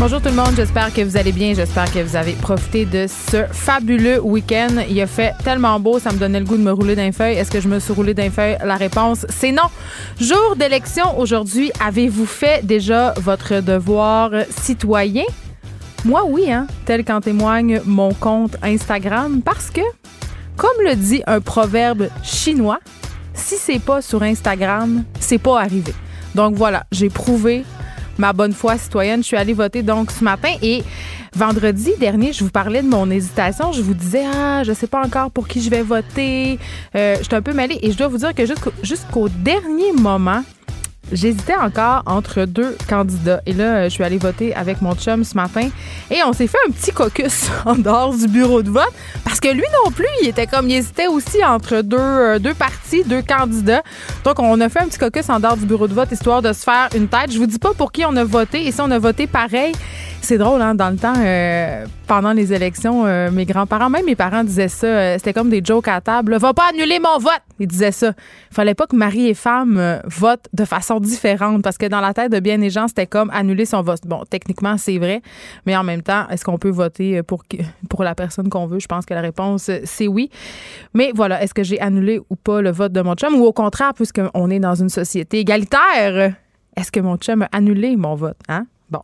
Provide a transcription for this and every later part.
Bonjour tout le monde, j'espère que vous allez bien, j'espère que vous avez profité de ce fabuleux week-end. Il a fait tellement beau, ça me donnait le goût de me rouler d'un feuille. Est-ce que je me suis roulé d'un feuille? La réponse, c'est non. Jour d'élection aujourd'hui, avez-vous fait déjà votre devoir citoyen? Moi, oui, hein, tel qu'en témoigne mon compte Instagram, parce que, comme le dit un proverbe chinois, si c'est pas sur Instagram, c'est pas arrivé. Donc voilà, j'ai prouvé ma bonne foi citoyenne. Je suis allée voter donc ce matin et vendredi dernier, je vous parlais de mon hésitation. Je vous disais, ah, je sais pas encore pour qui je vais voter. Euh, je suis un peu mêlée et je dois vous dire que jusqu'au, jusqu'au dernier moment, J'hésitais encore entre deux candidats. Et là, je suis allée voter avec mon chum ce matin. Et on s'est fait un petit caucus en dehors du bureau de vote. Parce que lui non plus, il était comme, il hésitait aussi entre deux, euh, deux partis, deux candidats. Donc, on a fait un petit caucus en dehors du bureau de vote, histoire de se faire une tête. Je vous dis pas pour qui on a voté. Et si on a voté pareil, c'est drôle, hein, dans le temps, euh, pendant les élections, euh, mes grands-parents, même mes parents disaient ça. euh, C'était comme des jokes à table. Va pas annuler mon vote! Ils disaient ça. Il fallait pas que mari et femme votent de façon différente parce que dans la tête de bien des gens, c'était comme annuler son vote. Bon, techniquement, c'est vrai, mais en même temps, est-ce qu'on peut voter pour, pour la personne qu'on veut? Je pense que la réponse, c'est oui. Mais voilà, est-ce que j'ai annulé ou pas le vote de mon chum? Ou au contraire, puisqu'on est dans une société égalitaire, est-ce que mon chum a annulé mon vote? Hein? Bon.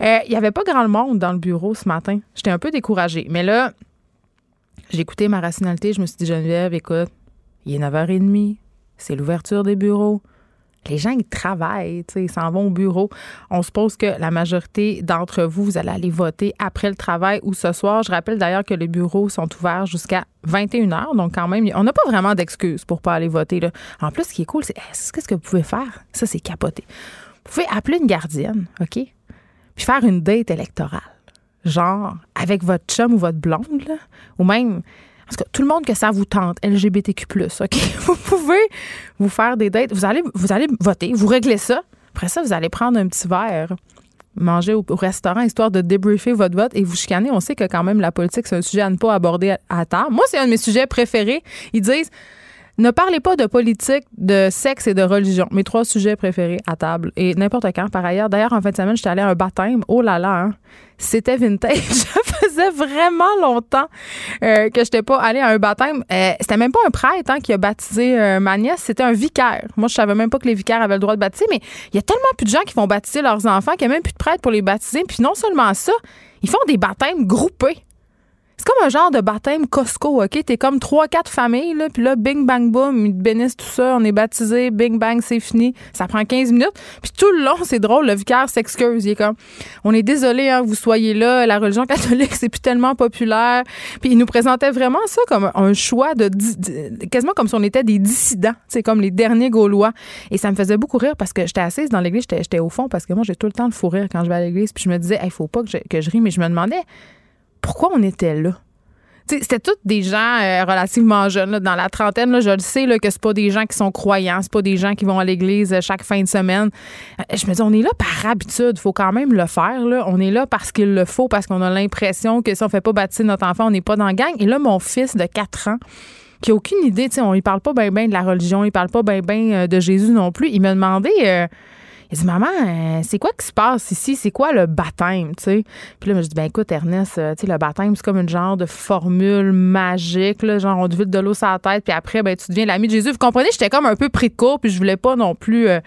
Euh, Il y avait pas grand monde dans le bureau ce matin. J'étais un peu découragée. Mais là, j'ai écouté ma rationalité. Je me suis dit, Geneviève, écoute, il est 9h30. C'est l'ouverture des bureaux. Les gens, ils travaillent, ils s'en vont au bureau. On suppose que la majorité d'entre vous, vous allez aller voter après le travail ou ce soir. Je rappelle d'ailleurs que les bureaux sont ouverts jusqu'à 21h. Donc, quand même, on n'a pas vraiment d'excuses pour pas aller voter. En plus, ce qui est cool, c'est est-ce que ce que vous pouvez faire? Ça, c'est capoter. Vous pouvez appeler une gardienne, OK? Puis faire une date électorale. Genre, avec votre chum ou votre blonde, là, ou même. En tout tout le monde que ça vous tente, LGBTQ, OK? Vous pouvez vous faire des dates. Vous allez, vous allez voter, vous réglez ça. Après ça, vous allez prendre un petit verre, manger au, au restaurant, histoire de débriefer votre vote et vous chicaner. On sait que quand même, la politique, c'est un sujet à ne pas aborder à, à table. Moi, c'est un de mes sujets préférés. Ils disent ne parlez pas de politique, de sexe et de religion. Mes trois sujets préférés à table. Et n'importe quand, par ailleurs. D'ailleurs, en fin de semaine, j'étais allée à un baptême. Oh là là, hein. C'était vintage. Ça faisait vraiment longtemps euh, que je n'étais pas allée à un baptême. Euh, c'était même pas un prêtre hein, qui a baptisé euh, ma nièce, c'était un vicaire. Moi, je savais même pas que les vicaires avaient le droit de baptiser, mais il y a tellement plus de gens qui vont baptiser leurs enfants qu'il n'y a même plus de prêtres pour les baptiser. Puis non seulement ça, ils font des baptêmes groupés. C'est comme un genre de baptême Costco, OK? T'es comme trois, quatre familles, là, puis là, bing, bang, boom, ils te bénissent tout ça, on est baptisé, bing, bang, c'est fini. Ça prend 15 minutes. Puis tout le long, c'est drôle, le vicaire s'excuse. Il est comme, on est désolé, hein, vous soyez là, la religion catholique, c'est plus tellement populaire. Puis il nous présentait vraiment ça comme un choix de, quasiment comme si on était des dissidents, c'est comme les derniers Gaulois. Et ça me faisait beaucoup rire parce que j'étais assise dans l'église, j'étais j'étais au fond parce que moi, j'ai tout le temps de fou rire quand je vais à l'église. Puis je me disais, il faut pas que je, que je rie, mais je me demandais, pourquoi on était là? C'était tous des gens euh, relativement jeunes, dans la trentaine. Je le sais là, que c'est pas des gens qui sont croyants, c'est pas des gens qui vont à l'église euh, chaque fin de semaine. Euh, Je me dis, on est là par habitude, faut quand même le faire. On est là parce qu'il le faut, parce qu'on a l'impression que si on fait pas baptiser notre enfant, on n'est pas dans la gang. Et là, mon fils de 4 ans, qui a aucune idée, on lui parle pas bien ben de la religion, il parle pas bien ben de Jésus non plus. Il m'a demandé, il dit, maman, euh, c'est quoi qui se passe ici? C'est quoi le baptême, tu sais? Puis là, je dis, ben écoute, Ernest, euh, le baptême, c'est comme une genre de formule magique, là, genre on te vide de l'eau sur la tête, puis après, ben tu deviens l'ami de Jésus. Vous comprenez, j'étais comme un peu pris de court, puis je voulais pas non plus euh,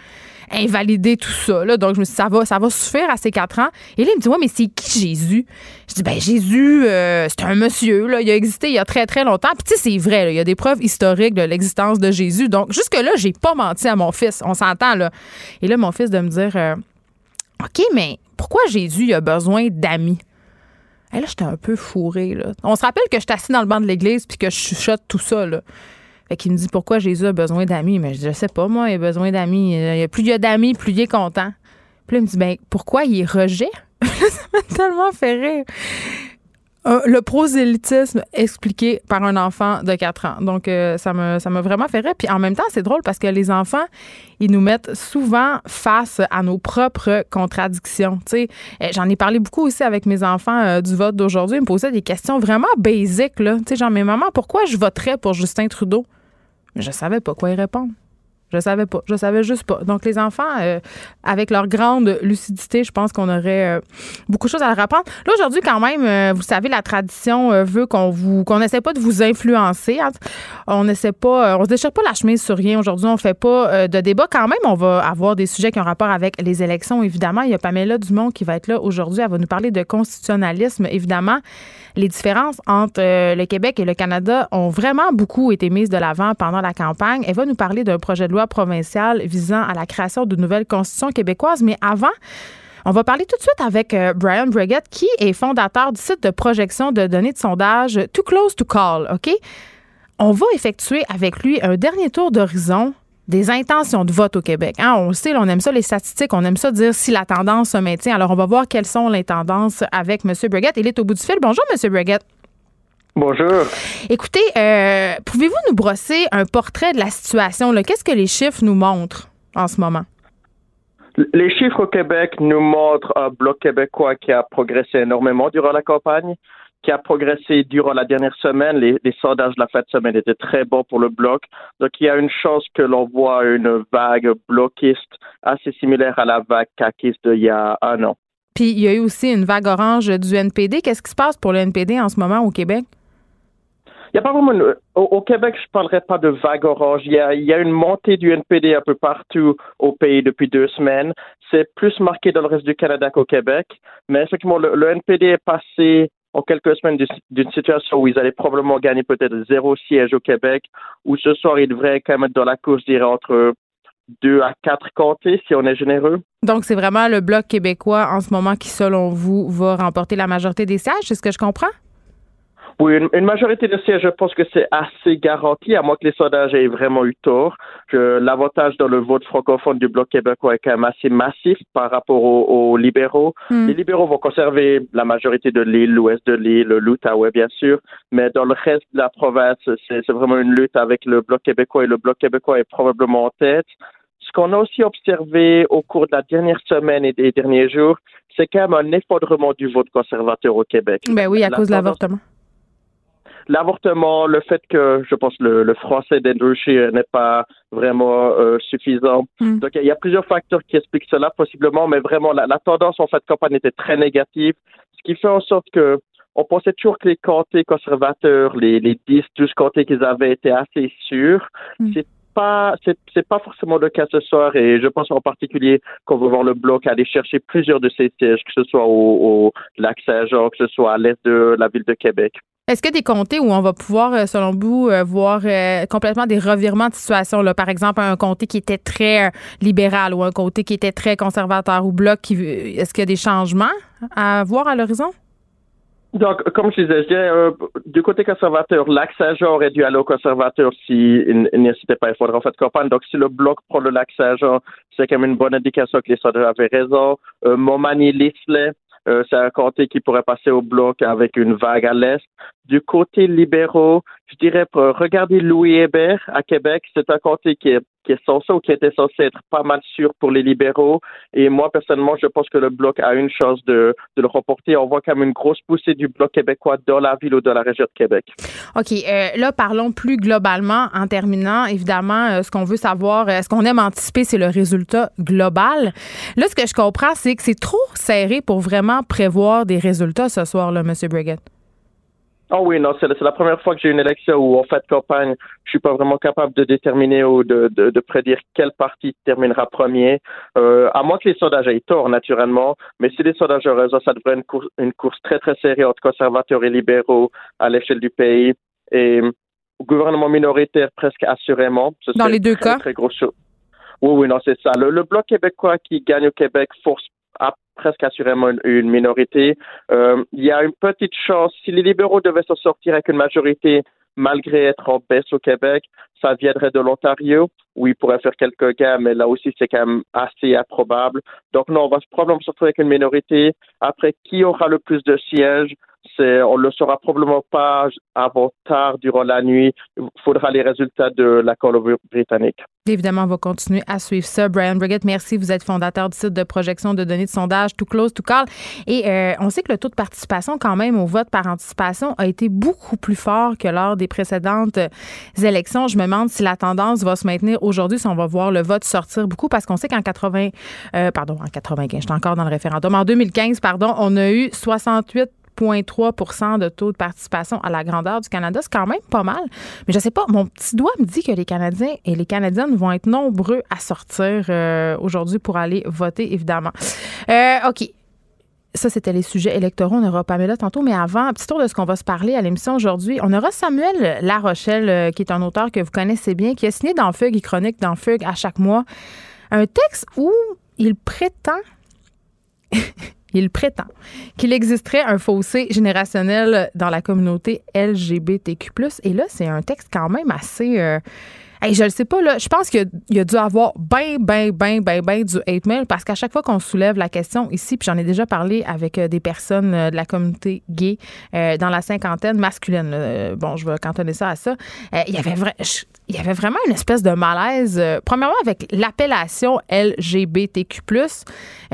invalider tout ça. Donc, je me suis dit, ça va, ça va suffire à ces quatre ans. Et là, il me dit, ouais, mais c'est qui Jésus? Je dis, ben Jésus, euh, c'est un monsieur, là. Il a existé il y a très, très longtemps. Puis tu sais, c'est vrai, il y a des preuves historiques de l'existence de Jésus. Donc, jusque-là, j'ai pas menti à mon fils. On s'entend, là. Et là, mon fils de me dire, euh, OK, mais pourquoi Jésus a besoin d'amis? Et là, j'étais un peu fourrée. Là. On se rappelle que j'étais assis dans le banc de l'église puis que je chuchote tout ça. Là. Fait qu'il me dit pourquoi Jésus a besoin d'amis? Mais je dis, je sais pas, moi, il a besoin d'amis. A- Plus il y a d'amis, plus il est content. Puis là, il me dit, ben, pourquoi il est rejet? ça m'a tellement fait rire. Euh, le prosélytisme expliqué par un enfant de 4 ans. Donc, euh, ça me ça m'a vraiment fait rire. Puis en même temps, c'est drôle parce que les enfants, ils nous mettent souvent face à nos propres contradictions. Tu sais, j'en ai parlé beaucoup aussi avec mes enfants euh, du vote d'aujourd'hui. Ils me posaient des questions vraiment basiques, là. Tu sais, genre, mais maman, pourquoi je voterais pour Justin Trudeau? Je savais pas quoi y répondre. Je savais pas. Je savais juste pas. Donc, les enfants, euh, avec leur grande lucidité, je pense qu'on aurait euh, beaucoup de choses à leur apprendre. Là, aujourd'hui, quand même, euh, vous savez, la tradition veut qu'on vous qu'on n'essaie pas de vous influencer. On n'essaie pas, on se déchire pas la chemise sur rien. Aujourd'hui, on fait pas de débat. Quand même, on va avoir des sujets qui ont rapport avec les élections, évidemment. Il y a Pamela Dumont qui va être là aujourd'hui. Elle va nous parler de constitutionnalisme, évidemment les différences entre le Québec et le Canada ont vraiment beaucoup été mises de l'avant pendant la campagne. Elle va nous parler d'un projet de loi provinciale visant à la création de nouvelles constitutions québécoises. Mais avant, on va parler tout de suite avec euh, Brian Breguet, qui est fondateur du site de projection de données de sondage Too Close to Call. OK? On va effectuer avec lui un dernier tour d'horizon des intentions de vote au Québec. Hein, on sait, on aime ça les statistiques, on aime ça dire si la tendance se maintient. Alors, on va voir quelles sont les tendances avec M. Breguet. Il est au bout du fil. Bonjour, M. Breguet. Bonjour. Écoutez, euh, pouvez-vous nous brosser un portrait de la situation? Qu'est-ce que les chiffres nous montrent en ce moment? Les chiffres au Québec nous montrent un bloc québécois qui a progressé énormément durant la campagne, qui a progressé durant la dernière semaine. Les, sondages de la fin de semaine étaient très bons pour le bloc. Donc, il y a une chance que l'on voit une vague bloquiste assez similaire à la vague caquiste d'il y a un an. Puis, il y a eu aussi une vague orange du NPD. Qu'est-ce qui se passe pour le NPD en ce moment au Québec? Il y a pas vraiment au, Québec, je parlerai pas de vague orange. Il y, a, une montée du NPD un peu partout au pays depuis deux semaines. C'est plus marqué dans le reste du Canada qu'au Québec. Mais effectivement, le, NPD est passé en quelques semaines d'une situation où ils allaient probablement gagner peut-être zéro siège au Québec, où ce soir, ils devraient quand même être dans la course, je dirais, entre deux à quatre comtés, si on est généreux. Donc, c'est vraiment le Bloc québécois en ce moment qui, selon vous, va remporter la majorité des sièges, c'est ce que je comprends? Oui, une, majorité de sièges, je pense que c'est assez garanti, à moins que les sondages aient vraiment eu tort. L'avantage dans le vote francophone du Bloc québécois est quand même assez massif par rapport aux, libéraux. Hmm. Les libéraux vont conserver la majorité de l'île, l'ouest de l'île, l'Outaouais, bien sûr, mais dans le reste de la province, c'est vraiment une lutte avec le Bloc québécois et le Bloc québécois est probablement en tête. Ce qu'on a aussi observé au cours de la dernière semaine et des derniers jours, c'est quand même un effondrement du vote conservateur au Québec. Ben oui, à cause de l'avortement l'avortement, le fait que je pense le, le français d'Andrew Scheer n'est pas vraiment euh, suffisant. Hmm. Donc il y a plusieurs facteurs qui expliquent cela possiblement, mais vraiment la, tendance en fait campagne était très négative, ce qui fait en sorte que on pensait toujours que les comtés conservateurs, les, les 10, 12 comtés qu'ils avaient été assez sûrs. Hmm. C'est pas c'est pas forcément le cas ce soir et je pense en particulier qu'on va voir le bloc aller chercher plusieurs de ces sièges, que ce soit au, au lac Saint-Jean, que ce soit à l'est de la ville de Québec. Est-ce a des comtés où on va pouvoir, euh, selon vous, euh, voir euh, complètement des revirements de situation? Là? Par exemple, un comté qui était très libéral ou un comté qui était très conservateur ou bloc. Est-ce qu'il y a des changements à voir à l'horizon? Donc, comme je disais, du côté conservateur, lac Saint-Jean aurait dû aller au conservateur s'il si n'hésitait pas à faire en fait campagne. Donc, si le bloc prend le lac Saint-Jean, c'est quand même une bonne indication que les sondeurs avaient raison. Montmagny-Lisley, euh, c'est un comté qui pourrait passer au bloc avec une vague à l'est. Du côté libéraux, je dirais, regarder Louis Hébert à Québec, c'est un comté qui est, qui est censé ou qui était censé être pas mal sûr pour les libéraux. Et moi, personnellement, je pense que le bloc a une chance de, de le remporter. On voit même une grosse poussée du bloc québécois dans la ville ou dans la région de Québec. OK. Euh, là, parlons plus globalement en terminant. Évidemment, euh, ce qu'on veut savoir, euh, ce qu'on aime anticiper, c'est le résultat global. Là, ce que je comprends, c'est que c'est trop serré pour vraiment prévoir des résultats ce soir, là, M. Brigitte. Oh oui, non, c'est la, première fois que j'ai une élection où, en fait, campagne, je suis pas vraiment capable de déterminer ou de, de, prédire quel parti terminera premier, euh, à moins que les sondages aient tort, naturellement. Mais si les sondages ont raison, ça devrait être une course, une course très, très serrée entre conservateurs et libéraux à l'échelle du pays. Et gouvernement minoritaire presque assurément. Dans les deux cas? Très gros oui, oui, non, c'est ça. Le, le Bloc québécois qui gagne au Québec force presque assurément une, minorité. Euh, il y a une petite chance, si les libéraux devaient s'en sortir avec une majorité, malgré être en baisse au Québec, ça viendrait de l'Ontario, où ils pourraient faire quelques gains, mais là aussi, c'est quand même assez improbable. Donc, non, on va probablement se retrouver avec une minorité. Après, qui aura le plus de sièges? On le saura probablement pas avant tard durant la nuit. Il faudra les résultats de la Colombie-Britannique. Évidemment, on va continuer à suivre ça. Brian Brigitte, merci. Vous êtes fondateur du site de projection de données de sondage Too Close to Call. Et euh, on sait que le taux de participation, quand même, au vote par anticipation a été beaucoup plus fort que lors des précédentes élections. Je me demande si la tendance va se maintenir aujourd'hui, si on va voir le vote sortir beaucoup, parce qu'on sait qu'en 80, euh, pardon, en 95, j'étais encore dans le référendum. En 2015, pardon, on a eu 68 0,3 de taux de participation à la grandeur du Canada. C'est quand même pas mal. Mais je sais pas, mon petit doigt me dit que les Canadiens et les Canadiennes vont être nombreux à sortir euh, aujourd'hui pour aller voter, évidemment. Euh, OK. Ça, c'était les sujets électoraux. On aura Pamela tantôt. Mais avant, un petit tour de ce qu'on va se parler à l'émission aujourd'hui. On aura Samuel Larochelle, euh, qui est un auteur que vous connaissez bien, qui a signé dans Fugue et chronique dans Fugue à chaque mois un texte où il prétend il prétend qu'il existerait un fossé générationnel dans la communauté LGBTQ+. Et là, c'est un texte quand même assez... Euh, je ne sais pas, là, je pense qu'il y, a dû avoir bien, bien, bien, bien, bien du hate mail parce qu'à chaque fois qu'on soulève la question ici, puis j'en ai déjà parlé avec euh, des personnes euh, de la communauté gay dans la cinquantaine masculine, bon, je vais cantonner ça à ça, il y avait vrai, il y avait vraiment une espèce de malaise. Euh, premièrement, avec l'appellation LGBTQ.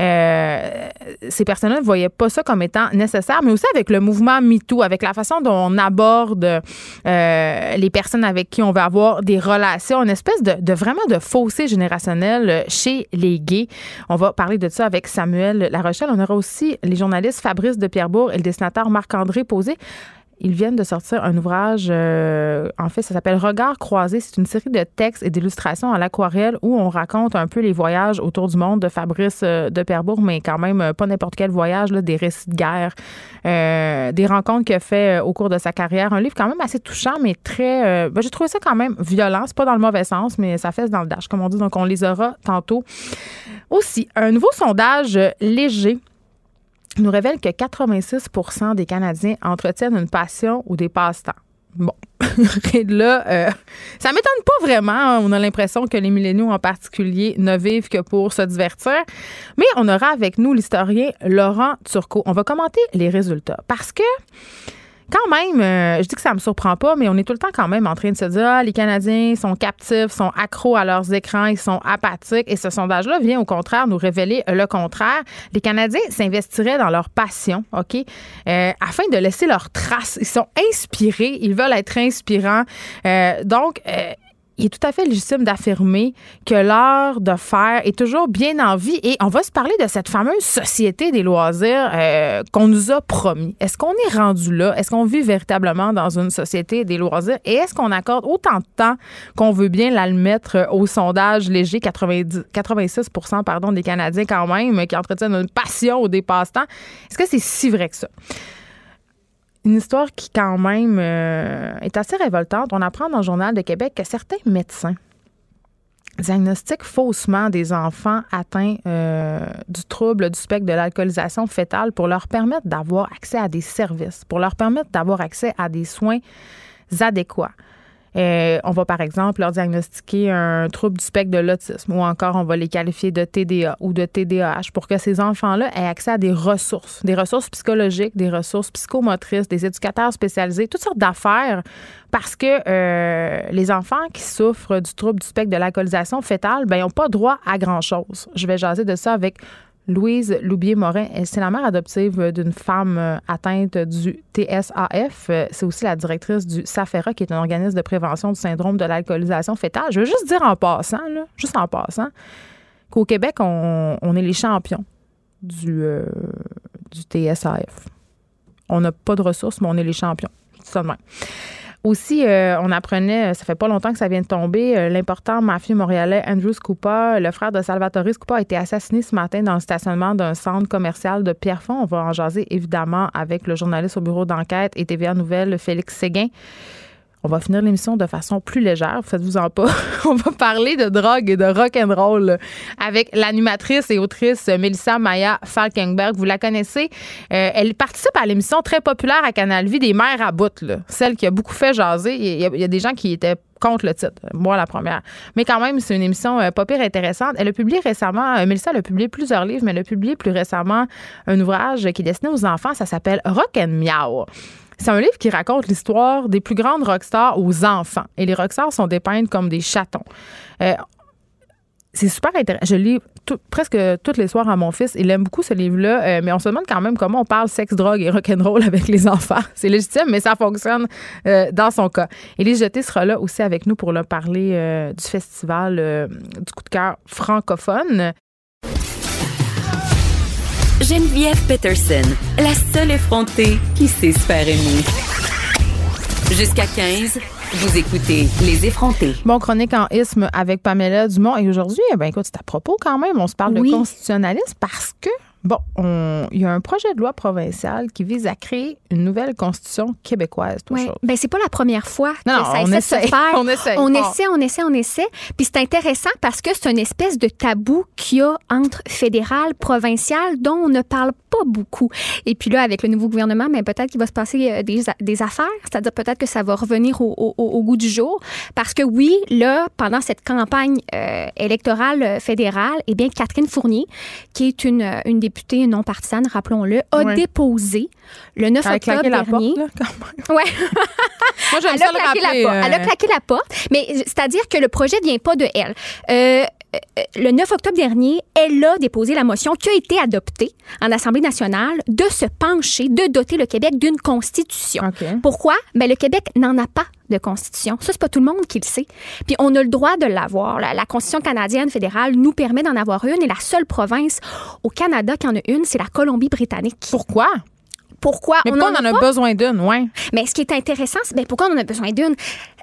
Euh, ces personnes-là ne voyaient pas ça comme étant nécessaire, mais aussi avec le mouvement MeToo, avec la façon dont on aborde euh, les personnes avec qui on veut avoir des relations, une espèce de, de, vraiment de fossé générationnel chez les gays. On va parler de ça avec Samuel Larochelle. On aura aussi les journalistes Fabrice de Pierrebourg et le dessinateur Marc-André Posé. Ils viennent de sortir un ouvrage, euh, en fait, ça s'appelle Regard croisé. C'est une série de textes et d'illustrations à l'aquarelle où on raconte un peu les voyages autour du monde de Fabrice euh, de Perbourg, mais quand même euh, pas n'importe quel voyage, des récits de guerre, des rencontres qu'il a fait au cours de sa carrière. Un livre quand même assez touchant, mais très. Ben, j'ai trouvé ça quand même violent. C'est pas dans le mauvais sens, mais ça fait dans le dash, comme on dit. Donc, on les aura tantôt. Aussi, un nouveau sondage léger nous révèle que 86% des Canadiens entretiennent une passion ou des passe-temps. Bon, là, euh, ça m'étonne pas vraiment. On a l'impression que les milléniaux en particulier ne vivent que pour se divertir. Mais on aura avec nous l'historien Laurent Turcot. On va commenter les résultats parce que quand même, euh, je dis que ça me surprend pas, mais on est tout le temps quand même en train de se dire ah, les Canadiens sont captifs, sont accros à leurs écrans, ils sont apathiques. Et ce sondage-là vient au contraire nous révéler le contraire. Les Canadiens s'investiraient dans leur passion, OK, euh, afin de laisser leur trace. Ils sont inspirés, ils veulent être inspirants. Euh, donc, il est tout à fait légitime d'affirmer que l'heure de faire est toujours bien en vie et on va se parler de cette fameuse société des loisirs euh, qu'on nous a promis. Est-ce qu'on est rendu là? Est-ce qu'on vit véritablement dans une société des loisirs? Et est-ce qu'on accorde autant de temps qu'on veut bien la mettre au sondage léger 90, 86 pardon, des Canadiens quand même qui entretiennent une passion au dépasse-temps? Est-ce que c'est si vrai que ça? Une histoire qui, quand même, euh, est assez révoltante. On apprend dans le Journal de Québec que certains médecins diagnostiquent faussement des enfants atteints euh, du trouble du spectre de l'alcoolisation fétale pour leur permettre d'avoir accès à des services, pour leur permettre d'avoir accès à des soins adéquats. Euh, on va par exemple leur diagnostiquer un trouble du spectre de l'autisme ou encore on va les qualifier de TDA ou de TDAH pour que ces enfants-là aient accès à des ressources, des ressources psychologiques, des ressources psychomotrices, des éducateurs spécialisés, toutes sortes d'affaires parce que euh, les enfants qui souffrent du trouble du spectre de l'alcoolisation fétale, ben, n'ont pas droit à grand-chose. Je vais jaser de ça avec Louise Loubier-Morin. C'est la mère adoptive d'une femme euh, atteinte du TSAF. Euh, c'est aussi la directrice du SAFERA, qui est un organisme de prévention du syndrome de l'alcoolisation fétale. Je veux juste dire en passant, juste en passant, qu'au Québec, on, est les champions du, euh, du TSAF. On n'a pas de ressources, mais on est les champions. Ça. Aussi, euh, on apprenait, ça fait pas longtemps que ça vient de tomber, euh, l'important mafieux montréalais Andrew Scupa, le frère de Salvatore Scupa, a été assassiné ce matin dans le stationnement d'un centre commercial de Pierrefonds. On va en jaser évidemment avec le journaliste au bureau d'enquête et TVA Nouvelle, Félix Séguin. On va finir l'émission de façon plus légère, faites-vous-en pas. On va parler de drogue et de rock and roll avec l'animatrice et autrice Melissa Maya Falkenberg. Vous la connaissez. Euh, elle participe à l'émission très populaire à Canal Vie des mères à bout, celle qui a beaucoup fait jaser. Il y, a, des gens qui étaient contre le titre. Moi, la première. Mais quand même, c'est une émission euh, pas pire intéressante. Elle a publié récemment, euh, Mélissa a publié plusieurs livres, mais elle a publié plus récemment un ouvrage qui est destiné aux enfants. Ça s'appelle Rock and Meow. C'est un livre qui raconte l'histoire des plus grandes rockstars aux enfants. Et les rockstars sont dépeintes comme des chatons. Euh, c'est super intéressant. Je lis presque tous les soirs à mon fils. Il aime beaucoup ce livre-là, euh, mais on se demande quand même comment on parle sexe, drogue et rock'n'roll avec les enfants. C'est légitime, mais ça fonctionne euh, dans son cas. Élise Jeté sera là aussi avec nous pour leur parler du festival du coup de cœur francophone. Geneviève Peterson, la seule effrontée qui sait se faire aimer. Jusqu'à 15, vous écoutez Les effrontés. Bon, chronique en isme avec Pamela Dumont. Et aujourd'hui, eh ben, écoute, c'est à propos quand même. On se parle Oui. de constitutionnalisme parce que, bon, on- il y a un projet de loi provincial qui vise à créer une nouvelle constitution québécoise, Ouais. chose. Ben, c'est pas la première fois que Non, ça on essaie de se faire. On essaie. On essaie, on essaie, on essaie. Puis c'est intéressant parce que c'est une espèce de tabou qu'il y a entre fédéral, provincial, dont on ne parle pas beaucoup. Et puis là, avec le nouveau gouvernement, mais peut-être qu'il va se passer euh, des, des affaires, c'est-à-dire peut-être que ça va revenir au, au- au goût du jour. Parce que oui, là, pendant cette campagne euh, électorale euh, fédérale, eh bien, Catherine Fournier, qui est une, une députée non partisane, rappelons-le, a Ouais. déposé le 9 Elle a octobre claqué la dernier. porte, là, quand même. Ouais. Moi, j'aime Elle a, claqué la porte. Elle a euh, claqué la porte, mais c'est-à-dire que le projet ne vient pas de elle. Euh, le 9 octobre dernier, elle a déposé la motion qui a été adoptée en Assemblée nationale de se pencher, de doter le Québec d'une constitution. Pourquoi? Ben, le Québec n'en a pas de constitution. Ça, c'est pas tout le monde qui le sait. Puis on a le droit de l'avoir. La, constitution canadienne fédérale nous permet d'en avoir une et la seule province au Canada qui en a une, c'est la Colombie-Britannique. Pourquoi? Pourquoi? Mais pourquoi on en a besoin d'une, ouais. Mais ce qui est intéressant, c'est ben, pourquoi on en a besoin d'une?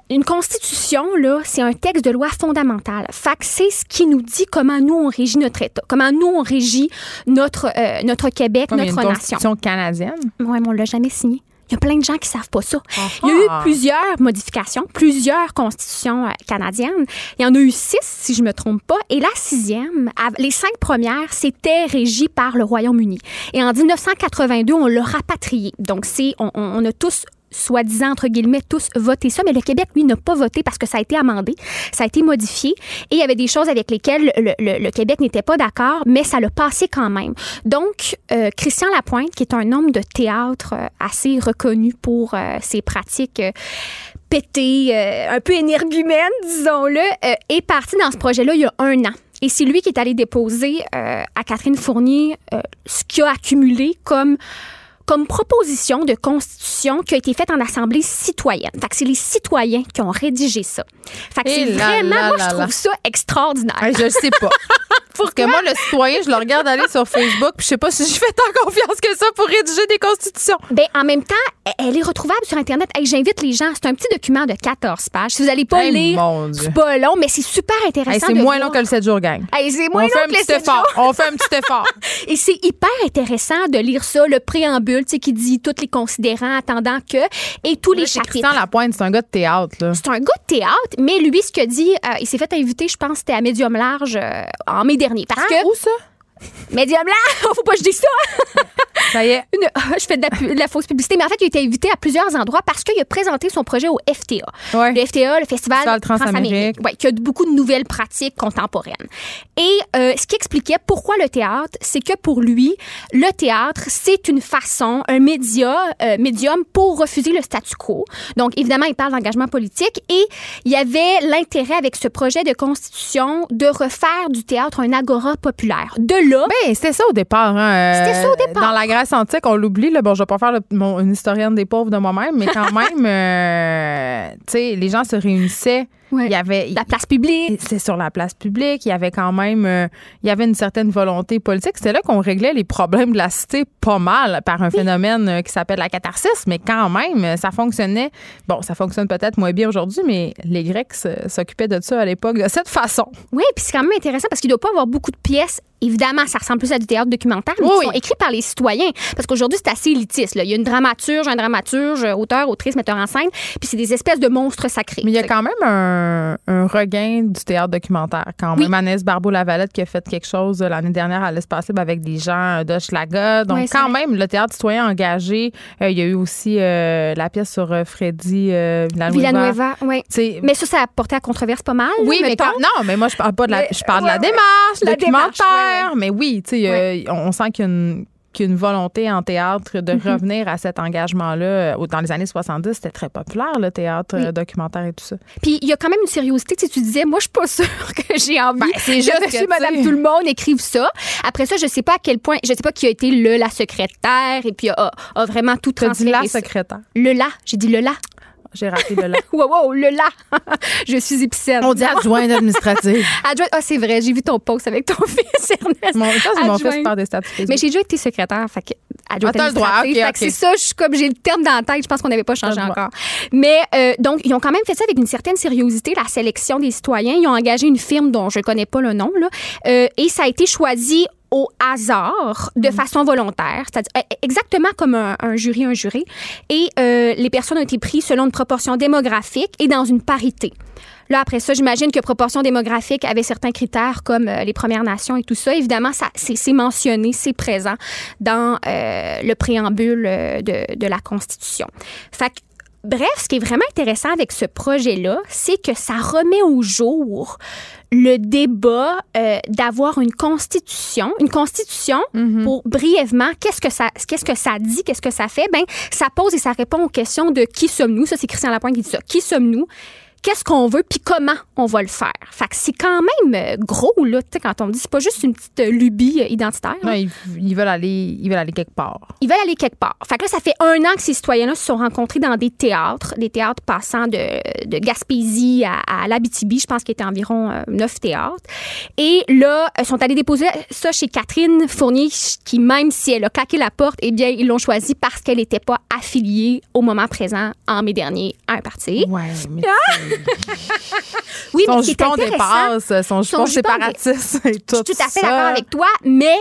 Une constitution, là, c'est un texte de loi fondamental. Fait que c'est ce qui nous dit comment nous, on régit notre État, comment nous, on régit notre, euh, notre Québec, Comme notre une nation. constitution canadienne. Oui, mais on l'a jamais signé. Il y a plein de gens qui savent pas ça. Il y a eu Ah. plusieurs modifications, plusieurs constitutions euh, canadiennes. Il y en a eu six, si je me trompe pas. Et la sixième, les cinq premières, c'était régi par le Royaume-Uni. Et en 1982, on l'a rapatrié. Donc, c'est, on a tous soi-disant, entre guillemets, tous voté ça, mais le Québec, lui, n'a pas voté parce que ça a été amendé, ça a été modifié, et il y avait des choses avec lesquelles le, Québec n'était pas d'accord, mais ça l'a passé quand même. Donc, euh, Christian Lapointe, qui est un homme de théâtre euh, assez reconnu pour euh, ses pratiques pétées, un peu énergumènes, disons-le, est parti dans ce projet-là il y a un an. Et c'est lui qui est allé déposer à Catherine Fournier ce qu'il a accumulé comme comme proposition de constitution qui a été faite en assemblée citoyenne. Fait que c'est les citoyens qui ont rédigé ça. Fait que Et c'est vraiment, là moi, là je là. trouve ça extraordinaire. Hey, je le sais pas. Parce que moi, le citoyen, je le regarde aller sur Facebook, puis je sais pas si je fais tant confiance que ça pour rédiger des constitutions. Ben, en même temps, elle est retrouvable sur Internet. Hey, J'invite les gens. C'est un petit document de 14 pages. Si vous n'allez pas Hey, lire, c'est pas long, mais c'est super intéressant. Hey, c'est moins voir. long que le 7 jours gang. C'est moins On fait un que petit effort. jours. On fait un petit effort. Et c'est hyper intéressant de lire ça, le préambule, sais, qui dit tous les considérants attendant que, et tous les C'est chapitres. Christian Lapointe, c'est un gars de théâtre, là. C'est un gars de théâtre, mais lui, ce qu'il dit, euh, il s'est fait inviter, je pense, c'était à Médium Large euh, en mai dernier. Parce Hein? que Où ça? Médium Large, faut pas que je dise ça. Ça y est. Une- je fais de la, pu- de la fausse publicité, mais en fait, il a été invité à plusieurs endroits parce qu'il a présenté son projet au FTA. Ouais. Le FTA, le Festival, Festival Transamérique. Ouais, qui a beaucoup de nouvelles pratiques contemporaines. Et euh, ce qui expliquait pourquoi le théâtre, c'est que pour lui, le théâtre, c'est une façon, un média, euh, médium pour refuser le statu quo. Donc, évidemment, il parle d'engagement politique et il y avait l'intérêt avec ce projet de constitution de refaire du théâtre un agora populaire. De là, Ben, c'était ça au départ. Hein. C'était ça au départ. Dans la Grèce antique, on l'oublie. Bon, je vais pas faire le- mon- une historienne des pauvres de moi-même, mais quand même, euh, tu sais, les gens se réunissaient. Ouais. Il y avait. la place publique, C'était sur la place publique. Il y avait quand même, euh, il y avait une certaine volonté politique. C'était là qu'on réglait les problèmes de la cité pas mal par un phénomène euh, qui s'appelle la catharsis, mais quand même, euh, ça fonctionnait. Bon, ça fonctionne peut-être moins bien aujourd'hui, mais les Grecs s'occupaient de ça à l'époque de cette façon. Oui, puis c'est quand même intéressant parce qu'il ne doit pas avoir beaucoup de pièces. Évidemment, ça ressemble plus à du théâtre documentaire, mais Oui, qui sont écrits par les citoyens. Parce qu'aujourd'hui, c'est assez élitiste. là. Il y a une dramaturge, un dramaturge, auteur, autrice, metteur en scène, puis c'est des espèces de monstres sacrés. Mais il y a quand même un, un, un regain du théâtre documentaire. Quand Oui. même, Agnès Barbeau-Lavalette qui a fait quelque chose euh, l'année dernière à l'Espace Libre avec des gens d'Hochelaga. Donc, quand même, le théâtre citoyen engagé. Euh, il y a eu aussi euh, la pièce sur euh, Freddy euh, Villanueva. Villanueva, oui. Mais ça, ça a porté à controverse pas mal. oui, mais quand- non, mais moi je parle pas de la, Mais, je parle de la démarche, La documentaire. démarche, ouais, Mais oui, tu sais, euh, on, on sent qu'il y a une qu'il y a une volonté en théâtre de Mm-hmm. revenir à cet engagement-là. Euh, Dans les années 70, c'était très populaire, le théâtre Oui. euh, documentaire et tout ça. Puis il y a quand même une sériosité. Tu, sais, tu disais, moi, je suis pas sûre que j'ai envie Ben, c'est juste que, madame, tout le monde écrive ça. Après ça, je sais pas à quel point, je sais pas qui a été le, la secrétaire et puis a, a vraiment tout as dit transféré. la secrétaire. Le la, j'ai dit le la. J'ai raté le la. Wow, wow, le la. je suis épicène. On dit adjointe administrative. Adjointe- Ah, c'est vrai, j'ai vu ton post avec ton fils, Ernest. Mon, ça, c'est mon fils faire des Facebook. Mais j'ai déjà été secrétaire, fait que adjointe Ah, droit, administrative. ok, Fait que ok. c'est ça, je comme j'ai le terme dans la tête, je pense qu'on n'avait pas changé encore. Mais euh, donc ils ont quand même fait ça avec une certaine sériosité, la sélection des citoyens. Ils ont engagé une firme dont je connais pas le nom là, Euh, et ça a été choisi au hasard, de façon volontaire, c'est-à-dire euh, exactement comme un, un jury, un juré. Et euh, les personnes ont été prises selon une proportion démographique et dans une parité. Là, après ça, j'imagine que proportion démographique avait certains critères comme euh, les Premières Nations et tout ça. Évidemment, ça, c'est, mentionné, c'est présent dans euh, le préambule de, de la Constitution. Fait que, bref, ce qui est vraiment intéressant avec ce projet-là, c'est que ça remet au jour le débat euh, d'avoir une constitution, une constitution pour brièvement qu'est-ce que ça qu'est-ce que ça dit, qu'est-ce que ça fait? Ben ça pose et ça répond aux questions de qui sommes-nous, ça c'est Christian Lapointe qui dit ça. Qui sommes-nous? Qu'est-ce qu'on veut puis comment on va le faire. Fait que c'est quand même euh, gros là, quand on me dit c'est pas juste une petite euh, lubie euh, identitaire. Non, ils, ils veulent aller, ils veulent aller quelque part. Ils veulent aller quelque part. Fait que là, ça fait un an que ces citoyens-là se sont rencontrés dans des théâtres, des théâtres passant de, de Gaspésie à, à l'Abitibi. Je pense qu'il y était environ neuf théâtres. Et là, ils sont allés déposer ça chez Catherine Fournier, qui, même si elle a claqué la porte, eh bien, ils l'ont choisi parce qu'elle n'était pas affiliée au moment présent, en mai dernier, à un parti. Ouais, mais Oui, son mais jupon dépasse, son jupon Son séparatiste et tout je suis tout à fait d'accord avec toi, mais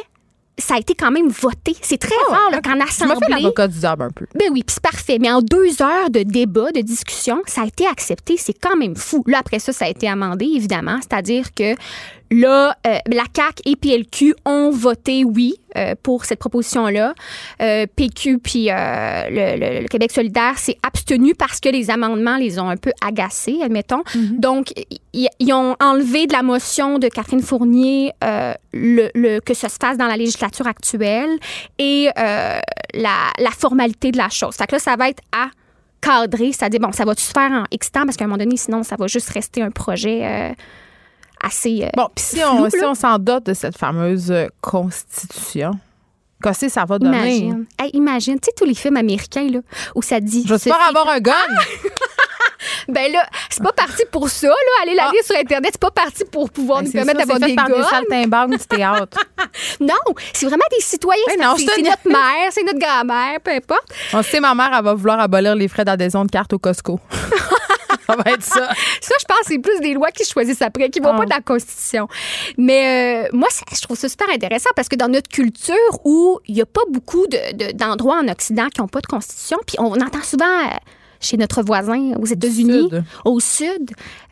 ça a été quand même voté. C'est très rare là, qu'en assemblée... fais l'avocat du diable un peu. Ben oui, puis c'est parfait. Mais en deux heures de débat, de discussion, ça a été accepté. C'est quand même fou. Là, après ça, ça a été amendé, évidemment. C'est-à-dire que là, euh, la CAQ et PLQ ont voté oui euh, pour cette proposition-là. Euh, PQ puis le, le- le Québec solidaire s'est abstenu parce que les amendements les ont un peu agacés, admettons. Donc, ils ont enlevé de la motion de Catherine Fournier le, le- que ça se fasse dans la législature actuelle et la, la formalité de la chose. Fait que là, ça va être à cadrer, c'est-à-dire, bon, ça va-tu se faire en X temps? Parce qu'à un moment donné, sinon, ça va juste rester un projet assez. euh, Bon, puis si flou, on, si là. on s'en dote de cette fameuse euh, constitution, qu'est-ce que ça va donner? Imagine. Hey, imagine, tu sais, tous les films américains, là, où ça dit. J'espère ceci- avoir un gun. Ben là, c'est pas parti pour ça, là. Aller la Ah. lire sur Internet, c'est pas parti pour pouvoir Ben, nous permettre d'avoir des par des du théâtre. Non, c'est vraiment des citoyens. Ben c'est- notre mère, c'est notre grand-mère, peu importe. On sait, ma mère, elle va vouloir abolir les frais d'adhésion de carte au Costco. ça va être ça. Ça, je pense, c'est plus des lois qui choisissent après, qui vont Ah. pas dans la Constitution. Mais euh, moi, ça- je trouve ça super intéressant parce que dans notre culture où il y a pas beaucoup de- de- d'endroits en Occident qui ont pas de Constitution, puis on entend souvent euh, chez notre voisin aux États-Unis, au Sud,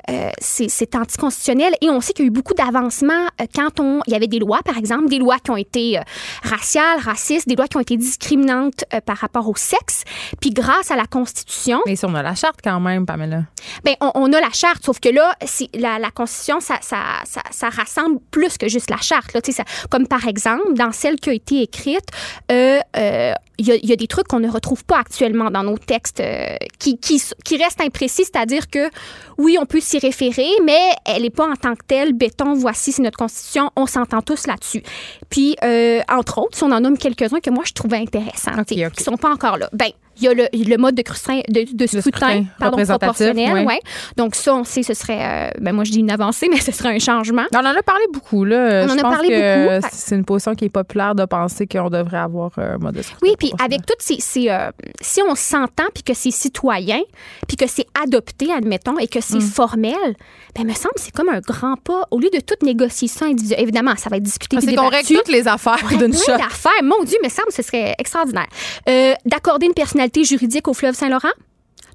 euh, c'est anticonstitutionnel. Et on sait qu'il y a eu beaucoup d'avancements euh, quand on, il y avait des lois, par exemple, des lois qui ont été euh, raciales, racistes, des lois qui ont été discriminantes euh, par rapport au sexe. Puis grâce à la Constitution, Mais si on a la charte quand même, Pamela. ben, on, on a la charte, sauf que là, la, la Constitution, ça, ça, ça, ça rassemble plus que juste la charte. Là, ça- comme par exemple, dans celle qui a été écrite, euh, euh, il y, a, il y a des trucs qu'on ne retrouve pas actuellement dans nos textes euh, qui, qui, qui restent imprécis, c'est-à-dire que oui, on peut s'y référer, mais elle n'est pas en tant que telle, béton, voici, c'est notre Constitution, on s'entend tous là-dessus. Puis, euh, entre autres, si on en nomme quelques-uns que moi, je trouvais intéressants, qui sont pas encore là. Ben, il y a le, le mode de, scrutin- de, de scrutin, pardon, proportionnel. ouais. Donc, ça, on sait, ce serait, euh, ben, moi, je dis une avancée, mais ce serait un changement. On en a parlé beaucoup, là. On en a parlé que beaucoup. C'est une position qui est populaire de penser qu'on devrait avoir un mode de scrutin Oui, puis avec toutes ces. ces, euh, si on s'entend, puis que c'est citoyen, puis que c'est adopté, admettons, et que c'est formel, ben, me semble que c'est comme un grand pas. Au lieu de tout négocier ça individuellement, évidemment, ça va être discuté. C'est qu'on règle toutes les affaires d'une shot. Mon Dieu, me semble ce serait extraordinaire. Euh, D'accorder une personnalité juridique au fleuve Saint-Laurent?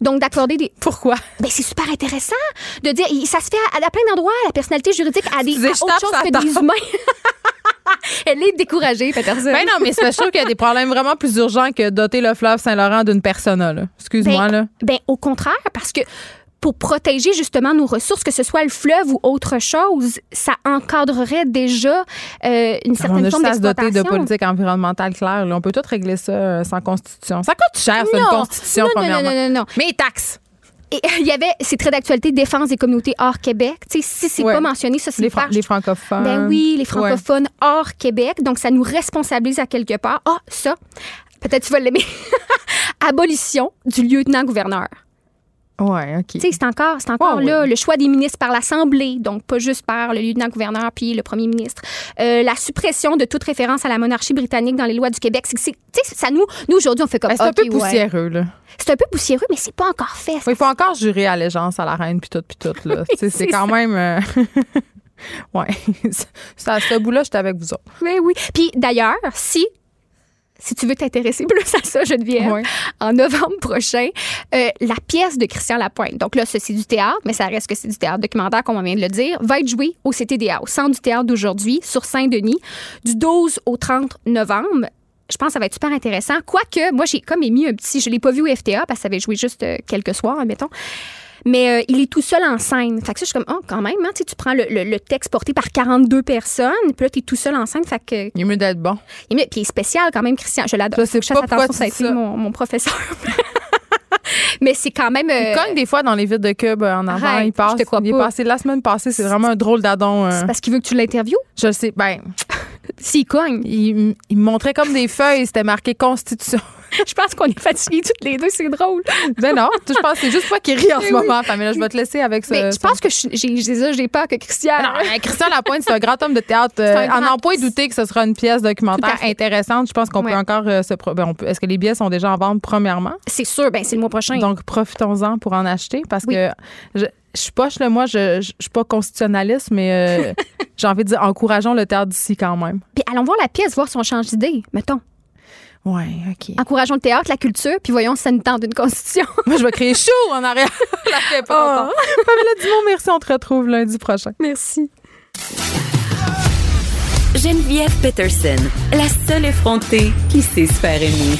Donc, d'accorder des. Pourquoi? Ben, c'est super intéressant de dire. Ça se fait à, à plein d'endroits, la personnalité juridique a des à autre chose que des humains. Elle est découragée, Peterson. Ben non, mais c'est trouve qu'il y a des problèmes vraiment plus urgents que doter le fleuve Saint-Laurent d'une persona. Excuse-moi, Ben, là. Ben, au contraire, parce que pour protéger justement nos ressources, que ce soit le fleuve ou autre chose, ça encadrerait déjà euh, une On certaine a forme juste à se doter de d'exploitation. politique environnementale claire. là. On peut tout régler ça euh, sans constitution. Ça coûte cher, ça, une constitution, Non, non, non, premièrement. non, non, non. Mais taxes. Et il y avait, c'est très d'actualité, défense des communautés hors Québec. Tu sais, si c'est Ouais. pas mentionné, ça c'est Les, fran- les francophones. Ben oui, les francophones hors Québec. Donc, ça nous responsabilise à quelque part. Ah, ça, peut-être tu vas l'aimer. Abolition du lieutenant-gouverneur. Ouais, OK. Tu sais, c'est encore, c'est encore Ouais, là ouais. le choix des ministres par l'Assemblée, donc pas juste par le lieutenant-gouverneur puis le premier ministre. Euh, la suppression de toute référence à la monarchie britannique dans les lois du Québec. C'est, tu sais, ça nous, nous aujourd'hui, on fait comme Ben, c'est un peu poussiéreux, là. C'est un peu poussiéreux, mais c'est pas encore fait. Oui, il faut encore jurer allégeance à la reine, puis tout, puis tout, là. Sais, c'est c'est quand ça. même... euh. C'est à ce bout-là, j'étais avec vous autres. Oui, oui. Puis d'ailleurs, si si tu veux t'intéresser plus à ça, Geneviève, Ouais. en novembre prochain, euh, la pièce de Christian Lapointe, donc là, c'est du théâtre, mais ça reste que c'est du théâtre documentaire, comme on vient de le dire, va être joué au CTDA, au Centre du théâtre d'aujourd'hui, sur Saint-Denis, du 12 au 30 novembre. Je pense que ça va être super intéressant. Quoique, moi, j'ai comme émis un petit... Je l'ai pas vu au FTA parce que ça avait joué juste euh, quelques soirs, admettons. Mais euh, il est tout seul en scène. Fait que ça, je suis comme, oh, quand même, hein, tu prends le, le- le texte porté par 42 personnes, puis là, tu es tout seul en scène. Fait que Il est mieux d'être bon. il est- Puis il est spécial quand même, Christian. Je l'adore. Je Chasse attention, ça a été mon, mon professeur. Mais c'est quand même. euh, Il cogne des fois dans les vides de cube euh, en avant. Arrête, il passe. je te crois il est pas. passé la semaine passée. C'est vraiment un drôle d'adon. euh. c'est parce qu'il veut que tu l'interviewes. Je le sais. Ben, S'il cogne. il, il me montrait comme des feuilles. C'était marqué Constitution. Je pense qu'on est fatigués toutes les deux, c'est drôle. ben non. Je pense que c'est juste toi qui ris en ce moment, Pamela. Je vais te laisser avec ça. Mais je pense que je- j'ai j'ai peur que Christian. Non, euh, Christian Lapointe, c'est un grand homme de théâtre. Euh, en grand- n'en point douter que ce sera une pièce documentaire intéressante. Je pense qu'on Ouais. peut encore euh, se. ben, on peut- Est-ce que les billets sont déjà en vente, premièrement? C'est sûr, ben c'est le mois prochain. Donc, profitons-en pour en acheter parce Oui. que je, je suis poche, là. Moi, je, je, je suis pas constitutionnaliste, mais euh, j'ai envie de dire encourageons le théâtre d'ici quand même. Puis allons voir la pièce, voir si on change d'idée, mettons. Ouais, OK. Encourageons le théâtre, la culture, puis voyons si ça nous tente d'une constitution. Moi, je vais créer chaud en arrière. La fait pas longtemps. Pamela Dumont, merci. On te retrouve lundi prochain. Merci. Geneviève Peterson, la seule effrontée qui sait se faire aimer.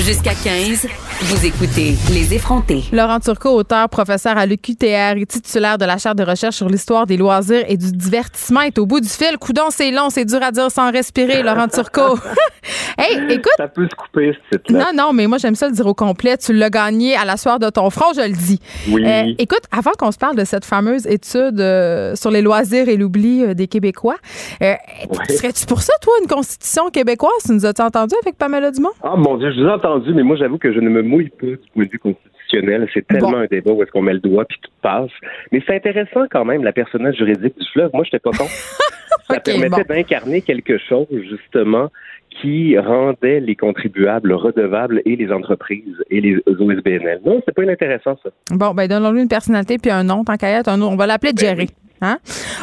Jusqu'à 15, vous écoutez Les effrontés. Laurent Turcot, auteur, professeur à l'UQTR et titulaire de la chaire de recherche sur l'histoire des loisirs et du divertissement, est au bout du fil. Coudon, c'est long, c'est dur à dire sans respirer, Laurent Turcot. hey, écoute. Ça peut se couper, ce titre-là. Non, non, mais moi, j'aime ça le dire au complet. Tu l'as gagné à la soirée de ton front, je le dis. Oui. Euh, écoute, avant qu'on se parle de cette fameuse étude euh, sur les loisirs et l'oubli euh, des Québécois, euh, Ouais. serais-tu pour ça, toi, une constitution québécoise? Tu nous as-tu entendu avec Pamela Dumont? Ah mon Dieu, je vous ai entendu, mais moi j'avoue que je ne me mouille pas du point de vue constitutionnel. C'est tellement Bon. un débat où est-ce qu'on met le doigt puis tout passe. Mais c'est intéressant quand même, la personnage juridique du fleuve. Moi, j'étais pas con. Ça permettait bon. d'incarner quelque chose, justement, qui rendait les contribuables redevables et les entreprises et les OSBNL. Non, c'est pas inintéressant, ça. Bon, ben donnons-lui une personnalité puis un nom, tant qu'à être, un nom. On va l'appeler Jerry. Hein?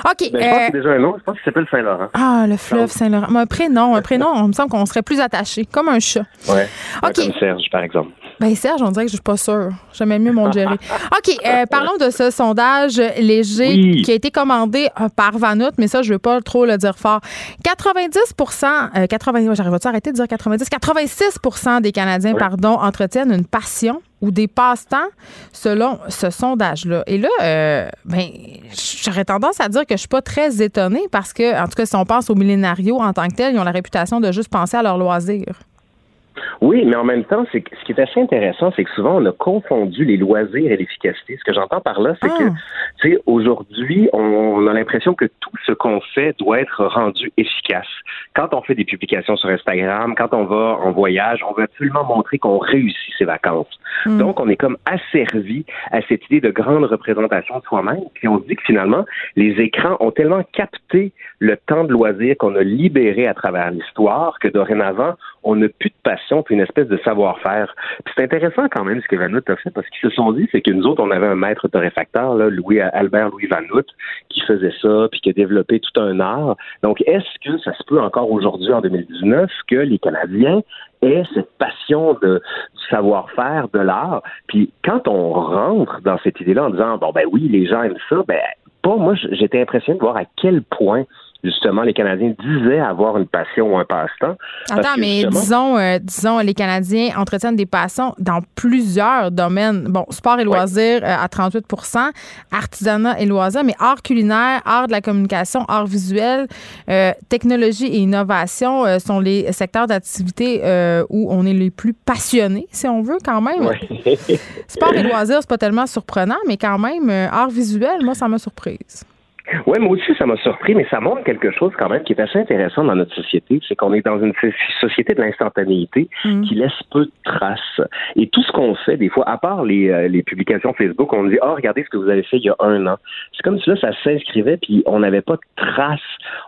OK. Ben, je pense euh, que c'est déjà un nom. Je pense qu'il s'appelle Saint-Laurent. ah, le fleuve Saint-Laurent. Mais un prénom, un prénom, on me semble qu'on serait plus attaché, comme un chat. Ouais. Ok. Comme Serge, par exemple. Ben Serge, on dirait que je suis pas sûre. J'aimais mieux mon Jerry. OK, euh, parlons de ce sondage léger Oui. qui a été commandé euh, par Vanout, mais ça, je veux pas trop le dire fort. 90 euh, 80, ouais, j'arrive à arrêter de dire 90 86% des Canadiens, pardon, entretiennent une passion ou des passe-temps selon ce sondage-là. Et là, euh, ben, j'aurais tendance à dire que je suis pas très étonnée parce que, en tout cas, si on pense aux millénarios en tant que tels, ils ont la réputation de juste penser à leurs loisirs. Oui, mais en même temps, c'est ce qui est assez intéressant, c'est que souvent on a confondu les loisirs et l'efficacité. Ce que j'entends par là, c'est Ah. que, tu sais, aujourd'hui, on a l'impression que tout ce qu'on fait doit être rendu efficace. Quand on fait des publications sur Instagram, quand on va en voyage, on veut absolument montrer qu'on réussit ses vacances. Mm. Donc, on est comme asservi à cette idée de grande représentation de soi-même. Puis on se dit que finalement, les écrans ont tellement capté le temps de loisir qu'on a libéré à travers l'histoire que dorénavant, on n'a plus de passion puis une espèce de savoir-faire. C'est intéressant quand même ce que Vanout a fait parce qu'ils se sont dit, c'est que nous autres, on avait un maître torréfacteur, là, Louis Albert Louis Vanout, qui faisait ça puis qui a développé tout un art. Donc, est-ce que ça se peut encore aujourd'hui en 2019 que les Canadiens aient cette passion de, savoir-faire, de l'art? Puis quand on rentre dans cette idée-là en disant bon ben oui, les gens aiment ça, ben pas moi j'étais impressionné de voir à quel point justement, les Canadiens disaient avoir une passion ou un passe-temps. Attends, mais disons, euh, disons, les Canadiens entretiennent des passions dans plusieurs domaines. Bon, sport et loisirs euh, à 38% artisanat et loisirs, mais art culinaire, art de la communication, art visuel, euh, technologie et innovation sont les secteurs d'activité où on est les plus passionnés, si on veut, quand même. sport et loisirs, c'est pas tellement surprenant, mais quand même, art visuel, moi, ça m'a surprise. Oui, moi aussi, ça m'a surpris, mais ça montre quelque chose quand même qui est assez intéressant dans notre société. C'est qu'on est dans une société de l'instantanéité mm. qui laisse peu de traces. Et tout ce qu'on fait, des fois, à part les, euh, les publications Facebook, on dit, oh, regardez ce que vous avez fait il y a un an. C'est comme si là, ça s'inscrivait, puis on n'avait pas de traces.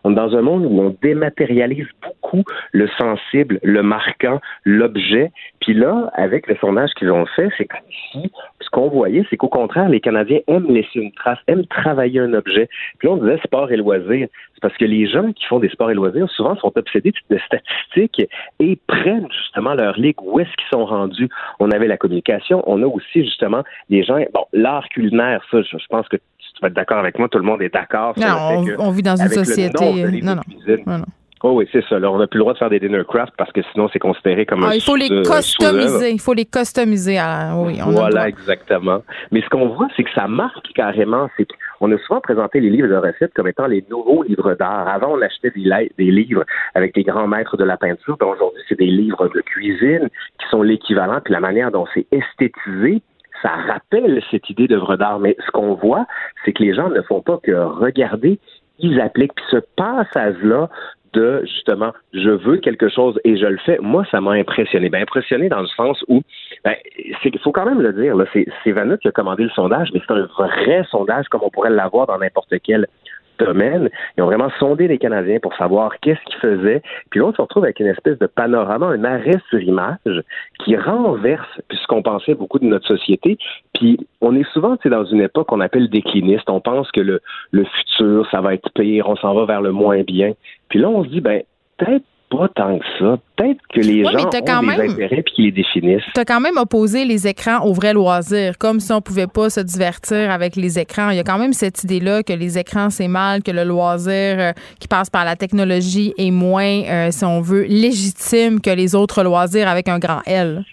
On est dans un monde où on dématérialise beaucoup le sensible, le marquant, l'objet. Puis là, avec le sondage qu'ils ont fait, c'est comme si qu'on voyait, c'est qu'au contraire, les Canadiens aiment laisser une trace, aiment travailler un objet. Puis là, on disait sport et loisirs. C'est parce que les gens qui font des sports et loisirs, souvent, sont obsédés de statistiques et prennent justement leur ligue. Où est-ce qu'ils sont rendus? On avait la communication. On a aussi, justement, les gens... Bon, l'art culinaire, ça, je, pense que tu vas être d'accord avec moi. Tout le monde est d'accord. Non, on, vit dans une société... non, non. non. Oh oui, c'est ça. on n'a plus le droit de faire des dinner craft parce que sinon, c'est considéré comme ah, un Il faut les customiser. Il faut les customiser. oui, voilà, exactement. Mais ce qu'on voit, c'est que ça marque carrément. C'est qu'on a souvent présenté les livres de recettes comme étant les nouveaux livres d'art. Avant, on achetait des, des livres avec les grands maîtres de la peinture. Ben, aujourd'hui, c'est des livres de cuisine qui sont l'équivalent. Puis la manière dont c'est esthétisé, ça rappelle cette idée d'œuvre d'art. Mais ce qu'on voit, c'est que les gens ne font pas que regarder, ils appliquent. Puis ce passage-là de justement je veux quelque chose et je le fais, moi ça m'a impressionné. Ben impressionné dans le sens où ben, il faut quand même le dire, c'est, Vanut qui a commandé le sondage, mais c'est un vrai sondage comme on pourrait l'avoir dans n'importe quel domaine. Ils ont vraiment sondé les Canadiens pour savoir qu'est-ce qu'ils faisaient. Puis là, on se retrouve avec une espèce de panorama, un arrêt sur image qui renverse puisqu'on pensait beaucoup de notre société. Puis on est souvent dans une époque qu'on appelle décliniste. On pense que le, le futur, ça va être pire, on s'en va vers le moins bien. Puis là, on se dit, ben, peut-être pas tant que ça. Peut-être que les gens ont des intérêts puis qu'ils les définissent. Tu as quand même opposé les écrans au vrai loisir, comme si on pouvait pas se divertir avec les écrans. Il y a quand même cette idée-là que les écrans, c'est mal, que le loisir euh, qui passe par la technologie est moins, euh, si on veut, légitime que les autres loisirs avec un grand L.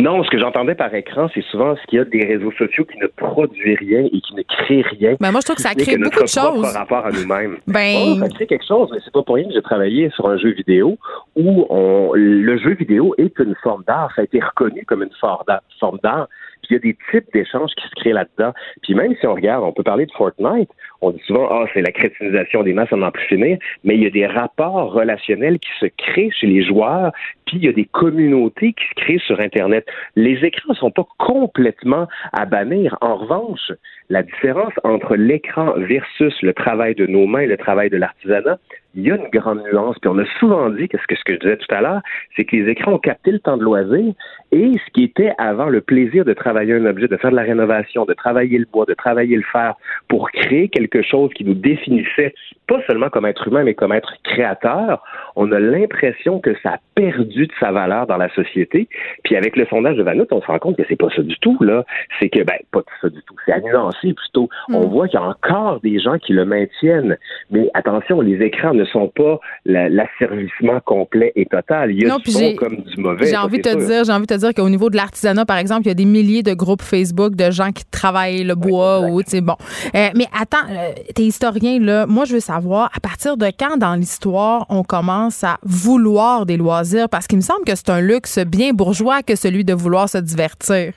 Non, ce que j'entendais par écran, c'est souvent ce qu'il y a des réseaux sociaux qui ne produisent rien et qui ne créent rien. Ben moi, je trouve que ça crée beaucoup de choses. Par rapport à nous-mêmes. Ben... Oh, ça crée quelque chose, mais c'est pas pour rien que j'ai travaillé sur un jeu vidéo où on, le jeu vidéo est une forme d'art. Ça a été reconnu comme une forme d'art. Puis il y a des types d'échanges qui se créent là-dedans. Puis même si on regarde, on peut parler de Fortnite. On dit souvent, ah, c'est la crétinisation des masses, on n'en plus finir. Mais il y a des rapports relationnels qui se créent chez les joueurs. Puis il y a des communautés qui se créent sur Internet. Les écrans ne sont pas complètement à bannir. En revanche, la différence entre l'écran versus le travail de nos mains, le travail de l'artisanat, il y a une grande nuance. Puis on a souvent dit que ce que, ce que je disais tout à l'heure, c'est que les écrans ont capté le temps de loisir et ce qui était avant le plaisir de travailler un objet, de faire de la rénovation, de travailler le bois, de travailler le fer pour créer quelque chose qui nous définissait pas seulement comme être humain, mais comme être créateur, on a l'impression que ça a perdu de sa valeur dans la société. Puis avec le sondage de Vanout, on se rend compte que c'est pas ça du tout, là. C'est que, ben, pas ça du tout. C'est à nuancer plutôt. On mm. voit qu'il y a encore des gens qui le maintiennent. Mais attention, les écrans ne sont pas l'asservissement complet et total. Il y a non, du bon comme du mauvais. J'ai envie de te dire, j'ai envie de te dire qu'au niveau de l'artisanat, par exemple, il y a des milliers de groupes Facebook de gens qui travaillent le bois ou, tu sais, bon. Euh, mais attends, euh, t'es historien, là. Moi, je veux savoir, à partir de quand dans l'histoire on commence à vouloir des loisirs? Parce qu'il me semble que c'est un luxe bien bourgeois que celui de vouloir se divertir.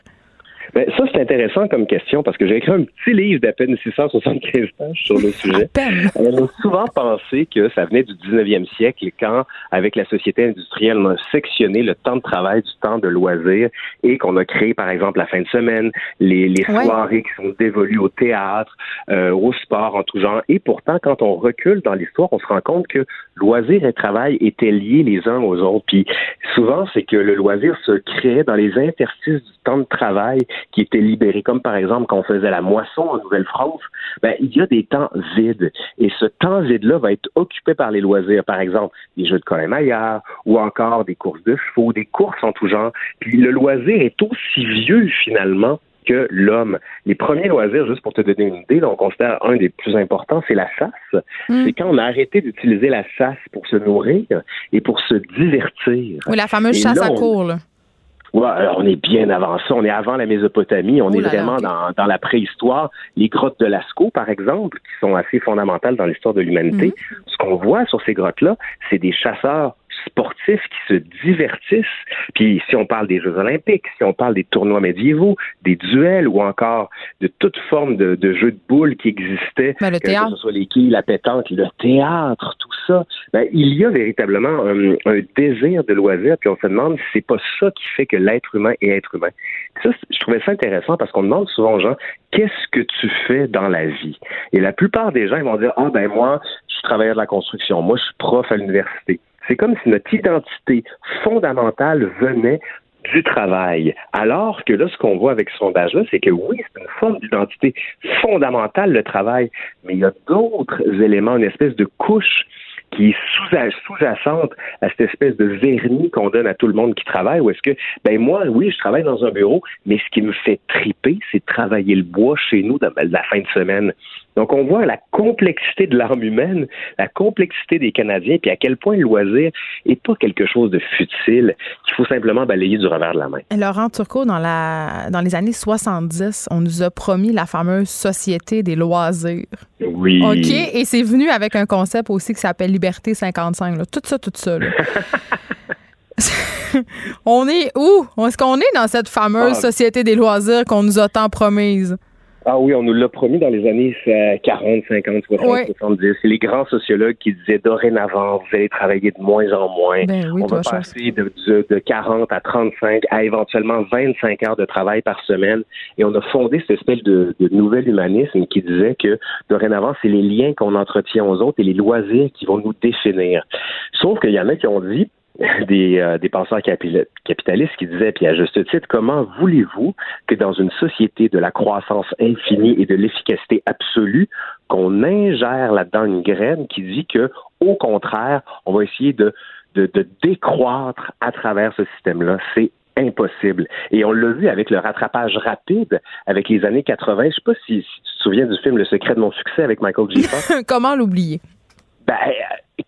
Ben, ça, c'est intéressant comme question parce que j'ai écrit un petit livre d'à peine 675 pages sur le sujet. On a souvent pensé que ça venait du 19e siècle quand, avec la société industrielle, on a sectionné le temps de travail du temps de loisir et qu'on a créé, par exemple, la fin de semaine, les, les soirées qui sont dévolues au théâtre, euh, au sport en tout genre. Et pourtant, quand on recule dans l'histoire, on se rend compte que loisir et travail étaient liés les uns aux autres. Puis souvent, c'est que le loisir se créait dans les interstices du temps de travail qui étaient libérés, comme par exemple quand on faisait la moisson en Nouvelle-France. Ben, il y a des temps vides. Et ce temps vide-là va être occupé par les loisirs. Par exemple, des jeux de colin ou encore des courses de chevaux, des courses en tout genre. Puis le loisir est aussi vieux finalement que l'homme. Les premiers loisirs, juste pour te donner une idée, on considère un des plus importants, c'est la chasse. Hmm. C'est quand on a arrêté d'utiliser la chasse pour se nourrir et pour se divertir. Oui, la fameuse chasse à cours, là. Ouais, on est bien avant ça. On est avant la Mésopotamie. On est vraiment dans, dans, la préhistoire. Les grottes de Lascaux, par exemple, qui sont assez fondamentales dans l'histoire de l'humanité. Hmm. Ce qu'on voit sur ces grottes-là, c'est des chasseurs sportifs qui se divertissent. Puis si on parle des Jeux olympiques, si on parle des tournois médiévaux, des duels ou encore de toute forme de, jeux de boules qui existaient, ben, que ce soit les quilles, la pétanque, le théâtre, tout ça, ben, il y a véritablement un, désir de loisir, puis on se demande si c'est pas ça qui fait que l'être humain est être humain. Ça, je trouvais ça intéressant parce qu'on demande souvent aux gens qu'est-ce que tu fais dans la vie? Et la plupart des gens ils vont dire Ah ben moi, je suis travailleur de la construction, moi je suis prof à l'université. C'est comme si notre identité fondamentale venait du travail. Alors que là, ce qu'on voit avec ce sondage-là, c'est que oui, c'est une forme d'identité fondamentale, le travail, mais il y a d'autres éléments, une espèce de couche qui est sous-jacente à cette espèce de vernis qu'on donne à tout le monde qui travaille, ou est-ce que, ben moi, oui, je travaille dans un bureau, mais ce qui me fait triper, c'est travailler le bois chez nous dans la fin de semaine. Donc, on voit la complexité de l'arme humaine, la complexité des Canadiens, puis à quel point le loisir n'est pas quelque chose de futile qu'il faut simplement balayer du revers de la main. Laurent Turcot, dans, la, dans les années 70, on nous a promis la fameuse Société des loisirs. Oui. OK, et c'est venu avec un concept aussi qui s'appelle Liberté 55. Tout ça, tout ça. on est où? Est-ce qu'on est dans cette fameuse ah. Société des loisirs qu'on nous a tant promise? Ah oui, on nous l'a promis dans les années 40, 50, 60, 70. C'est les grands sociologues qui disaient dorénavant, vous allez travailler de moins en moins. Ben on va passer de, de, 40 à 35 à éventuellement 25 heures de travail par semaine. Et on a fondé cette espèce de, de nouvel humanisme qui disait que dorénavant, c'est les liens qu'on entretient aux autres et les loisirs qui vont nous définir. Sauf qu'il y en a qui ont dit, des, euh, des penseurs capitalistes qui disaient, puis à juste titre, comment voulez-vous que dans une société de la croissance infinie et de l'efficacité absolue, qu'on ingère là-dedans une graine qui dit que, au contraire, on va essayer de, de, de décroître à travers ce système-là? C'est impossible. Et on l'a vu avec le rattrapage rapide avec les années 80. Je sais pas si, tu te souviens du film Le secret de mon succès avec Michael J. Comment l'oublier? Ben,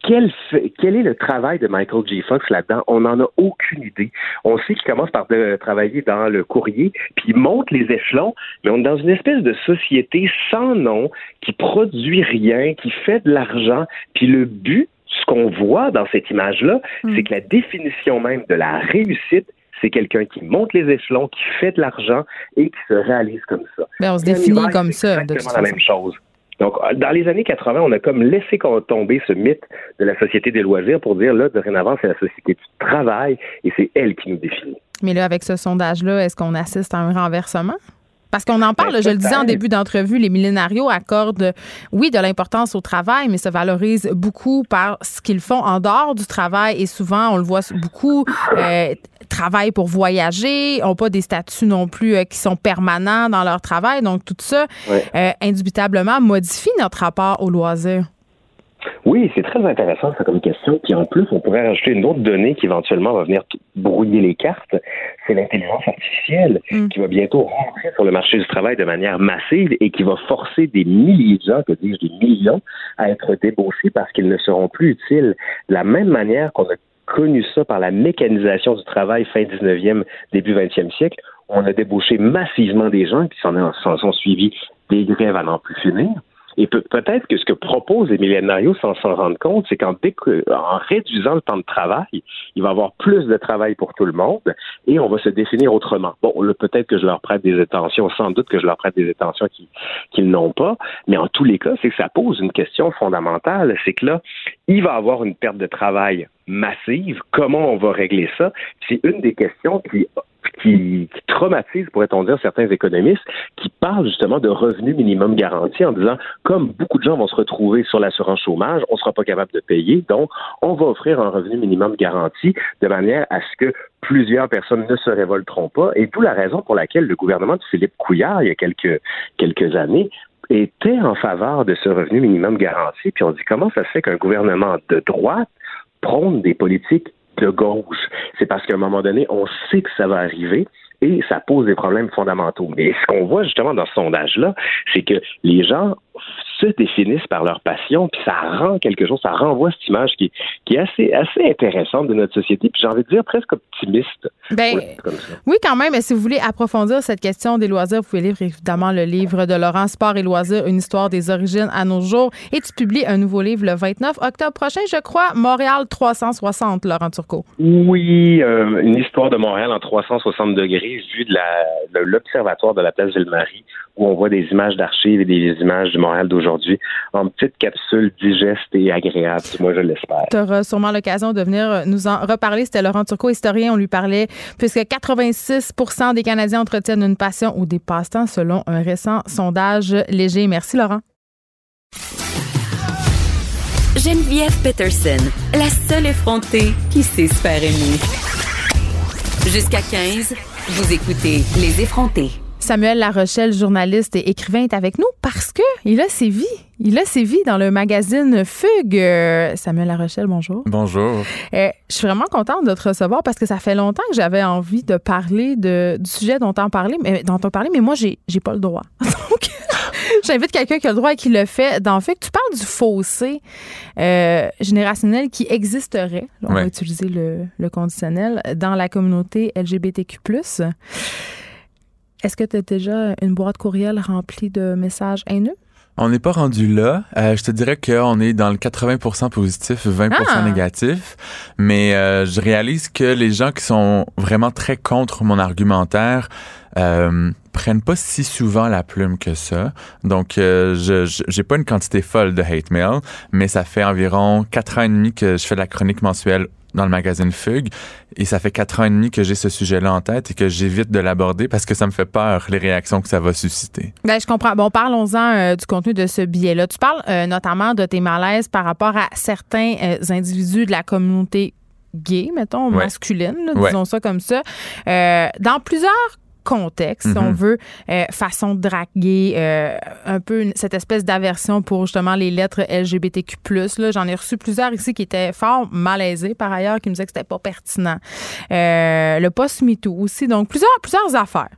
quel, quel est le travail de Michael J. Fox là-dedans? On n'en a aucune idée. On sait qu'il commence par de, travailler dans le courrier, puis il monte les échelons, mais on est dans une espèce de société sans nom, qui produit rien, qui fait de l'argent, puis le but, ce qu'on voit dans cette image-là, hmm. c'est que la définition même de la réussite, c'est quelqu'un qui monte les échelons, qui fait de l'argent et qui se réalise comme ça. Ben, on se définit comme ça. C'est la même chose. Donc, dans les années 80, on a comme laissé tomber ce mythe de la société des loisirs pour dire, là, dorénavant, c'est la société du travail et c'est elle qui nous définit. Mais là, avec ce sondage-là, est-ce qu'on assiste à un renversement? Parce qu'on en parle, je le disais en début d'entrevue, les millénarios accordent, oui, de l'importance au travail, mais se valorisent beaucoup par ce qu'ils font en dehors du travail. Et souvent, on le voit beaucoup, euh, travaillent pour voyager, n'ont pas des statuts non plus euh, qui sont permanents dans leur travail. Donc, tout ça, euh, indubitablement, modifie notre rapport au loisir. Oui, c'est très intéressant ça comme question. Puis en plus, on pourrait rajouter une autre donnée qui éventuellement va venir brouiller les cartes. C'est l'intelligence artificielle mm. qui va bientôt rentrer sur le marché du travail de manière massive et qui va forcer des milliers de gens, que dis-je, des millions, à être débauchés parce qu'ils ne seront plus utiles. De la même manière qu'on a connu ça par la mécanisation du travail fin 19e, début 20e siècle, on a débauché massivement des gens qui s'en sont suivis des grèves à n'en plus finir. Et peut-être que ce que propose Emilienne Nario sans s'en rendre compte, c'est qu'en en réduisant le temps de travail, il va y avoir plus de travail pour tout le monde et on va se définir autrement. Bon, peut-être que je leur prête des attentions, sans doute que je leur prête des attentions qu'ils n'ont pas, mais en tous les cas, c'est que ça pose une question fondamentale. C'est que là, il va y avoir une perte de travail massive. Comment on va régler ça? C'est une des questions qui qui, traumatise, pourrait-on dire, certains économistes qui parlent justement de revenu minimum garanti en disant, comme beaucoup de gens vont se retrouver sur l'assurance chômage, on ne sera pas capable de payer, donc on va offrir un revenu minimum garanti de manière à ce que plusieurs personnes ne se révolteront pas, et d'où la raison pour laquelle le gouvernement de Philippe Couillard, il y a quelques, quelques années, était en faveur de ce revenu minimum garanti, puis on dit comment ça se fait qu'un gouvernement de droite prône des politiques de gauche. C'est parce qu'à un moment donné, on sait que ça va arriver et ça pose des problèmes fondamentaux. Mais ce qu'on voit justement dans ce sondage-là, c'est que les gens se définissent par leur passion, puis ça rend quelque chose, ça renvoie cette image qui, qui est assez, assez intéressante de notre société, puis j'ai envie de dire presque optimiste. Ben, oui, quand même, mais si vous voulez approfondir cette question des loisirs, vous pouvez lire évidemment le livre de Laurent Sport et loisirs, une histoire des origines à nos jours, et tu publies un nouveau livre le 29 octobre prochain, je crois, Montréal 360, Laurent Turcot. Oui, euh, une histoire de Montréal en 360 degrés, vue de l'observatoire de, de la place Ville-Marie, où on voit des images d'archives et des images du Montréal d'aujourd'hui en petite capsule digeste et agréable. Moi, je l'espère. Tu auras sûrement l'occasion de venir nous en reparler. C'était Laurent Turcot, historien. On lui parlait puisque 86% des Canadiens entretiennent une passion ou des passe-temps selon un récent sondage léger. Merci, Laurent. Geneviève Peterson, la seule effrontée qui sait se faire aimer. Jusqu'à 15, vous écoutez Les effrontés. Samuel Larochelle, journaliste et écrivain, est avec nous parce que il a ses vies. Il a ses vies dans le magazine Fugue. Euh, Samuel Larochelle, bonjour. Bonjour. Euh, je suis vraiment contente de te recevoir parce que ça fait longtemps que j'avais envie de parler de, du sujet dont on parlait, mais dont on parlait, mais moi j'ai j'ai pas le droit. Donc j'invite quelqu'un qui a le droit et qui le fait. Dans fait, tu parles du fossé euh, générationnel qui existerait. on va utiliser le, le conditionnel dans la communauté LGBTQ+. Est-ce que tu as déjà une boîte courriel remplie de messages haineux? On n'est pas rendu là. Euh, je te dirais qu'on est dans le 80% positif, 20% ah! négatif. Mais euh, je réalise que les gens qui sont vraiment très contre mon argumentaire euh, prennent pas si souvent la plume que ça. Donc, euh, je j'ai pas une quantité folle de hate mail, mais ça fait environ quatre ans et demi que je fais de la chronique mensuelle dans le magazine Fugue. Et ça fait quatre ans et demi que j'ai ce sujet-là en tête et que j'évite de l'aborder parce que ça me fait peur, les réactions que ça va susciter. Ben, je comprends. Bon, parlons-en euh, du contenu de ce billet-là. Tu parles euh, notamment de tes malaises par rapport à certains euh, individus de la communauté gay, mettons, masculine, disons ça comme ça. dans plusieurs contexte, si on mhm. veut, euh, façon de draguer, euh, un peu cette espèce d'aversion pour justement les lettres LGBTQ+. J'en ai reçu plusieurs ici qui étaient fort malaisés par ailleurs, qui me disaient que c'était pas pertinent. Euh, le post-MeToo aussi, donc plusieurs, plusieurs affaires.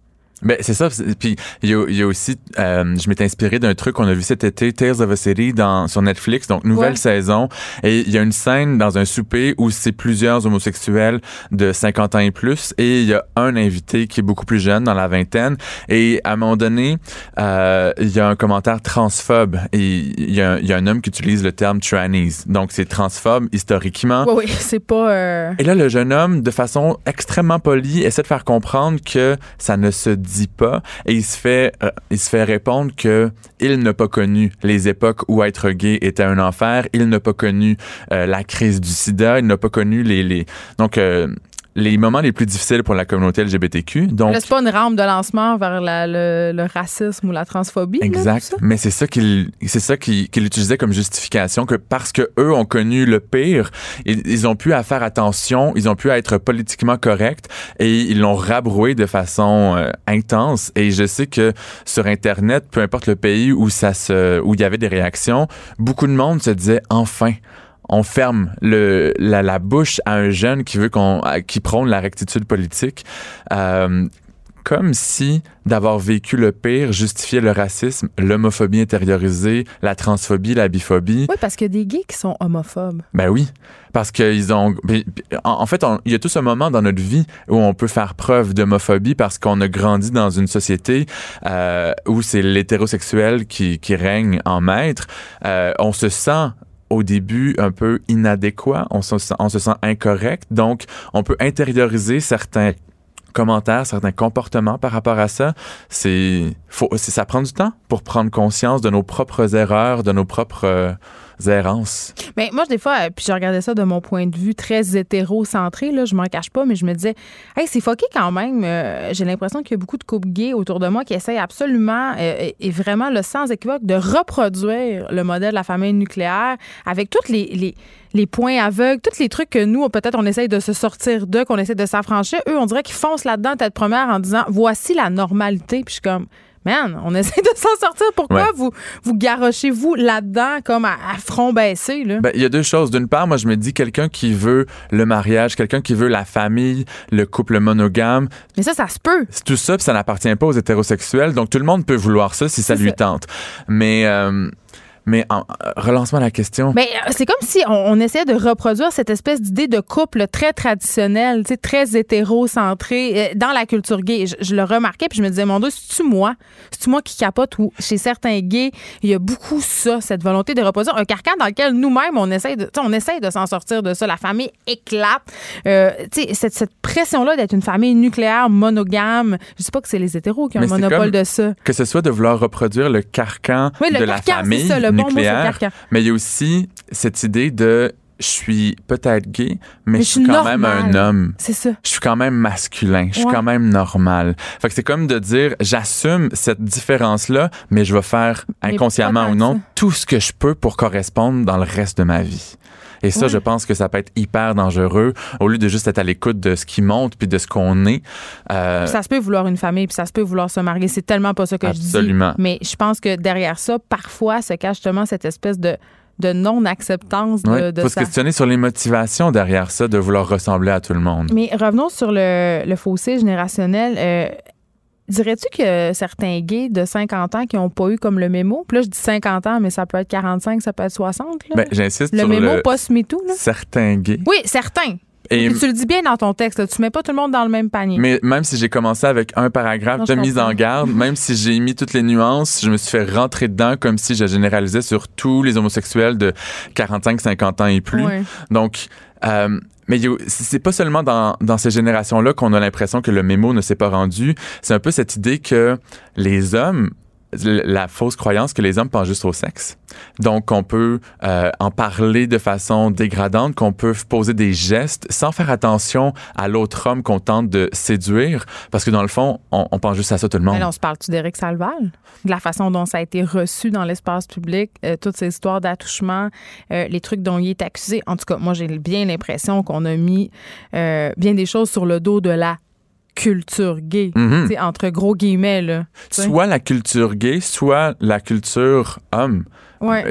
Ben, c'est ça. Puis il y, a, aussi, euh, je m'étais inspiré d'un truc qu'on a vu cet été, Tales of a City dans, sur Netflix, donc nouvelle saison. Et il y a une scène dans un souper où c'est plusieurs homosexuels de 50 ans et plus, et il y a un invité qui est beaucoup plus jeune, dans la vingtaine. Et à un moment donné, euh, il y a un commentaire transphobe. Et il y, a, y a un homme qui utilise le terme trannies. Donc c'est transphobe historiquement. Oui, oui, c'est pas. Euh... Et là, le jeune homme, de façon extrêmement polie, essaie de faire comprendre que ça ne se dit dit pas et il se fait euh, il se fait répondre que il n'a pas connu les époques où être gay était un enfer, il n'a pas connu euh, la crise du sida, il n'a pas connu les les donc euh, les moments les plus difficiles pour la communauté LGBTQ. Donc, c'est pas une rampe de lancement vers le, racisme ou la transphobie. Exact. mais c'est ça qu'il, c'est ça qu'il, utilisait comme justification que parce que eux ont connu le pire, ils, ont pu à faire attention, ils ont pu être politiquement corrects et ils l'ont rabroué de façon euh, intense. Et je sais que sur Internet, peu importe le pays où ça se, où il y avait des réactions, beaucoup de monde se disait enfin on ferme le, la, bouche à un jeune qui veut qu'on qui prône la rectitude politique. Euh, comme si d'avoir vécu le pire justifiait le racisme, l'homophobie intériorisée, la transphobie, la biphobie. Oui, parce qu'il y a des gays qui sont homophobes. Ben oui, parce qu'ils ont... En fait, il y a tout ce moment dans notre vie où on peut faire preuve d'homophobie parce qu'on a grandi dans une société euh, où c'est l'hétérosexuel qui, qui règne en maître. Euh, on se sent au début un peu inadéquat, on se, on se sent incorrect, donc on peut intérioriser certains commentaires, certains comportements par rapport à ça. C'est, faut, ça prend du temps pour prendre conscience de nos propres erreurs, de nos propres euh, Mais moi, des fois, euh, puis je regardais ça de mon point de vue très hétérocentré, là, je m'en cache pas, mais je me disais, hey, c'est foqué quand même. Euh, j'ai l'impression qu'il y a beaucoup de couples gays autour de moi qui essayent absolument et vraiment le sans équivoque de reproduire le modèle de la famille nucléaire avec toutes les, les les points aveugles, tous les trucs que nous, peut-être, on essaye de se sortir d'eux, qu'on essaie de s'affranchir. Eux, on dirait qu'ils foncent là-dedans tête première en disant voici la normalité. Puis je suis comme man, on essaie de s'en sortir. Pourquoi vous vous garochez-vous là-dedans comme à, front baissé? Ben, il y a deux choses. D'une part, moi, je me dis quelqu'un qui veut le mariage, quelqu'un qui veut la famille, le couple monogame. Mais ça, ça se peut. Tout ça, ça n'appartient pas aux hétérosexuels. Donc, tout le monde peut vouloir ça si ça lui tente. Mais... Euh, mais en, relance-moi la question. Mais euh, c'est comme si on, essayait de reproduire cette espèce d'idée de couple très traditionnel, très hétérocentré euh, dans la culture gay. Je, le remarquais puis je me disais mon dieu, c'est-tu moi, c'est-tu moi qui capote ou chez certains gays, il y a beaucoup ça, cette volonté de reproduire? Un carcan dans lequel nous-mêmes on essaye de, on essaye de s'en sortir de ça. La famille éclate. Euh, cette, cette pression-là d'être une famille nucléaire monogame. Je sais pas que c'est les hétéros qui ont le monopole de ça. Que ce soit de vouloir reproduire le carcan de la famille nucléaire. mais il y a aussi cette idée de je suis peut-être gay, mais, je suis quand même un homme. C'est ça. Je suis quand même masculin. Je suis quand même normal. Fait que c'est comme de dire, j'assume cette différence-là, mais je vais faire inconsciemment ou non tout ce que je peux pour correspondre dans le reste de ma vie. Et ça, je pense que ça peut être hyper dangereux au lieu de juste être à l'écoute de ce qui monte puis de ce qu'on est. Euh, ça se peut vouloir une famille puis ça se peut vouloir se marier. C'est tellement pas ça que je dis. Absolument. Mais je pense que derrière ça, parfois, se cache justement cette espèce de de non-acceptance de, Il faut se questionner sur les motivations derrière ça, de vouloir ressembler à tout le monde. Mais revenons sur le, le fossé générationnel. Euh, Dirais-tu que certains gays de 50 ans qui n'ont pas eu comme le mémo, puis là je dis 50 ans, mais ça peut être 45, ça peut être 60. Ben, j'insiste le sur mémo post-MeToo. Certains gays. Oui, certains. Et, tu le dis bien dans ton texte, tu mets pas tout le monde dans le même panier. Mais même si j'ai commencé avec un paragraphe de mise en garde, même si j'ai mis toutes les nuances, je me suis fait rentrer dedans comme si je généralisais sur tous les homosexuels de 45, 50 ans et plus. Donc, euh, mais c'est pas seulement dans, dans ces générations-là qu'on a l'impression que le mémo ne s'est pas rendu. C'est un peu cette idée que les hommes la fausse croyance que les hommes pensent juste au sexe. Donc, on peut euh, en parler de façon dégradante, qu'on peut poser des gestes sans faire attention à l'autre homme qu'on tente de séduire, parce que dans le fond, on, pense juste à ça tout le monde. Mais on se parle-tu d'Éric Salval? De la façon dont ça a été reçu dans l'espace public, euh, toutes ces histoires d'attouchement, euh, les trucs dont il est accusé. En tout cas, moi, j'ai bien l'impression qu'on a mis bien des choses sur le dos de la culture gay, mhm. entre gros guillemets. Là, soit la culture gay, soit la culture homme.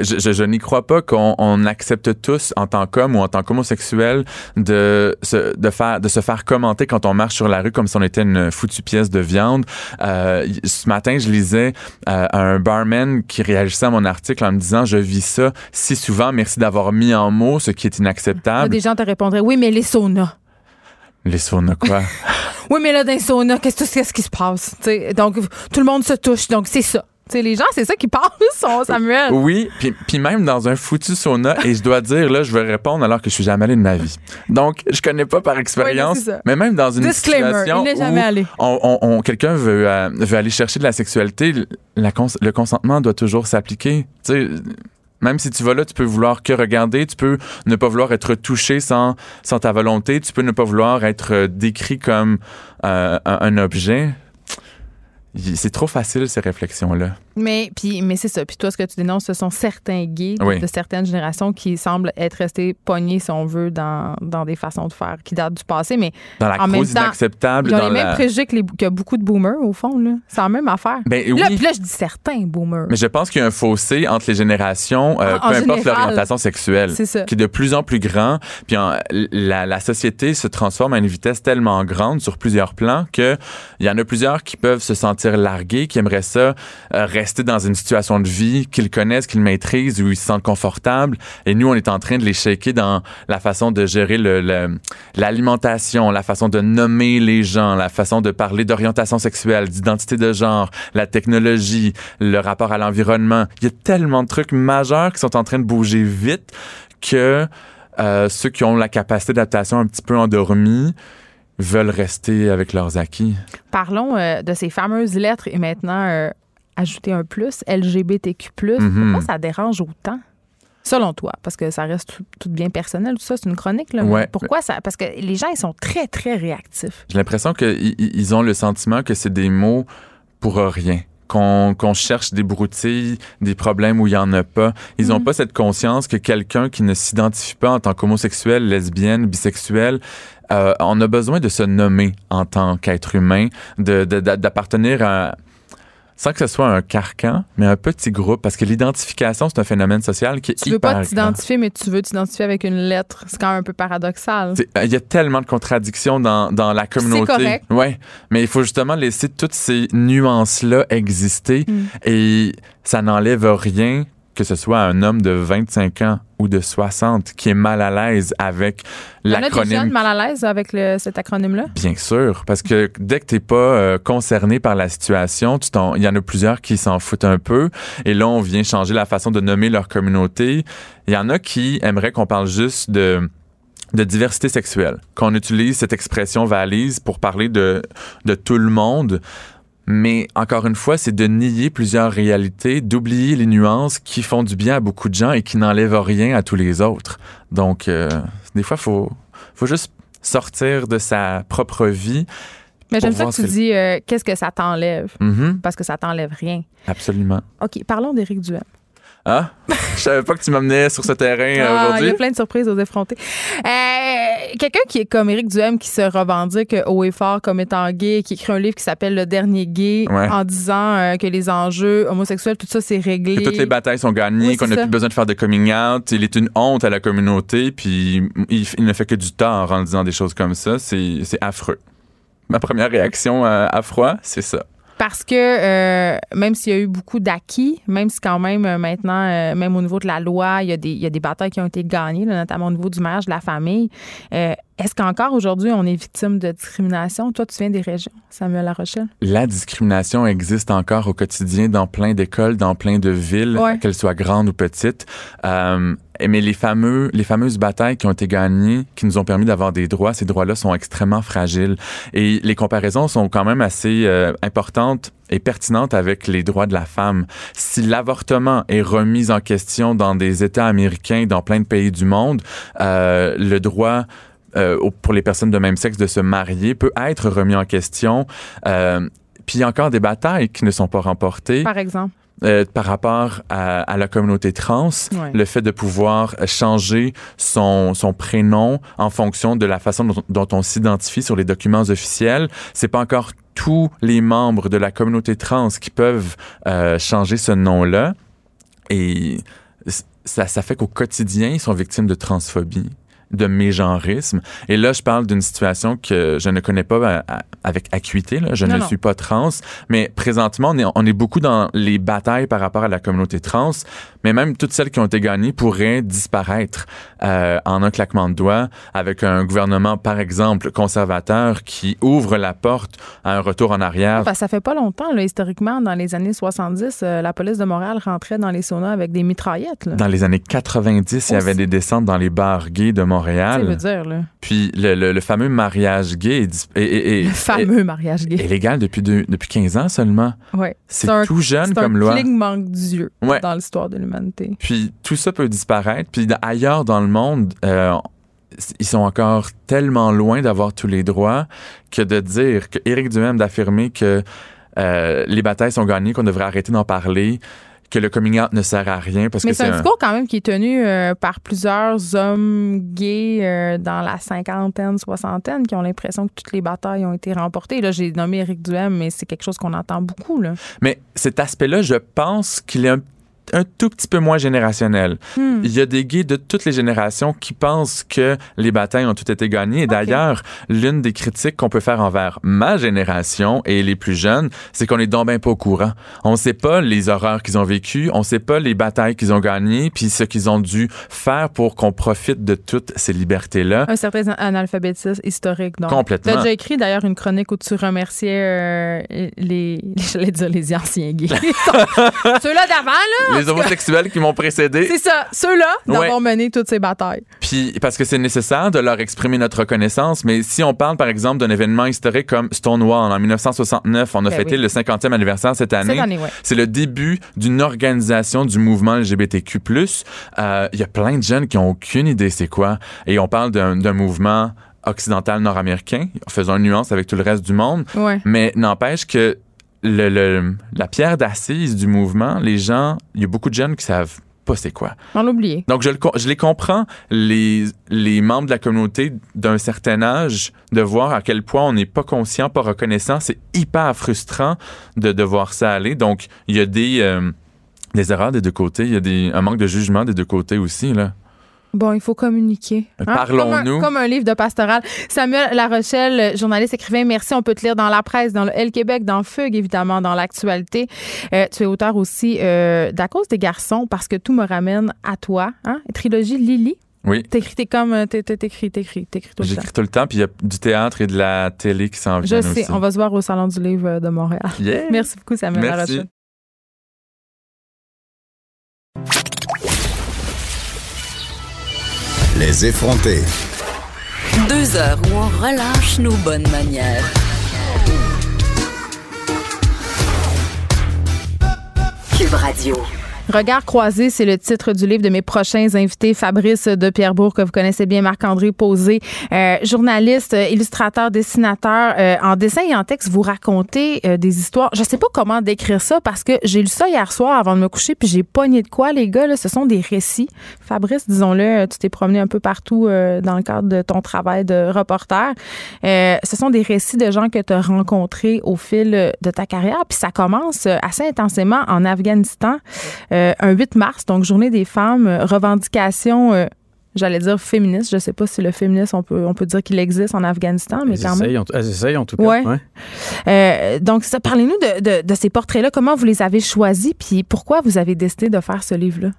Je, je, n'y crois pas qu'on accepte tous en tant qu'homme ou en tant qu'homosexuel de se, de, faire, de se faire commenter quand on marche sur la rue comme si on était une foutue pièce de viande. Euh, ce matin, je lisais euh, un barman qui réagissait à mon article en me disant Je vis ça si souvent, merci d'avoir mis en mots ce qui est inacceptable. Des gens te répondraient Oui, mais les saunas. Les saunas quoi? oui, mais là, dans les saunas, qu'est-ce qui se passe? donc, tout le monde se touche, donc c'est ça. les gens, c'est ça qui parlent, son Samuel. Oui, puis même dans un foutu sauna, et je dois dire, là, je vais répondre alors que je suis jamais allé de ma vie. Donc, je connais pas par expérience, mais même dans une situation où quelqu'un veut, euh, veut aller chercher de la sexualité, le consentement doit toujours s'appliquer. Tu sais, même si tu vas là, tu peux vouloir que regarder, tu peux ne pas vouloir être touché sans, sans ta volonté, tu peux ne pas vouloir être euh, décrit comme euh, un, objet. C'est trop facile, ces réflexions-là. Mais, puis, mais c'est ça. Puis toi, ce que tu dénonces, ce sont certains gays de, Oui. de certaines générations qui semblent être restés pognés, si on veut, dans, dans des façons de faire qui datent du passé. Mais Dans la En même cause temps, inacceptable. ils ont dans les mêmes la... préjugés que, les, que beaucoup de boomers, au fond. là. C'est la même affaire. Ben, Là, puis là, je dis certains boomers. Mais je pense qu'il y a un fossé entre les générations, euh, En- en peu importe l'orientation sexuelle, ça. qui est de plus en plus grand. Puis en- la, la société se transforme à une vitesse tellement grande sur plusieurs plans que il y en a plusieurs qui peuvent se sentir largués, qui aimeraient ça euh, rester dans une situation de vie qu'ils connaissent, qu'ils maîtrisent, où ils se sentent confortables. Et nous, on est en train de les shaker dans la façon de gérer l'alimentation, la façon de nommer les gens, la façon de parler d'orientation sexuelle, d'identité de genre, la technologie, le rapport à l'environnement. Il y a tellement de trucs majeurs qui sont en train de bouger vite que euh, ceux qui ont la capacité d'adaptation un petit peu endormie veulent rester avec leurs acquis. Parlons euh, de ces fameuses lettres et maintenant euh, ajouter un plus, LGBTQ. Mhm. Pourquoi ça dérange autant? Selon toi, parce que ça reste tout, tout bien personnel, tout ça, c'est une chronique. Là, mais Ouais. Pourquoi ça? Parce que les gens, ils sont très, très réactifs. J'ai l'impression qu'ils ils ont le sentiment que c'est des mots pour rien. Qu'on qu'on cherche des broutilles, des problèmes où il n'y en a pas. Ils n'ont Mhm. pas cette conscience que quelqu'un qui ne s'identifie pas en tant qu'homosexuel, lesbienne, bisexuel, euh, on a besoin de se nommer en tant qu'être humain, de- de- de- d'appartenir à sans que ce soit un carcan, mais un petit groupe, parce que l'identification, c'est un phénomène social qui est Tu veux hyper pas grand. t'identifier, mais tu veux t'identifier avec une lettre. C'est quand même un peu paradoxal. C'est- euh, Il y a tellement de contradictions dans, dans la communauté. correct. Ouais, mais il faut justement laisser toutes ces nuances-là exister Mm. et ça n'enlève rien que ce soit un homme de 25 ans ou de 60 qui est mal à l'aise avec l'acronyme. mal à l'aise avec le- cet acronyme-là? Bien sûr, parce que dès que t'es pas euh, concerné par la situation, tu t'en- il y en a plusieurs qui s'en foutent un peu. Et là, on vient changer la façon de nommer leur communauté. Il y en a qui aimeraient qu'on parle juste de de diversité sexuelle, qu'on utilise cette expression valise pour parler de, de tout le monde. Mais encore une fois, c'est de nier plusieurs réalités, d'oublier les nuances qui font du bien à beaucoup de gens et qui n'enlèvent rien à tous les autres. Donc, euh, des fois, faut, faut juste sortir de sa propre vie. Mais j'aime ça que tu dis euh, qu'est-ce que ça t'enlève, Mhm, parce que ça t'enlève rien. absolument. OK, parlons d'Éric Duhem. Ah, je savais pas que tu m'amenais sur ce terrain euh, Ah, il y aujourd'hui. a plein de surprises aux effrontés. Euh, Quelqu'un qui est comme Éric Duhem, qui se revendique haut et fort comme étant gay, qui écrit un livre qui s'appelle Le Dernier Gay, Ouais. en disant euh, que les enjeux homosexuels, tout ça, c'est réglé. Que toutes les batailles sont gagnées, Oui, qu'on n'a plus besoin de faire de coming out. Il est une honte à la communauté, puis il, il ne fait que du tort en disant des choses comme ça. C'est c'est affreux. Ma première réaction à, à froid, c'est ça. Parce que euh, même s'il y a eu beaucoup d'acquis, même si quand même euh, maintenant, euh, même au niveau de la loi, il y a des, il y a des batailles qui ont été gagnées, là, notamment au niveau du mariage de la famille, est-ce qu'encore aujourd'hui, on est victime de discrimination? Toi, tu viens des régions, Samuel Larochelle. La discrimination existe encore au quotidien dans plein d'écoles, dans plein de villes, Ouais. qu'elles soient grandes ou petites. Euh, mais les fameux, les fameuses batailles qui ont été gagnées, qui nous ont permis d'avoir des droits, ces droits-là sont extrêmement fragiles. Et les comparaisons sont quand même assez euh, importantes et pertinentes avec les droits de la femme. Si l'avortement est remis en question dans des États américains, dans plein de pays du monde, euh, le droit euh, pour les personnes de même sexe de se marier peut être remis en question. Euh, puis il y a encore des batailles qui ne sont pas remportées Par exemple. Euh, par rapport à, à la communauté trans. Ouais. Le fait de pouvoir changer son, son prénom en fonction de la façon dont, dont on s'identifie sur les documents officiels, c'est pas encore tous les membres de la communauté trans qui peuvent euh, changer ce nom-là. Et ça, ça fait qu'au quotidien, ils sont victimes de transphobie de mégenrisme. Et là, je parle d'une situation que je ne connais pas euh, à- avec acuité. Là. Je Non, ne non. suis pas trans, mais présentement, on est, on est beaucoup dans les batailles par rapport à la communauté trans, mais même toutes celles qui ont été gagnées pourraient disparaître euh, en un claquement de doigts avec un gouvernement, par exemple, conservateur qui ouvre la porte à un retour en arrière. Que ça fait pas longtemps, là, historiquement, dans les années 70, euh, la police de Montréal rentrait dans les saunas avec des mitraillettes. Là. Dans les années 90, il y avait des descentes dans les bars gays de Montréal. veut dire, là. Puis le, le- le fameux mariage gay est, Le fameux mariage gay. est légal depuis, deux- depuis 15 ans seulement. Ouais. C'est un- tout jeune C'est comme un loi. clignement d'yeux Ouais. dans l'histoire de l'humanité. Puis tout ça peut disparaître. Puis ailleurs dans le monde, euh, ils sont encore tellement loin d'avoir tous les droits que de dire que Éric Duhem d'affirmer que euh, les batailles sont gagnées, qu'on devrait arrêter d'en parler que le coming out ne sert à rien parce Mais que c'est un un- discours quand même qui est tenu euh, par plusieurs hommes gays euh, dans la cinquantaine, soixantaine qui ont l'impression que toutes les batailles ont été remportées. Là, j'ai nommé Éric Duhem, mais c'est quelque chose qu'on entend beaucoup. Là. Mais cet aspect-là, je pense qu'il est un, un tout petit peu moins générationnel. Hmm. Il y a des gays de toutes les générations qui pensent que les batailles ont toutes été gagnées. Et d'ailleurs, l'une des critiques qu'on peut faire envers ma génération et les plus jeunes, c'est qu'on est donc ben pas au courant. On sait pas les horreurs qu'ils ont vécues, on sait pas les batailles qu'ils ont gagnées, puis ce qu'ils ont dû faire pour qu'on profite de toutes ces libertés-là. Un certain analphabétisme historique. Donc. Complètement. Tu as déjà écrit d'ailleurs une chronique où tu remerciais euh, les, j'allais dire les anciens gays. Ceux-là d'avant, là. Les homosexuels qui m'ont précédé. C'est ça, ceux-là d'avoir Ouais. mené toutes ces batailles. Puis parce que c'est nécessaire de leur exprimer notre reconnaissance, mais si on parle par exemple d'un événement historique comme Stonewall en 1969, on a Ben fêté oui. le 50e anniversaire cette année. Cette année, ouais. C'est le début d'une organisation du mouvement LGBTQ+. Euh, Il y a plein de jeunes qui ont aucune idée c'est quoi. Et on parle d'un d'un mouvement occidental nord-américain, faisant une nuance avec tout le reste du monde. Ouais. Mais n'empêche que le, le- la pierre d'assise du mouvement, les gens, il y a beaucoup de jeunes qui savent pas c'est quoi. On l'a oublié. Donc, je, le je les comprends, les, les membres de la communauté d'un certain âge, de voir à quel point on n'est pas conscient, pas reconnaissant. C'est hyper frustrant de, de voir ça aller. Donc, il y a des, euh, des erreurs des deux côtés. Il y a des, un manque de jugement des deux côtés aussi. Là. Bon, il faut communiquer. hein? Parlons-nous. Comme un, comme un livre de pastoral. Samuel Larochelle, journaliste, écrivain, merci. On peut te lire dans la presse, dans le L Québec, dans Fugue, évidemment, dans l'actualité. Euh, tu es auteur aussi euh, d'À cause des garçons, parce que tout me ramène à toi. Hein? Trilogie Lily. Oui. T'écris, t'es comme. euh, T'écris, t'écris, t'écris tout le temps. J'écris tout le temps, puis il y a du théâtre et de la télé qui s'en Je viennent sais, aussi. on va se voir au Salon du Livre de Montréal. Yeah. Merci beaucoup, Samuel Merci. Larochelle. Les effrontés. Deux heures où on relâche nos bonnes manières. Cube Radio. Regard croisé, c'est le titre du livre de mes prochains invités. Fabrice de Pierrebourg, que vous connaissez bien, Marc-André Posé, euh, journaliste, illustrateur, dessinateur. Euh, en dessin et en texte, vous racontez euh, des histoires. Je sais pas comment décrire ça parce que j'ai lu ça hier soir avant de me coucher, puis j'ai pogné de quoi, les gars. Là, ce sont des récits. Fabrice, disons-le, euh, tu t'es promené un peu partout euh, dans le cadre de ton travail de reporter. Euh, ce sont des récits de gens que tu as rencontrés au fil de ta carrière. Puis ça commence assez intensément en Afghanistan, un 8 mars, donc Journée des femmes, euh, revendication. euh, J'allais dire féministe. Je sais pas si le féminisme, on peut, on peut dire qu'il existe en Afghanistan, mais Elles quand même. essayent, en, elles essayent en tout cas. Ouais. ouais. Euh, donc, ça, parlez-nous de, de- de ces portraits-là. Comment vous les avez choisis, puis pourquoi vous avez décidé de faire ce livre-là?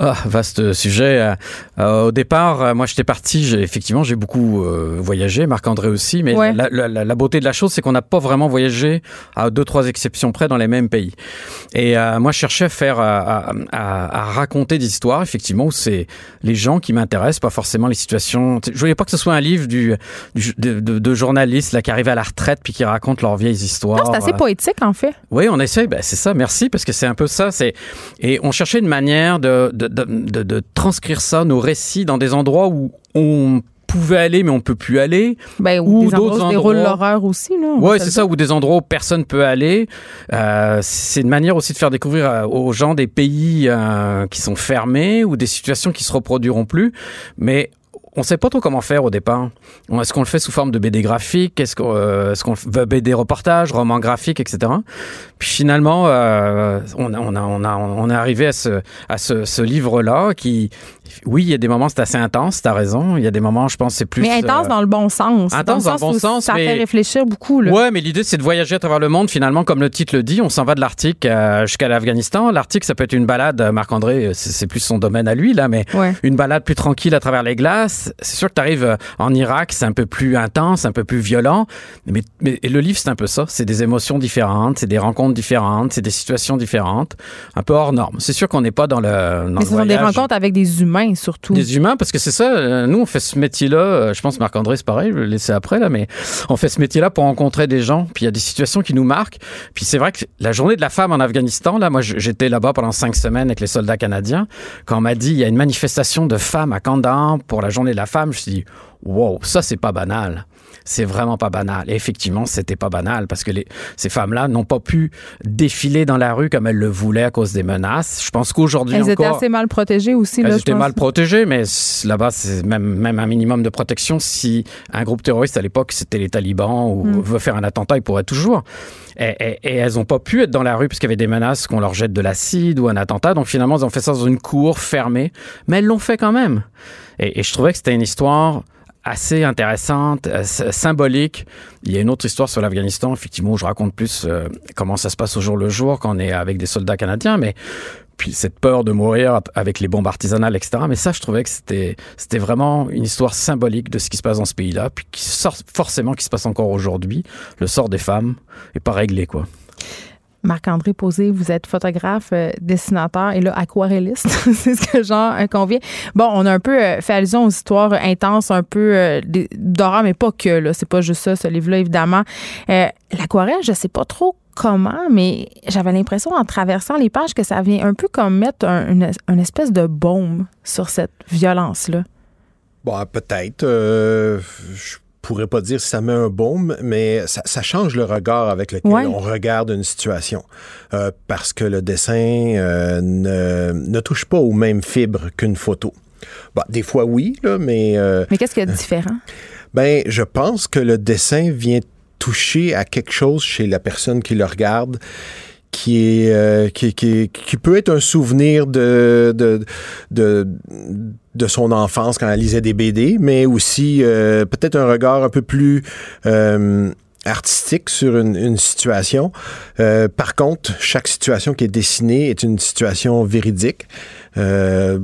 Ah, vaste sujet. Euh, au départ, euh, moi, j'étais parti. j'ai- Effectivement, j'ai beaucoup euh, voyagé. Marc-André aussi. Mais Ouais. la, la- la- la beauté de la chose, c'est qu'on n'a pas vraiment voyagé à deux, trois exceptions près dans les mêmes pays. Et euh, moi, je cherchais à faire, à, à- à raconter des histoires, effectivement, où c'est les gens qui m'intéressent, pas forcément les situations. Je voulais pas que ce soit un livre du, du- de, de- de journalistes là, qui arrivent à la retraite puis qui racontent leurs vieilles histoires. Non, c'est assez poétique, en fait. oui, on essaye. Ben, c'est ça. Merci parce que c'est un peu ça. C'est et on cherchait une manière de de, de, de- de transcrire ça, nos récits, dans des endroits où on pouvait aller mais on peut plus aller. Ben, Ou ou endroits d'autres se déroule endroits. l'horreur aussi, là. Ouais, c'est ça. Ou des endroits où personne peut aller. Euh, c'est une manière aussi de faire découvrir euh, aux gens des pays euh, qui sont fermés ou des situations qui se reproduiront plus. Mais on sait pas trop comment faire au départ. Est-ce qu'on le fait sous forme de BD graphique? Est-ce qu'on euh, qu'on veut BD reportage, roman graphique, etc. Puis finalement, euh, on, a, on, a, on, a, on est arrivé à ce, à ce livre-là qui, oui, il y a des moments c'est assez intense, t'as raison. Il y a des moments, je pense, c'est plus Mais intense euh, dans le bon sens. intense dans le bon sens, Ça mais- fait réfléchir beaucoup, là. Ouais, mais l'idée c'est de voyager à travers le monde. Finalement, comme le titre le dit, on s'en va de l'Arctique euh, jusqu'à l'Afghanistan. L'Arctique, ça peut être une balade. euh, Marc-André, c'est plus son domaine à lui là, mais Ouais. une balade plus tranquille à travers les glaces. C'est sûr que tu arrives en Irak, c'est un peu plus intense, un peu plus violent. Mais, mais et le livre, c'est un peu ça. C'est des émotions différentes, c'est des rencontres différentes, c'est des situations différentes, un peu hors normes. C'est sûr qu'on n'est pas dans le. Dans Mais le ce sont des rencontres avec des humains, surtout. des humains parce que c'est ça euh, nous on fait ce métier là je pense Marc André c'est pareil je vais le laisser après là mais on fait ce métier là pour rencontrer des gens puis il y a des situations qui nous marquent puis c'est vrai que la journée de la femme en Afghanistan là moi j'étais là-bas pendant cinq semaines avec les soldats canadiens quand on m'a dit il y a une manifestation de femmes à Kandahar pour la journée de la femme je me suis dit wow, ça c'est pas banal c'est vraiment pas banal. Et effectivement, c'était pas banal parce que les, ces femmes-là n'ont pas pu défiler dans la rue comme elles le voulaient à cause des menaces. Je pense qu'aujourd'hui Elles encore... étaient assez mal protégées aussi. Elles là, étaient mal protégées, mais là-bas, c'est même, même un minimum de protection. Si un groupe terroriste à l'époque, c'était les talibans ou Mm. veut faire un attentat, il pourrait toujours. Et, et- et elles n'ont pas pu être dans la rue parce qu'il y avait des menaces qu'on leur jette de l'acide ou un attentat. Donc finalement, ils ont fait ça dans une cour fermée, mais elles l'ont fait quand même. Et, et je trouvais que c'était une histoire assez intéressante, euh, symbolique. Il y a une autre histoire sur l'Afghanistan, effectivement, où je raconte plus euh, comment ça se passe au jour le jour quand on est avec des soldats canadiens, mais puis cette peur de mourir avec les bombes artisanales, etc. Mais ça, je trouvais que c'était c'était vraiment une histoire symbolique de ce qui se passe dans ce pays-là, puis qui sort forcément qui se passe encore aujourd'hui. Le sort des femmes est pas réglé, quoi. Marc-André Posé, vous êtes photographe, euh, dessinateur et là, aquarelliste. c'est ce que j'en euh, convient. Bon, on a un peu euh, fait allusion aux histoires intenses, un peu euh, d'horreur, mais pas que, là. C'est pas juste ça, ce livre-là, évidemment. Euh, L'aquarelle, je sais pas trop comment, mais j'avais l'impression, en traversant les pages, que ça vient un peu comme mettre un- une, espèce de baume sur cette violence-là. Bon, peut-être. Euh, je pourrais pas dire si ça met un baume, mais ça, ça change le regard avec lequel Ouais. on regarde une situation. Euh, parce que le dessin euh, ne, ne touche pas aux mêmes fibres qu'une photo. Bon, des fois, oui, là, mais... euh, Mais qu'est-ce qu'il y a de différent? ben, je pense que le dessin vient toucher à quelque chose chez la personne qui le regarde qui est euh, qui, qui, qui peut être un souvenir de de, de de son enfance quand elle lisait des BD, mais aussi euh, peut-être un regard un peu plus euh, artistique sur une, situation. Euh, par contre, chaque situation qui est dessinée est une situation véridique. Euh,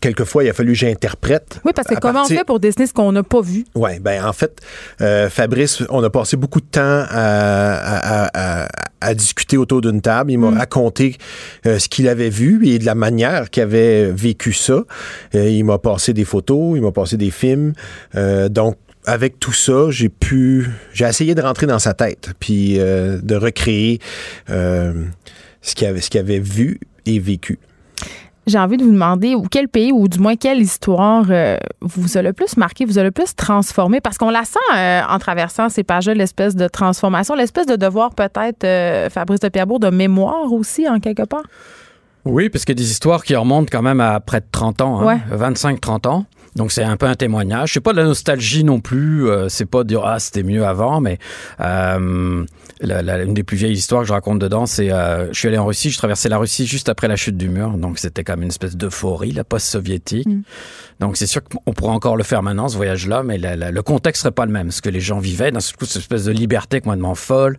quelquefois, il a fallu que j'interprète. Oui, parce que comment partir- on fait pour dessiner ce qu'on n'a pas vu? oui, ben en fait, euh, Fabrice, on a passé beaucoup de temps à, à- à- à- à discuter autour d'une table. Il m'a Mm. raconté euh, ce qu'il avait vu et de la manière qu'il avait vécu ça. Il m'a passé des photos, il m'a passé des films. Donc, avec tout ça, j'ai pu, j'ai essayé de rentrer dans sa tête, puis euh, de recréer euh, ce qu'il avait, ce qu'il avait vu et vécu. J'ai envie de vous demander ou quel pays ou du moins quelle histoire euh, vous a le plus marqué, vous a le plus transformé? Parce qu'on la sent euh, en traversant ces pages-là, l'espèce de transformation, l'espèce de devoir peut-être, euh, Fabrice de Pierrebourg, de mémoire aussi en quelque part? Oui, parce a des histoires qui remontent quand même à près de 30 ans, hein, Ouais. 25-30 ans. Donc c'est un peu un témoignage. C'est pas de la nostalgie non plus. euh, c'est pas de dire ah c'était mieux avant, mais euh, la, la- une des plus vieilles histoires que je raconte dedans, c'est euh, je suis allé en Russie, je traversais la Russie juste après la chute du mur, donc c'était comme une espèce d'euphorie, la post-soviétique. Mm. Donc c'est sûr qu'on pourrait encore le faire maintenant ce voyage-là, mais la- le contexte serait pas le même. Ce que les gens vivaient, coup cette espèce de liberté complètement folle.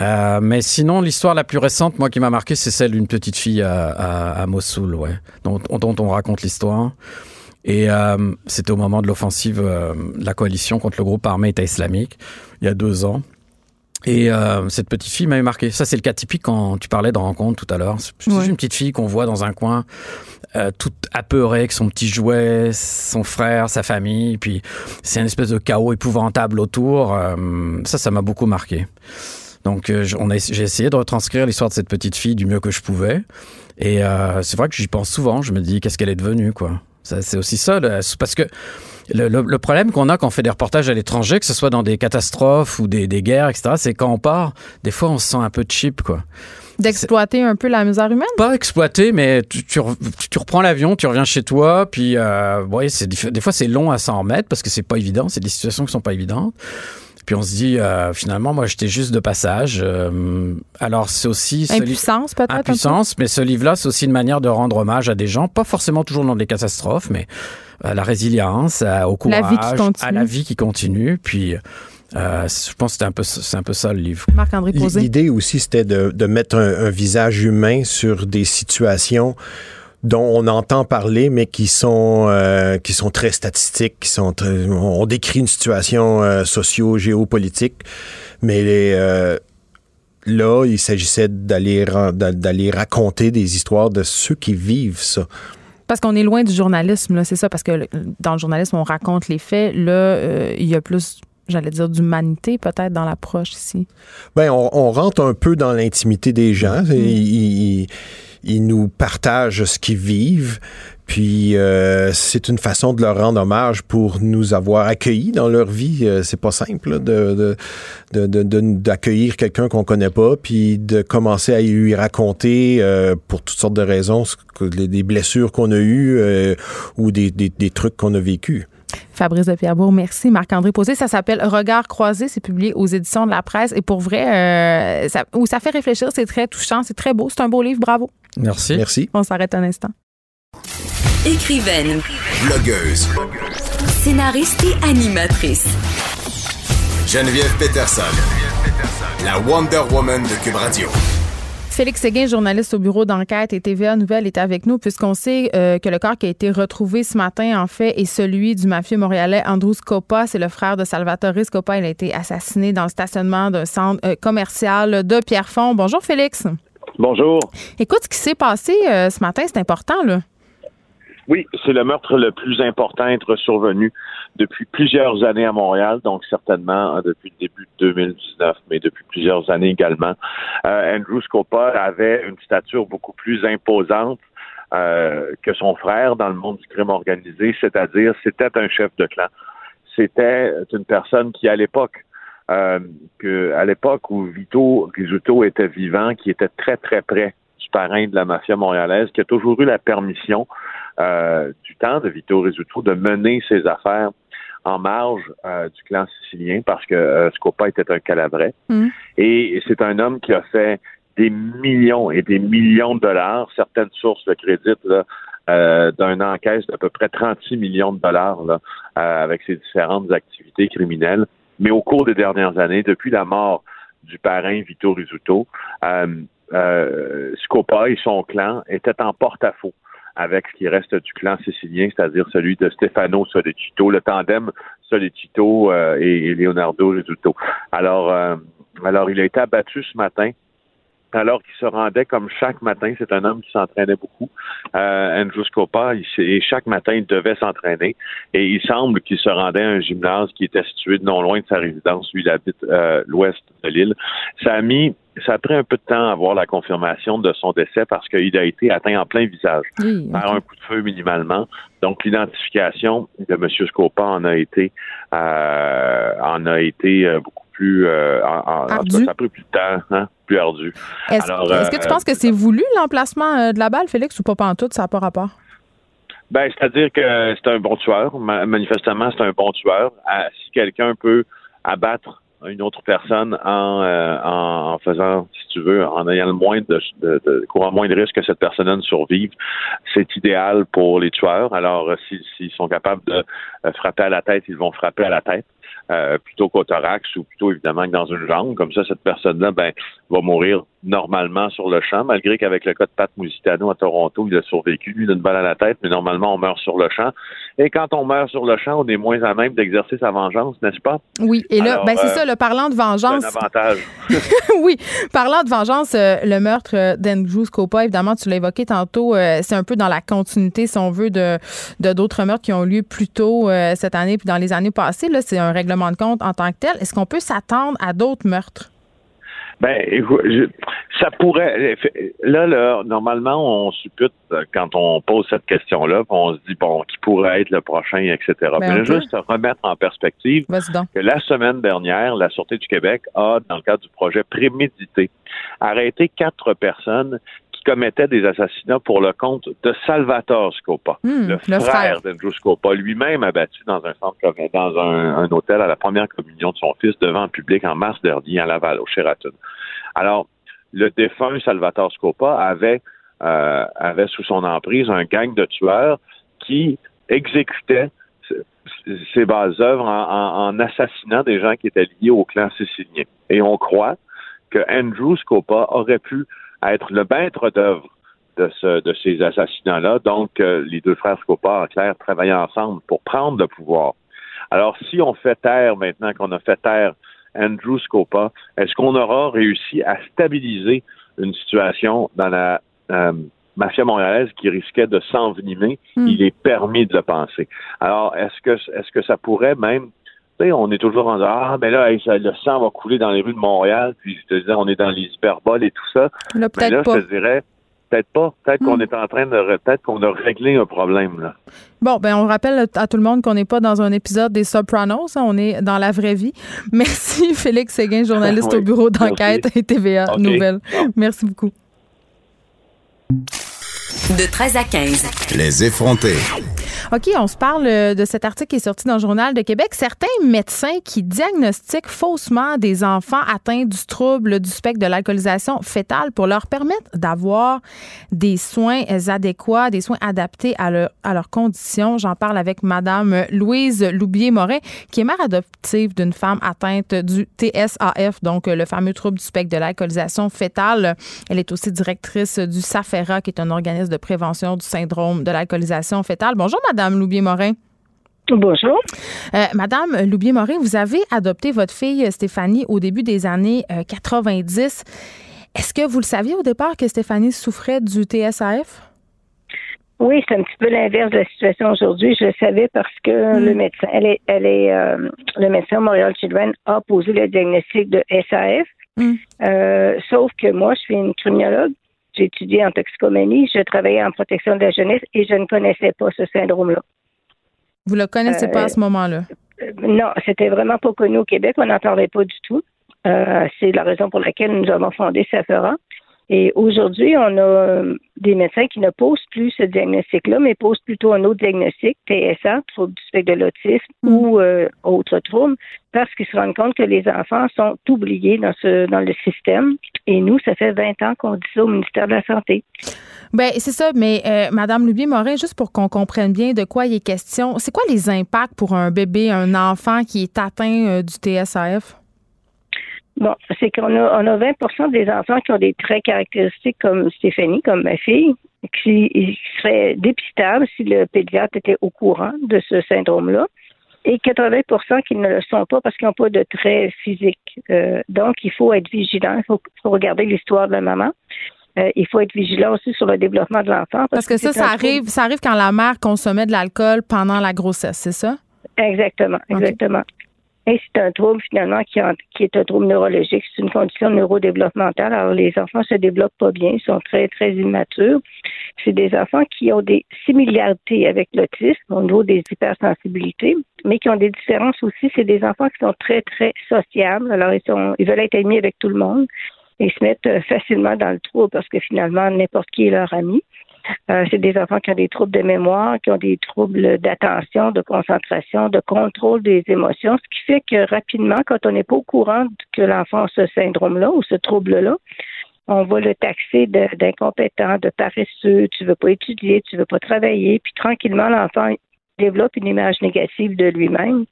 Euh, mais sinon l'histoire la plus récente, moi qui m'a marqué, c'est celle d'une petite fille à, à, à Mossoul, ouais, dont, dont on raconte l'histoire. Et euh, c'était au moment de l'offensive euh, de la coalition contre le groupe armé État islamique, il y a deux ans. Et euh, cette petite fille m'avait marqué. Ça, c'est le cas typique quand tu parlais de rencontre tout à l'heure. C'est Ouais. une petite fille qu'on voit dans un coin, euh, toute apeurée, avec son petit jouet, son frère, sa famille. Puis c'est une espèce de chaos épouvantable autour. Euh, ça, ça m'a beaucoup marqué. Donc, j'ai essayé de retranscrire l'histoire de cette petite fille du mieux que je pouvais. Et c'est vrai que j'y pense souvent. Je me dis, qu'est-ce qu'elle est devenue, quoi. C'est aussi ça, parce que le, le- le problème qu'on a quand on fait des reportages à l'étranger, que ce soit dans des catastrophes ou des, des guerres, etc., c'est quand on part, des fois on se sent un peu cheap, quoi. D'exploiter un peu la misère humaine? Pas exploité, mais tu, tu, re- tu reprends l'avion, tu reviens chez toi, puis euh, ouais, des fois c'est long à s'en remettre parce que c'est pas évident, c'est des situations qui sont pas évidentes. Puis on se dit, euh, finalement, moi j'étais juste de passage. euh, alors c'est aussi... Impuissance peut-être? un peu? Impuissance, mais ce livre-là, c'est aussi une manière de rendre hommage à des gens, pas forcément toujours dans des catastrophes, mais à la résilience, à- au La courage, vie qui continue. à la vie qui continue. Puis, euh, je pense que c'était un peu, c'est un peu ça le livre. Marc-André Posé. L'idée aussi, c'était de, de mettre un, un visage humain sur des situations dont on entend parler, mais qui sont euh, qui sont très statistiques, qui sont très- on décrit une situation euh, socio-géopolitique, mais les, euh, là, il s'agissait d'aller d'aller raconter des histoires de ceux qui vivent ça. Parce qu'on est loin du journalisme, là, c'est ça, parce que dans le journalisme, on raconte les faits. Là, il y a plus, j'allais dire, d'humanité peut-être dans l'approche ici. Ben, on, on rentre un peu dans l'intimité des gens. Mm. Ils- ils nous partagent ce qu'ils vivent. Puis euh, c'est une façon de leur rendre hommage pour nous avoir accueillis dans leur vie. Euh, c'est pas simple de, d'accueillir de, quelqu'un qu'on connaît pas, puis de commencer à lui raconter euh, pour toutes sortes de raisons des blessures qu'on a eues ou des, des, trucs qu'on a vécus. Fabrice de Pierrebourg, merci. Marc-André Posé, ça s'appelle Regard croisé, c'est publié aux éditions de la presse. Et pour vrai, ça, où ça fait réfléchir, c'est très touchant, c'est très beau, c'est un beau livre, bravo. Merci. Merci. On s'arrête un instant. Écrivaine. Blogueuse. Scénariste et animatrice. Geneviève Peterson. La Wonder Woman de Cube Radio. Félix Séguin, journaliste au bureau d'enquête et TVA Nouvelle, est avec nous puisqu'on sait euh, que le corps qui a été retrouvé ce matin, en fait, est celui du mafieux montréalais Andrew Scopa. C'est le frère de Salvatore Scopa. Il a été assassiné dans le stationnement d'un centre euh, commercial de Pierrefonds. Bonjour, Félix. Bonjour. Écoute, ce qui s'est passé euh, ce matin, c'est important, là. Oui, c'est le meurtre le plus important à être survenu depuis plusieurs années à Montréal, donc certainement hein, depuis le début de 2019, mais depuis plusieurs années également. Euh, Andrew Scopa avait une stature beaucoup plus imposante euh, que son frère dans le monde du crime organisé, c'est-à-dire c'était un chef de clan. C'était une personne qui, à l'époque, euh, à l'époque où Vito Rizzuto était vivant, qui était très très près du parrain de la mafia montréalaise, qui a toujours eu la permission du temps de Vito Rizzuto de mener ses affaires en marge euh, du clan sicilien parce que euh, Scopa était un calabrais. Mm. Et, c'est un homme qui a fait des millions et des millions de dollars. Certaines sources de crédit là, euh, d'un encaisse d'à peu près 36 millions de dollars là, avec ses différentes activités criminelles. Mais au cours des dernières années, depuis la mort du parrain Vito Rizzuto, Scopa et son clan étaient en porte-à-faux avec ce qui reste du clan sicilien, c'est-à-dire celui de Stefano Solicito, le tandem Solicito euh, et, Leonardo Rizzuto. Alors, euh, alors, il a été abattu ce matin alors qu'il se rendait comme chaque matin. C'est un homme qui s'entraînait beaucoup, euh, Andrew Scopa, et chaque matin, il devait s'entraîner. Et il semble qu'il se rendait à un gymnase qui était situé non loin de sa résidence. Lui, il habite euh, l'ouest de l'île. Ça a mis ça a pris un peu de temps à avoir la confirmation de son décès parce qu'il a été atteint en plein visage par un coup de feu minimalement. Donc l'identification de M. Scopa en a été euh, en a été euh, beaucoup plus euh, en, ça a pris plus de temps, hein, plus ardu. Est-ce que tu penses que c'est voulu l'emplacement de la balle, Félix, ou pas en tout, ça n'a pas rapport? Ben, c'est-à-dire que c'est un bon tueur. Manifestement, c'est un bon tueur. si quelqu'un peut abattre une autre personne en, euh, en faisant, si tu veux, en ayant le moins de, courant moins de risque que cette personne ne survive, c'est idéal pour les tueurs. Alors, euh, s'ils sont capables de euh, frapper à la tête, ils vont frapper à la tête. Plutôt qu'au thorax ou plutôt évidemment que dans une jambe. Comme ça, cette personne-là ben, va mourir normalement sur le champ, malgré qu'avec le cas de Pat Musitano à Toronto, il a survécu, lui, d'une balle à la tête, mais normalement, on meurt sur le champ. Et quand on meurt sur le champ, on est moins à même d'exercer sa vengeance, n'est-ce pas? Oui, et là, ben, c'est ça, le parlant de vengeance. C'est un avantage. oui, parlant de vengeance, euh, le meurtre d'Andrew Scopa, évidemment, tu l'as évoqué tantôt, euh, c'est un peu dans la continuité, si on veut, de d'autres meurtres qui ont eu lieu plus tôt cette année puis dans les années passées. Là, c'est un règlement de compte en tant que tel. Est-ce qu'on peut s'attendre à d'autres meurtres? Ben, ça pourrait. Là, là, normalement, on suppute euh, quand on pose cette question-là, on se dit bon, qui pourrait être le prochain, etc. Ben, Mais juste remettre en perspective que la semaine dernière, la Sûreté du Québec a, dans le cadre du projet Prémédité, arrêté quatre personnes commettait des assassinats pour le compte de Salvatore Scopa, hmm, le, frère, d'Andrew Scopa, lui-même abattu dans un centre dans un, hôtel à la première communion de son fils devant le public en mars dernier à Laval, au Sheraton. Alors, le défunt Salvatore Scopa avait, euh, avait sous son emprise un gang de tueurs qui exécutaient ses bases œuvres en, en, assassinant des gens qui étaient liés au clan sicilien. Et on croit que Andrew Scopa aurait pu être le maître d'œuvre de, ce, de ces assassinats-là. Donc, euh, les deux frères Scopa, en clair, travaillaient ensemble pour prendre le pouvoir. Alors, si on fait taire maintenant qu'on a fait taire Andrew Scopa, est-ce qu'on aura réussi à stabiliser une situation dans la euh, mafia montréalaise qui risquait de s'envenimer? Hmm. Il est permis de le penser. Alors, est-ce que est-ce que ça pourrait même on est toujours en ah ben là le sang va couler dans les rues de Montréal puis je te disais on est dans les hyperboles et tout ça là, mais là je te dirais Peut-être pas. Peut-être qu'on hmm. est en train de. Peut-être qu'on a réglé un problème, là. Bon, ben on rappelle à tout le monde qu'on n'est pas dans un épisode des Sopranos, hein, on est dans la vraie vie. Merci Félix Séguin, journaliste au bureau d'enquête et TVA Nouvelles. Merci beaucoup. De 13 à 15. Les effrontés. OK, on se parle euh, de cet article qui est sorti dans le Journal de Québec. Certains médecins qui diagnostiquent faussement des enfants atteints du trouble du spectre de l'alcoolisation fétale pour leur permettre d'avoir des soins adéquats, des soins adaptés à, leur, à leurs conditions. J'en parle avec Madame Louise Loubier-Morin, qui est mère adoptive d'une femme atteinte du TSAF, donc le fameux trouble du spectre de l'alcoolisation fétale. Elle est aussi directrice du SAFERA, qui est un organisme de prévention du syndrome de l'alcoolisation fétale. Bonjour, Madame. Loubier-Morin. Bonjour. Euh, Madame Loubier-Morin, vous avez adopté votre fille Stéphanie au début des années 90. Euh, Est-ce que vous le saviez au départ que Stéphanie souffrait du TSAF? Oui, c'est un petit peu l'inverse de la situation aujourd'hui. Je le savais parce que hmm. le médecin, elle est, elle est, euh, le médecin Montréal Children a posé le diagnostic de SAF. Hmm. sauf que moi, je suis une criminologue j'ai étudié en toxicomanie, je travaillais en protection de la jeunesse et je ne connaissais pas ce syndrome-là. Vous le connaissez pas à ce moment-là? Euh, non, c'était vraiment pas connu au Québec. On n'en parlait pas du tout. Euh, c'est la raison pour laquelle nous avons fondé SAFERA. Et aujourd'hui, on a euh, des médecins qui ne posent plus ce diagnostic-là, mais posent plutôt un autre diagnostic, TSA, trouble du spectre de l'autisme mm. ou euh, autre trouble, parce qu'ils se rendent compte que les enfants sont oubliés dans ce dans le système. Et nous, ça fait 20 ans qu'on dit ça au ministère de la Santé. Ben c'est ça, mais euh, Madame Lubier-Morin, juste pour qu'on comprenne bien de quoi il est question, c'est quoi les impacts pour un bébé, un enfant qui est atteint du TSAF? Bon, c'est qu'on a, on a 20 des enfants qui ont des traits caractéristiques comme Stéphanie, comme ma fille, qui seraient dépistables si le pédiatre était au courant de ce syndrome-là, et 80% qui ne le sont pas parce qu'ils n'ont pas de traits physiques. Euh, donc, il faut être vigilant, il faut, regarder l'histoire de la maman. Euh, il faut être vigilant aussi sur le développement de l'enfant. Parce, que, ça, ça arrive, ça arrive quand la mère consommait de l'alcool pendant la grossesse, c'est ça? Exactement, exactement. Et c'est un trouble finalement qui, est un trouble neurologique. C'est une condition neurodéveloppementale. Alors les enfants se développent pas bien, ils sont très très immatures. C'est des enfants qui ont des similarités avec l'autisme au niveau des hypersensibilités, mais qui ont des différences aussi. C'est des enfants qui sont très très sociables. Alors ils sont, ils veulent être amis avec tout le monde et se mettent euh, facilement dans le trouble parce que finalement n'importe qui est leur ami. Euh, c'est des enfants qui ont des troubles de mémoire, qui ont des troubles d'attention, de concentration, de contrôle des émotions, ce qui fait que rapidement, quand on n'est pas au courant que l'enfant a ce syndrome-là ou ce trouble-là, on va le taxer d'incompétent, de, paresseux, tu veux pas étudier, tu veux pas travailler, puis tranquillement, l'enfant développe une image négative de lui-même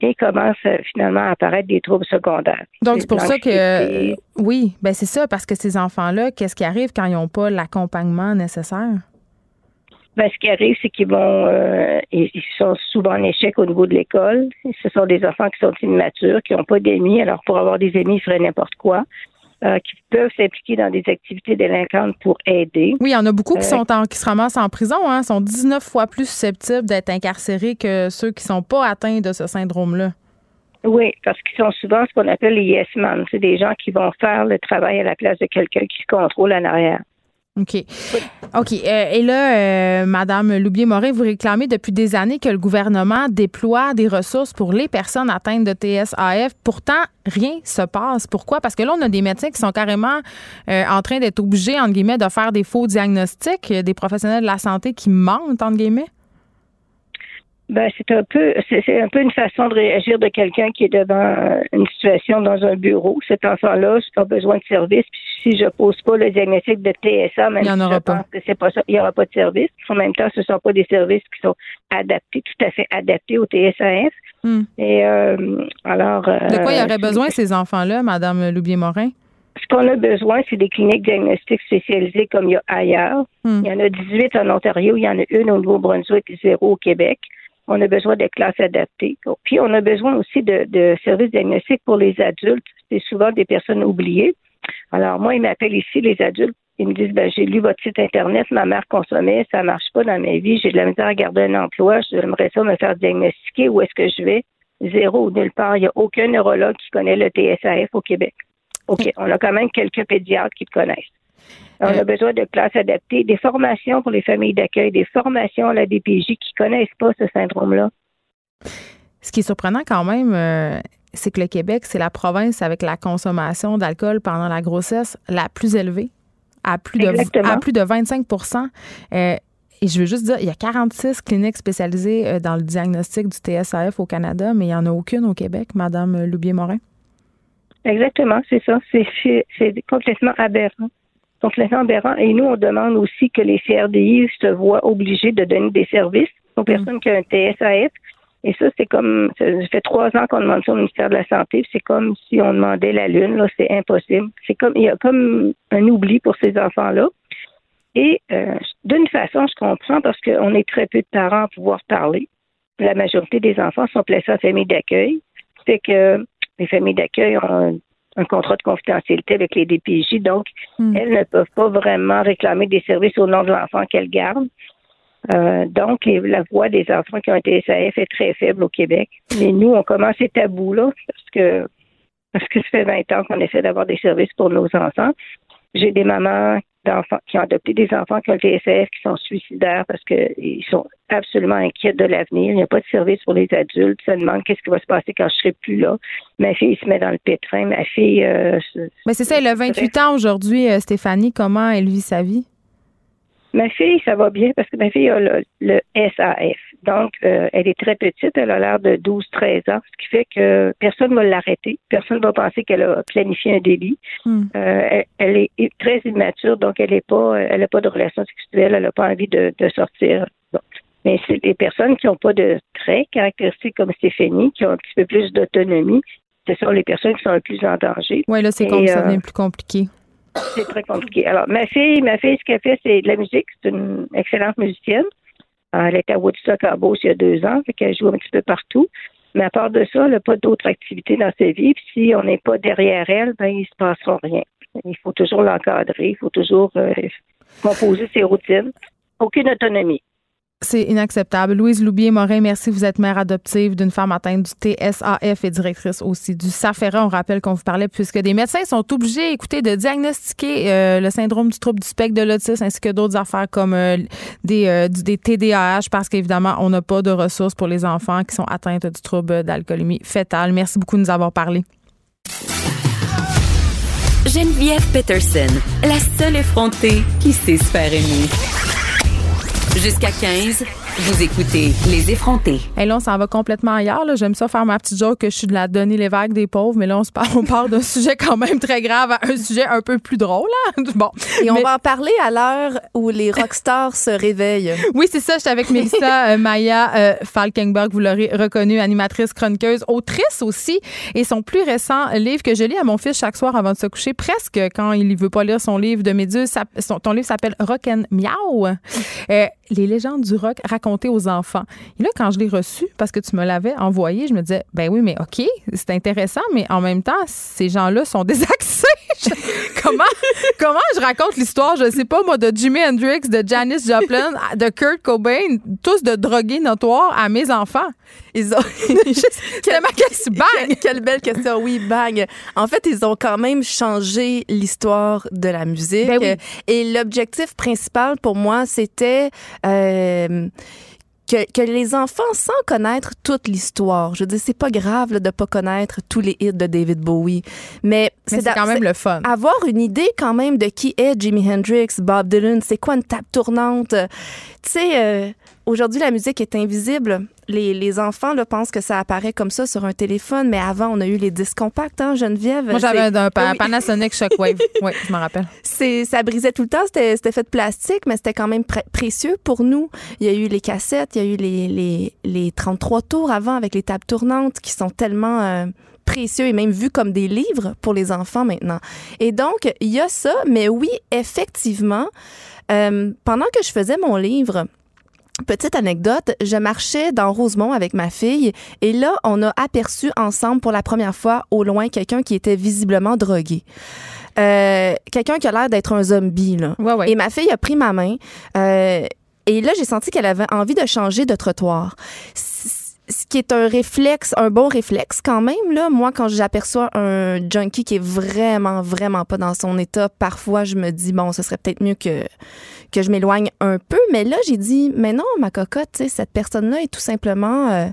et commence euh, finalement à apparaître des troubles secondaires. Donc, c'est pour ça que, oui, ben c'est ça, parce que ces enfants-là, qu'est-ce qui arrive quand ils n'ont pas l'accompagnement nécessaire? Ben, ce qui arrive, c'est qu'ils vont, euh, ils sont souvent en échec au niveau de l'école. Ce sont des enfants qui sont immatures, qui n'ont pas d'amis. Alors, pour avoir des amis, ils feraient n'importe quoi. Euh, qui peuvent s'impliquer dans des activités délinquantes pour aider. Oui, il y en a beaucoup qui sont en, qui se ramassent en prison, hein, sont 19 fois plus susceptibles d'être incarcérés que ceux qui sont pas atteints de ce syndrome-là. Oui, parce qu'ils sont souvent ce qu'on appelle les yes men. C'est des gens qui vont faire le travail à la place de quelqu'un qui se contrôle en arrière. OK. OK. Euh, et là, euh, Madame Loubier-Morin, vous réclamez depuis des années que le gouvernement déploie des ressources pour les personnes atteintes de TSAF. Pourtant, rien se passe. Pourquoi? Parce que là, on a des médecins qui sont carrément euh, en train d'être obligés, entre guillemets, de faire des faux diagnostics, des professionnels de la santé qui mentent, entre guillemets. Ben, c'est un peu, c'est un peu une façon de réagir de quelqu'un qui est devant une situation dans un bureau. Cet enfant-là a besoin de service. Puis si je pose pas le diagnostic de TSA, même il si je pense que c'est pas ça, il n'y aura pas de service. En même temps, ce ne sont pas des services qui sont adaptés, tout à fait adaptés au TSAF. Hmm. Et euh, alors. Euh, de quoi il y aurait besoin ces enfants-là, Madame Loubier-Morin? Ce qu'on a besoin, c'est des cliniques diagnostiques spécialisées comme il y a ailleurs. Hmm. Il y en a 18 en Ontario, il y en a une au Nouveau-Brunswick, zéro au Québec on a besoin de classes adaptées. Puis on a besoin aussi de, services diagnostiques pour les adultes. C'est souvent des personnes oubliées. Alors moi, ils m'appellent ici les adultes. Ils me disent ben, j'ai lu votre site internet, ma mère consommait, ça marche pas dans ma vie, j'ai de la misère à garder un emploi, j'aimerais ça me faire diagnostiquer, où est-ce que je vais? Zéro, nulle part. Il n'y a aucun neurologue qui connaît le TSAF au Québec. OK, on a quand même quelques pédiatres qui le connaissent. On Euh, a besoin de classes adaptées, des formations pour les familles d'accueil, des formations à la DPJ qui connaissent pas ce syndrome-là. Ce qui est surprenant quand même, euh, c'est que le Québec, c'est la province avec la consommation d'alcool pendant la grossesse la plus élevée, à plus de, Exactement. à plus de 25% Euh, Et je veux juste dire, il y a 46 cliniques spécialisées euh, dans le diagnostic du TSAF au Canada, mais il n'y en a aucune au Québec, Madame Loubier-Morin. Exactement, c'est ça. C'est complètement aberrant. Complètement aberrant. Et nous, on demande aussi que les CRDI se voient obligés de donner des services aux personnes qui ont un TSAF. Et ça, c'est comme, ça fait trois ans qu'on demande ça au ministère de la Santé. C'est comme si on demandait la Lune, là, c'est impossible. C'est comme, il y a comme un oubli pour ces enfants-là. Et euh, d'une façon, je comprends parce qu'on est très peu de parents à pouvoir parler. La majorité des enfants sont placés en famille d'accueil. C'est que les familles d'accueil ont un, contrat de confidentialité avec les DPJ, donc elles ne peuvent pas vraiment réclamer des services au nom de l'enfant qu'elles gardent. Euh, donc, la voix des enfants qui ont un TSAF est très faible au Québec. Mais nous, on commence ces tabous-là parce que parce que ça fait 20 ans qu'on essaie d'avoir des services pour nos enfants. J'ai des mamans d'enfants qui ont adopté des enfants qui ont le TSAF qui sont suicidaires parce qu'ils sont absolument inquiets de l'avenir. Il n'y a pas de service pour les adultes. Ça demande qu'est-ce qui va se passer quand je serai plus là. Ma fille se met dans le pétrin. Ma fille. euh, se- Mais c'est ça, elle a 28 ans aujourd'hui, euh, Stéphanie. Comment elle vit sa vie? Ma fille, ça va bien parce que ma fille a le, le SAF. Donc, euh, elle est très petite. Elle a l'air de 12-13 ans, ce qui fait que personne ne va l'arrêter. Personne ne va penser qu'elle a planifié un délit. Hmm. Euh, elle, elle est très immature, donc elle n'a pas, elle a pas de relation sexuelle. Elle n'a pas envie de, de sortir. Donc, mais c'est des personnes qui n'ont pas de traits caractéristiques comme Stéphanie, qui ont un petit peu plus d'autonomie. Ce sont les personnes qui sont le plus en danger. Oui, là, c'est Et, comme ça euh, devient plus compliqué. C'est très compliqué. Alors, ma fille, ma fille, ce qu'elle fait, c'est de la musique. C'est une excellente musicienne. Elle était à Woodstock à Beauce il y a deux ans, fait qu'elle joue un petit peu partout. Mais à part de ça, elle n'a pas d'autres activités dans sa vie. Puis si on n'est pas derrière elle, ben il se passera rien. Il faut toujours l'encadrer, il faut toujours euh, composer ses routines. Aucune autonomie. C'est inacceptable. Louise Loubier-Morin, merci. Vous êtes mère adoptive d'une femme atteinte du TSAF et directrice aussi du SAFERA. On rappelle qu'on vous parlait puisque des médecins sont obligés, écoutez, de diagnostiquer euh, le syndrome du trouble du spectre de l'autisme ainsi que d'autres affaires comme euh, des, euh, TDAH parce qu'évidemment, on n'a pas de ressources pour les enfants qui sont atteints du trouble d'alcoolémie fétale. Merci beaucoup de nous avoir parlé. Geneviève Peterson, la seule effrontée qui sait se faire aimer. Jusqu'à 15, vous écoutez Les effrontés. Et là, on s'en va complètement ailleurs. là. J'aime ça faire ma petite joke que je suis de la Denis Lévesque des pauvres, mais là, on, se part, on part d'un sujet quand même très grave à un sujet un peu plus drôle. hein. Bon. Et on Mais- va en parler à l'heure où les rockstars se réveillent. Oui, c'est ça. J'étais avec Mélissa euh, Maya euh, Falkenberg. Vous l'aurez reconnue, animatrice, chroniqueuse, autrice aussi. Et son plus récent livre que je lis à mon fils chaque soir avant de se coucher, presque quand il ne veut pas lire son livre de Méduse, ça- son- ton livre s'appelle Rock and Miau. Euh, les légendes du rock racontées aux enfants. Et là, quand je l'ai reçu, parce que tu me l'avais envoyé, je me disais, ben oui, mais OK, c'est intéressant, mais en même temps, ces gens-là sont désaxés. Comment, comment je raconte l'histoire, je sais pas, moi, de Jimi Hendrix, de Janis Joplin, de Kurt Cobain, tous de drogués notoires à mes enfants? Ils ont. C'était ma question. Bang! Quelle, quelle belle question. Oui, bang. En fait, ils ont quand même changé l'histoire de la musique. Ben oui. Et l'objectif principal pour moi, c'était. euh, que, que les enfants, sans connaître toute l'histoire, je veux dire, c'est pas grave là, de pas connaître tous les hits de David Bowie, mais, Mais c'est quand même le fun. avoir une idée quand même de qui est Jimi Hendrix, Bob Dylan, c'est quoi une table tournante? Tu sais, euh, aujourd'hui, la musique est invisible. Les, les enfants là, pensent que ça apparaît comme ça sur un téléphone, mais avant, on a eu les disques compacts, hein, Geneviève. Moi, j'avais un Oui. Panasonic Shockwave. oui, je me rappelle. Ça brisait tout le temps. C'était, fait de plastique, mais c'était quand même pré- précieux pour nous. Il y a eu les cassettes, il y a eu les, les, les 33 tours avant avec les tables tournantes qui sont tellement euh, précieux et même vus comme des livres pour les enfants maintenant. Et donc, il y a ça, mais oui, effectivement, euh, pendant que je faisais mon livre, Petite anecdote, je marchais dans Rosemont avec ma fille et là, on a aperçu ensemble pour la première fois au loin quelqu'un qui était visiblement drogué. Euh, quelqu'un qui a l'air d'être un zombie. Là. Ouais, ouais. Et ma fille a pris ma main euh, et là, j'ai senti qu'elle avait envie de changer de trottoir. Ce qui est un réflexe, un bon réflexe quand même. Là. Moi, quand j'aperçois un junkie qui est vraiment, vraiment pas dans son état, parfois je me dis, bon, ce serait peut-être mieux que, que je m'éloigne un peu. Mais là, j'ai dit, mais non, ma cocotte, cette personne-là est tout simplement euh,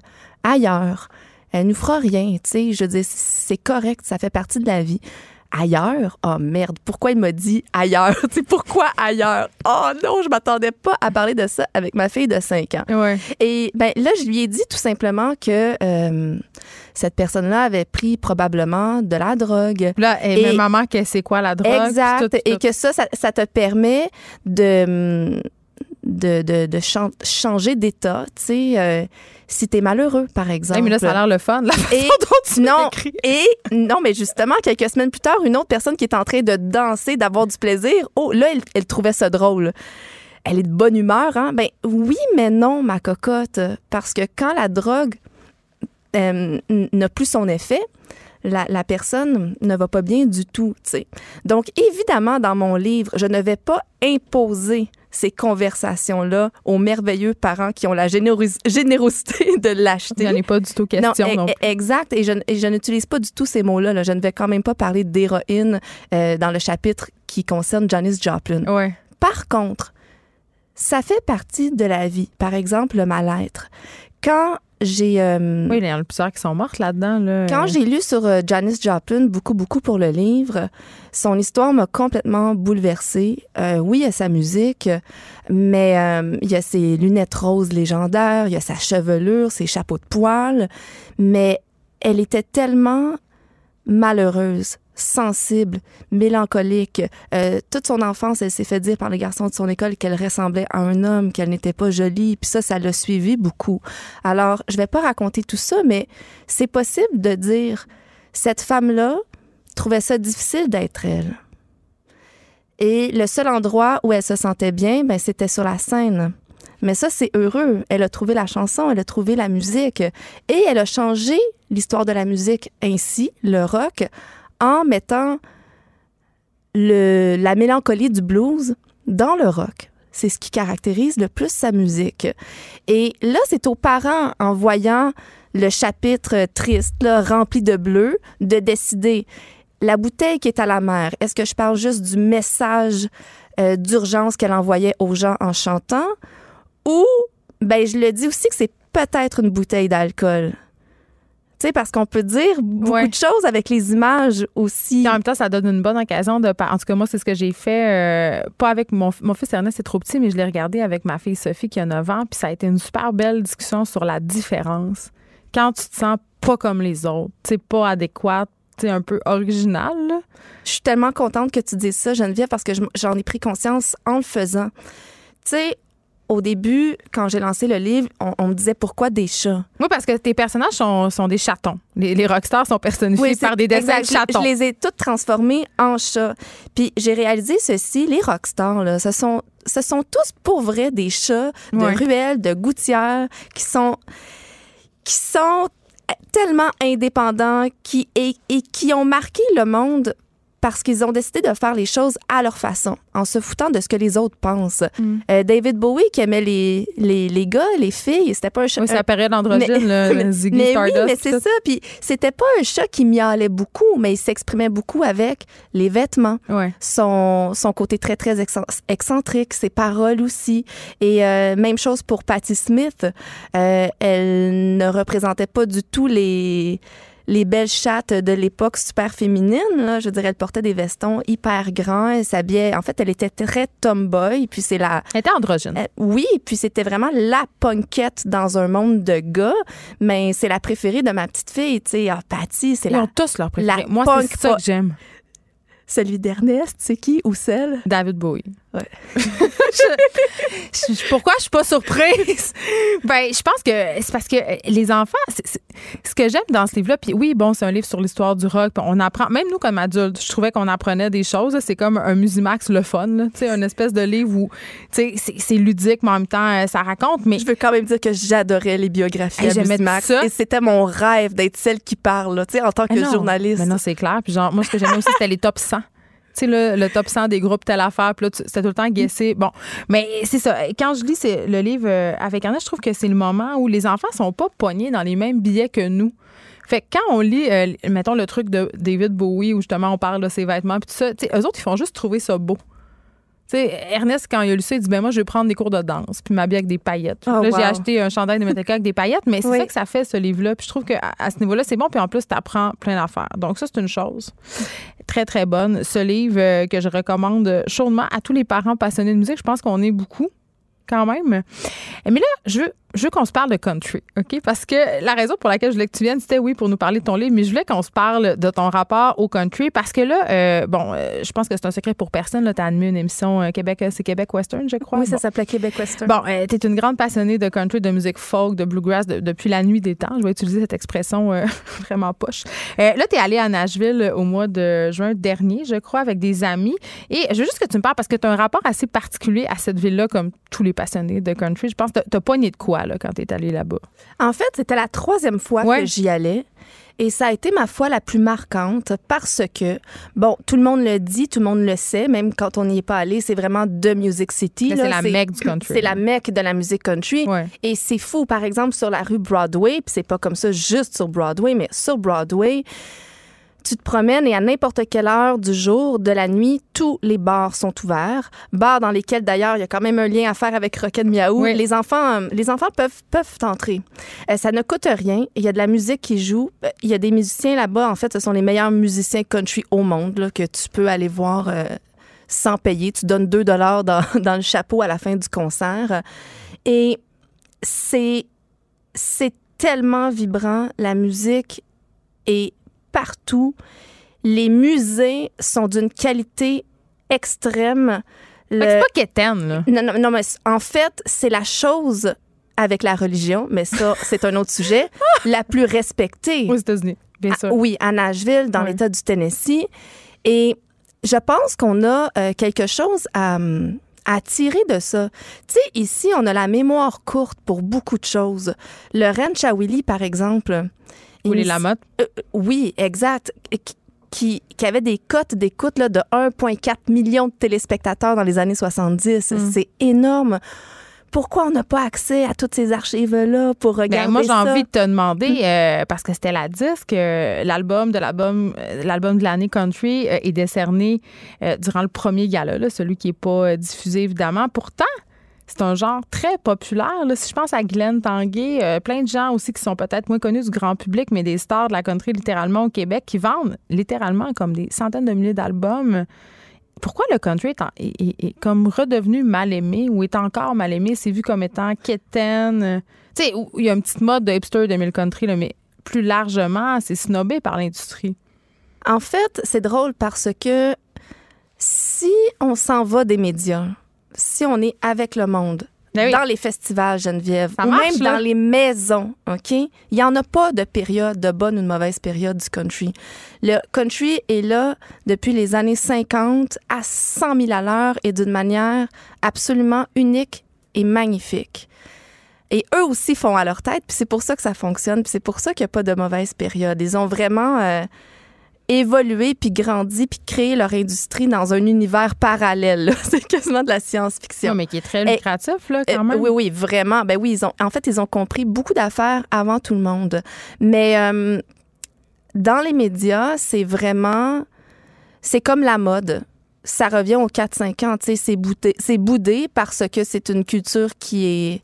ailleurs. Elle nous fera rien, tu sais. Je dire, c'est correct, ça fait partie de la vie ailleurs? Oh merde, pourquoi il m'a dit ailleurs? tu sais, pourquoi ailleurs? Oh non, je m'attendais pas à parler de ça avec ma fille de 5 ans. Ouais. Et ben là, je lui ai dit tout simplement que euh, cette personne-là avait pris probablement de la drogue. Là, et, Et- maman, que c'est quoi la drogue? Exact. tout, tout, Et que ça, ça, ça te permet de de, de, de chan- changer d'état, tu sais, euh, si t'es malheureux, par exemple. Hey, mais là, ça a l'air le fun, la façon Et dont tu non, et non, mais justement, quelques semaines plus tard, une autre personne qui est en train de danser, d'avoir du plaisir, oh, là, elle, elle trouvait ça drôle. Elle est de bonne humeur, hein? Ben oui, mais non, ma cocotte, parce que quand la drogue euh, n'a plus son effet, la, la personne ne va pas bien du tout, tu sais. Donc, évidemment, dans mon livre, je ne vais pas imposer ces conversations-là aux merveilleux parents qui ont la généros- générosité de l'acheter. Il n'y en est pas du tout question. Non, non e- e- exact. Et je, et je n'utilise pas du tout ces mots-là. là. Je ne vais quand même pas parler d'héroïne euh, dans le chapitre qui concerne Janis Joplin. Ouais. Par contre, ça fait partie de la vie. Par exemple, le mal-être. Quand j'ai euh, Oui, il y en a plusieurs qui sont mortes là-dedans. Là. quand j'ai lu sur euh, Janis Joplin, beaucoup, beaucoup pour le livre, son histoire m'a complètement bouleversée. Euh, oui, il y a sa musique, mais euh, il y a ses lunettes roses légendaires, il y a sa chevelure, ses chapeaux de poils, mais elle était tellement malheureuse, sensible, mélancolique. Euh, toute son enfance, elle s'est fait dire par les garçons de son école qu'elle ressemblait à un homme, qu'elle n'était pas jolie, puis ça, ça l'a suivi beaucoup. Alors, je vais pas raconter tout ça, mais c'est possible de dire cette femme-là trouvait ça difficile d'être elle. Et le seul endroit où elle se sentait bien, ben, c'était sur la scène. Mais ça, c'est heureux. Elle a trouvé la chanson, elle a trouvé la musique et elle a changé l'histoire de la musique ainsi, le rock, en mettant le, la mélancolie du blues dans le rock. C'est ce qui caractérise le plus sa musique. Et là, c'est aux parents, en voyant le chapitre triste, rempli de bleu, de décider la bouteille qui est à la mer. Est-ce que je parle juste du message euh, d'urgence qu'elle envoyait aux gens en chantant? Ou ben je le dis aussi que c'est peut-être une bouteille d'alcool. Tu sais parce qu'on peut dire beaucoup Ouais. de choses avec les images aussi. Puis en même temps, ça donne une bonne occasion de. En tout cas, moi, c'est ce que j'ai fait. euh, pas avec mon, mon fils Ernest, c'est trop petit, mais je l'ai regardé avec ma fille Sophie qui a 9 ans. Puis ça a été une super belle discussion sur la différence. Quand tu te sens pas comme les autres, tu pas adéquate, tu un peu original. là. Je suis tellement contente que tu dises ça, Geneviève, parce que je- j'en ai pris conscience en le faisant. Tu sais, au début, quand j'ai lancé le livre, on, on me disait pourquoi des chats? Oui, parce que tes personnages sont, sont des chatons. Les, les rockstars sont personnifiés c'est- par des dessins exact. de chatons. Je, je les ai toutes transformées en chats. Puis j'ai réalisé ceci, les rockstars, là, ce sont, ce sont tous pour vrai des chats de Ouais. ruelles, de gouttières, qui sont, qui sont tellement indépendants qui, et, et qui ont marqué le monde parce qu'ils ont décidé de faire les choses à leur façon, en se foutant de ce que les autres pensent. Mm. Euh, David Bowie qui aimait les, les, les gars, les filles, c'était pas un chat. Oui, c'est la période androgyne, Mais- là, Ziggy mais Stardust. oui, mais c'est ça. Puis c'était pas un chat qui miaulait beaucoup, mais il s'exprimait beaucoup avec les vêtements, Ouais. son, son côté très, très excen- excentrique, ses paroles aussi. Et euh, même chose pour Patti Smith. Euh, elle ne représentait pas du tout les les belles chattes de l'époque super féminine. Là. Je dirais, elle portait des vestons hyper grands. Elle s'habillait... En fait, elle était très tomboy. Puis c'est la... Elle était androgyne. Euh, oui, puis c'était vraiment la punkette dans un monde de gars, mais c'est la préférée de ma petite fille, tu sais, ah, Patty, c'est Ils la ont tous leur préféré. la Moi, c'est ça que j'aime. celui d'Ernest, c'est qui ou celle? David Bowie. Ouais. Je- je- pourquoi je suis pas surprise? ben, je pense que c'est parce que euh, les enfants, c'est- c'est- ce que j'aime dans ce livre-là, puis oui, bon, c'est un livre sur l'histoire du rock, on apprend, même nous comme adultes, je trouvais qu'on apprenait des choses. là. C'est comme un Musimax le fun, tu sais, une espèce de livre où, tu sais, c'est- c'est ludique, mais en même temps, euh, ça raconte. Mais Je veux quand même dire que j'adorais les biographies Hey, à j'aimais Max ça. et c'était mon rêve d'être celle qui parle, tu sais, en tant que Mais non, journaliste. Mais non, c'est clair. Puis genre, moi, ce que j'aimais aussi, c'était les top 100. Tu sais, le, le top 100 des groupes telle affaire, puis là, c'était tout le temps guessé. Bon, mais c'est ça. Quand je lis le livre euh, avec Ernest, je trouve que c'est le moment où les enfants sont pas pognés dans les mêmes billets que nous. Fait que quand on lit, euh, mettons, le truc de David Bowie, où justement on parle de ses vêtements, puis tout ça, eux autres, ils font juste trouver ça beau. Sais, Ernest, quand il a lu ça, il dit ben moi, je vais prendre des cours de danse, puis m'habiller avec des paillettes. Oh, là, wow. j'ai acheté un chandail de Metallica avec des paillettes, mais c'est Oui. ça que ça fait, ce livre-là. Puis je trouve qu'à à ce niveau-là, c'est bon, puis en plus, tu apprends plein d'affaires. Donc, ça, c'est une chose très, très bonne. Ce livre euh, que je recommande chaudement à tous les parents passionnés de musique, je pense qu'on est beaucoup quand même. Mais là, je veux, je veux qu'on se parle de country, OK? Parce que la raison pour laquelle je voulais que tu viennes, c'était oui, pour nous parler de ton livre, mais je voulais qu'on se parle de ton rapport au country parce que là, euh, bon, euh, je pense que c'est un secret pour personne. Tu as animé une émission euh, Québec, c'est Québec Western, je crois. Oui, ça Bon. s'appelait Québec Western. Bon, tu es une grande passionnée de country, de musique folk, de bluegrass de- depuis la nuit des temps. Je vais utiliser cette expression vraiment poche. Là, tu es allée à Nashville au mois de juin dernier, je crois, avec des amis. Et je veux juste que tu me parles parce que tu as un rapport assez particulier à cette ville-là, comme tous les passionnés de country. Je pense que tu as pogné de quoi là, quand tu es allé là-bas? En fait, c'était la troisième fois Ouais. que j'y allais. Et ça a été ma fois la plus marquante parce que, bon, tout le monde le dit, tout le monde le sait, même quand on n'y est pas allé, c'est vraiment The Music City. C'est la mecque du country. C'est la mecque de la musique country. Ouais. Et c'est fou, par exemple, sur la rue Broadway, puis c'est pas comme ça juste sur Broadway, mais sur Broadway, tu te promènes et à n'importe quelle heure du jour, de la nuit, tous les bars sont ouverts. Bars dans lesquels, d'ailleurs, il y a quand même un lien à faire avec Rocket Miaou. Oui. Les enfants, les enfants peuvent, peuvent entrer. Euh, ça ne coûte rien. Il y a de la musique qui joue. Il y a des musiciens là-bas. En fait, ce sont les meilleurs musiciens country au monde là, que tu peux aller voir euh, sans payer. Tu donnes 2 dollars dans, dans le chapeau à la fin du concert. Et c'est c'est tellement vibrant. La musique est partout. Les musées sont d'une qualité extrême. Le- C'est pas quétaine, là. non, non, non, mais en fait, c'est la chose avec la religion, mais ça, c'est un autre sujet, la plus respectée. Aux États-Unis, bien sûr. oui, à Nashville, dans Oui. l'État du Tennessee. Et je pense qu'on a euh, quelque chose à, hum, à tirer de ça. Tu sais, ici, on a la mémoire courte pour beaucoup de choses. Le Ranch à Willy, par exemple. Ou les il- Lamotte. euh, oui, exact. Qui- Qui, avait des cotes d'écoute là, de 1,4 million de téléspectateurs dans les années 70. Mm. C'est énorme. Pourquoi on n'a pas accès à toutes ces archives-là pour regarder Ben, moi, j'ai envie de te demander, euh, parce que c'était la disque, euh, l'album de l'album euh, l'album de l'année country euh, est décerné euh, durant le premier gala, là, celui qui n'est pas euh, diffusé, évidemment. Pourtant, c'est un genre très populaire. Si je pense à Glenn Tanguay, euh, plein de gens aussi qui sont peut-être moins connus du grand public, mais des stars de la country littéralement au Québec qui vendent littéralement comme des centaines de milliers d'albums. Pourquoi le country est, comme redevenu mal aimé ou est encore mal aimé? C'est vu comme étant quétaine. Tu sais, il y a une petite mode de hipster de mille country, mais plus largement, c'est snobé par l'industrie. En fait, c'est drôle parce que si on s'en va des médias, si on est avec le monde, Ben oui. dans les festivals, Geneviève, Ça ou marche, même là. dans les maisons, OK? Il n'y en a pas de période, de bonne ou de mauvaise période du country. Le country est là depuis les années 50 à 100 000 à l'heure et d'une manière absolument unique et magnifique. Et eux aussi font à leur tête, puis c'est pour ça que ça fonctionne, puis c'est pour ça qu'il n'y a pas de mauvaise période. Ils ont vraiment euh, évolué, puis grandi, puis créé leur industrie dans un univers parallèle. C'est quasiment de la science-fiction. Non, mais qui est très lucratif, là, quand euh, même. oui, oui, vraiment. Ben oui, ils ont, en fait, ils ont compris beaucoup d'affaires avant tout le monde. Mais euh, dans les médias, c'est vraiment, c'est comme la mode. Ça revient aux 4-5 ans, tu sais, c'est boudé, c'est boudé parce que c'est une culture qui est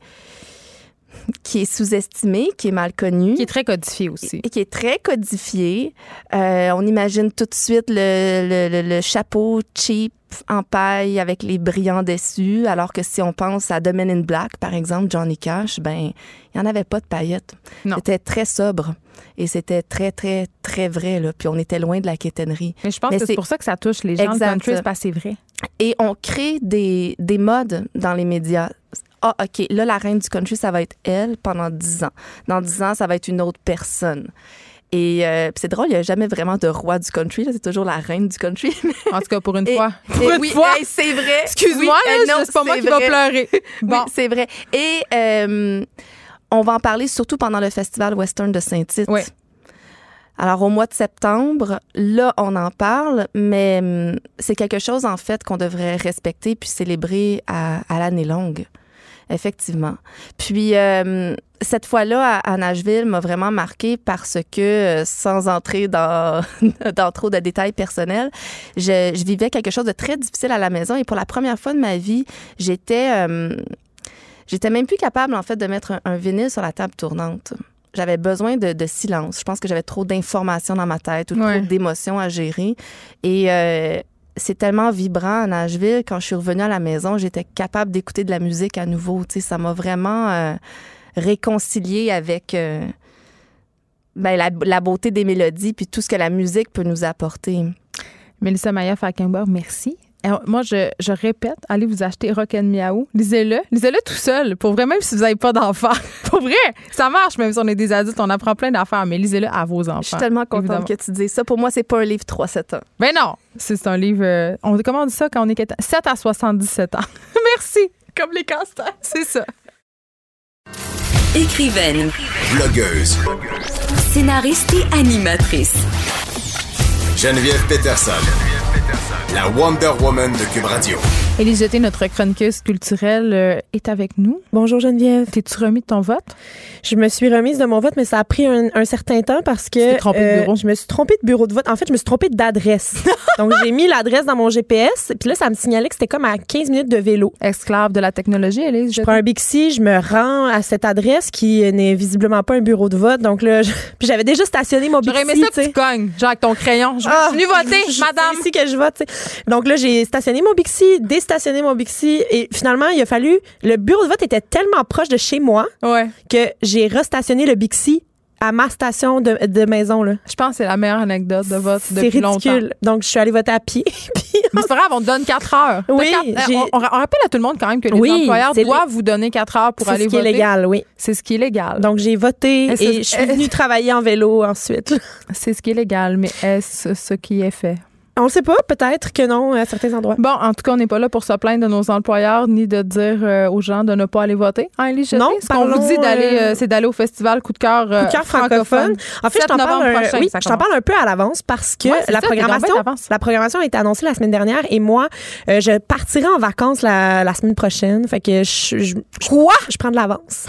qui est sous-estimée, qui est mal connue. Qui est très codifié aussi. Et qui est très codifié. Euh, on imagine tout de suite le, le- le- le chapeau cheap en paille avec les brillants dessus, alors que si on pense à The Men in Black, par exemple, Johnny Cash, ben, il n'y en avait pas de paillettes. C'était très sobre. Et c'était très, très, très vrai, là. Puis on était loin de la quétainerie. Mais je pense Mais que c'est pour ça que ça touche les gens Exact. le country, parce c'est vrai. Et on crée des, des modes dans les médias. Ah, OK, là, la reine du country, ça va être elle pendant 10 ans. Dans 10 ans, ça va être une autre personne. Et euh, c'est drôle, il n'y a jamais vraiment de roi du country. C'est toujours la reine du country. En tout cas, pour une Et- fois. Pour une oui, fois. hey, c'est vrai. Excuse-moi, Oui, euh, c'est pas moi c'est qui va vrai. pleurer. Bon. Oui, c'est vrai. Et euh, on va en parler surtout pendant le festival Western de Saint-Tite. Oui. Alors, au mois de septembre, là, on en parle, mais hum, c'est quelque chose, en fait, qu'on devrait respecter puis célébrer à, à l'année longue. Effectivement. Puis, euh, cette fois-là, à, à Nashville, m'a vraiment marqué parce que, euh, sans entrer dans, dans trop de détails personnels, je, je vivais quelque chose de très difficile à la maison et pour la première fois de ma vie, j'étais... euh, J'étais même plus capable, en fait, de mettre un, un vinyle sur la table tournante. J'avais besoin de, de silence. Je pense que j'avais trop d'informations dans ma tête ou Ouais. trop d'émotions à gérer. Et euh, c'est tellement vibrant à Nashville. Quand je suis revenue à la maison, j'étais capable d'écouter de la musique à nouveau. Tu sais, ça m'a vraiment euh, réconciliée avec euh, ben, la, beauté des mélodies puis tout ce que la musique peut nous apporter. Mélissa Maya Falkenberg, merci. Alors, moi, je, je répète, allez vous acheter Rock and Miaou. Lisez-le. Lisez-le tout seul. Pour vrai, même si vous n'avez pas d'enfants. Pour vrai, ça marche, même si on est des adultes, on apprend plein d'affaires, mais lisez-le à vos enfants. Je suis tellement contente évidemment. que tu dises ça. Pour moi, c'est pas un livre 3-7 ans. Ben non, c'est un livre. euh, on, comment on dit ça quand on est quat- 7 à 77 ans? Merci. Comme les castors. C'est ça. Écrivaine, Blogueuse. scénariste et animatrice. Geneviève Peterson. La Wonder Woman de Cube Radio. Élise Jeté, notre chroniqueuse culturelle, euh, est avec nous. Bonjour Geneviève. T'es-tu remis de ton vote? Je me suis remise de mon vote, mais ça a pris un, un certain temps parce que Tu t'es trompée de bureau. je me suis trompée de bureau de vote. En fait, je me suis trompée d'adresse. Donc, j'ai mis l'adresse dans mon GPS, puis là, ça me signalait que c'était comme à 15 minutes de vélo. Esclave de la technologie, Élise Je prends un Bixi, je me rends à cette adresse qui n'est visiblement pas un bureau de vote. Donc là, je- puis j'avais déjà stationné mon Bixi. J'aurais aimé ça tu cognes, genre avec ton crayon. Je Ah, suis venue voter, je- madame. C'est ici que je vote. tu sais. Donc là, j'ai stationné mon Bixi, déstationné mon Bixi, et finalement, il a fallu. Le bureau de vote était tellement proche de chez moi Ouais. que j'ai restationné le Bixi à ma station de, de maison. Là. Je pense que c'est la meilleure anecdote de vote C'est depuis longtemps. ridicule. Donc, je suis allée voter à pied. Mais c'est grave, on te donne 4 heures. Oui, quatre- on, on rappelle à tout le monde quand même que les Oui, employeurs c'est doivent vous donner 4 heures pour c'est aller ce qui est voter. légal, oui. C'est ce qui est légal. Donc, j'ai voté et je suis venue travailler en vélo ensuite. C'est ce qui est légal, mais est-ce ce qui est fait? On le sait pas, peut-être que non à certains endroits. Bon, en tout cas, on n'est pas là pour se plaindre de nos employeurs ni de dire euh, aux gens de ne pas aller voter. Hein? Non, Ce qu'on vous dit d'aller, euh, euh, c'est d'aller au festival Coup de cœur euh, Coup de cœur francophone. En fait, je 7 t'en parle, un, oui, je t'en parle un peu à l'avance parce que Ouais, la ça, t'es programmation, la a été annoncée la semaine dernière et moi, je partirai en vacances la, la semaine prochaine. Fait que je, je, Quoi? Je prends de l'avance.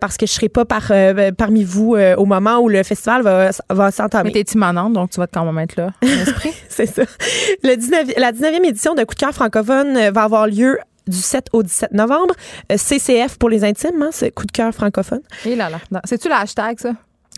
Parce que je serai pas par, euh, parmi vous au moment où le festival va, va Mais s'entamer. t'es immanente, donc tu vas quand même être là. C'est ça. Le 19, la 19e édition de Coup de cœur francophone euh, va avoir lieu du 7 au 17 novembre. Euh, CCF pour les intimes, hein, c'est Coup de cœur francophone. Et là là. C'est-tu le hashtag, ça?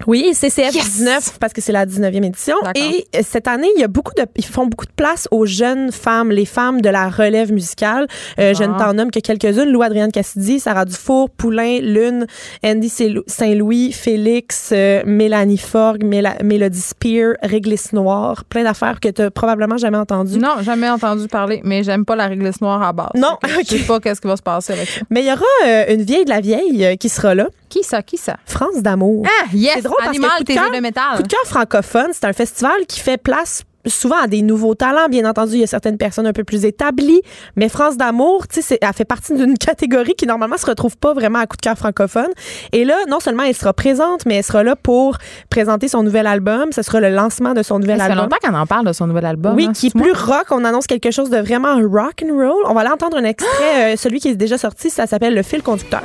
Oui, CCF Yes! 19 parce que c'est la 19e édition. Et euh, cette année, il y a beaucoup de, ils font beaucoup de place aux jeunes femmes, les femmes de la relève musicale. Euh, Je ne Ah. t'en nomme que quelques-unes. Lou Adrienne Cassidy, Sarah Dufour, Poulain, Lune, Andy Saint- Saint-Louis, Félix, euh, Mélanie Forgue, Méla- Mélodie Spear, Réglisse Noire. Plein d'affaires que tu probablement jamais entendues. Non, jamais entendu parler, mais j'aime pas la réglisse noire à base. Non, Je sais pas qu'est-ce qui va se passer avec ça. Mais il y aura euh, une vieille de la vieille qui sera là. Qui ça? Qui ça? France d'amour. Ah, yes! C'est drôle parce que Animal Coup de métal. Coup de cœur francophone, c'est un festival qui fait place souvent à des nouveaux talents. Bien entendu, il y a certaines personnes un peu plus établies, mais France d'amour, tu sais, elle fait partie d'une catégorie qui normalement se retrouve pas vraiment à coup de cœur francophone. Et là, non seulement elle sera présente, mais elle sera là pour présenter son nouvel album. Ce sera le lancement de son nouvel Ça fait album. longtemps qu'on en parle de son nouvel album. Oui, hein, qui est plus rock. On annonce quelque chose de vraiment rock and roll. On va aller entendre un extrait, euh, celui qui est déjà sorti. Ça s'appelle Le fil conducteur.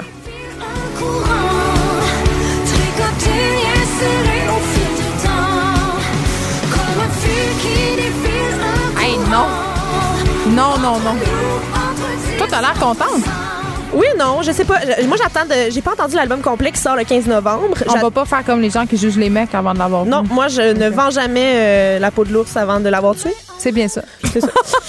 Hey, Non, non, non. Toi, t'as l'air contente. Oui, non, je sais pas. Je- Moi, j'attends de. J'ai pas entendu l'album complet qui sort le 15 novembre. On J'a- va pas faire comme les gens qui jugent les mecs avant de l'avoir vu. Non, moi, je ne vends jamais euh, la peau de l'ours avant de l'avoir tué. C'est bien ça. C'est ça.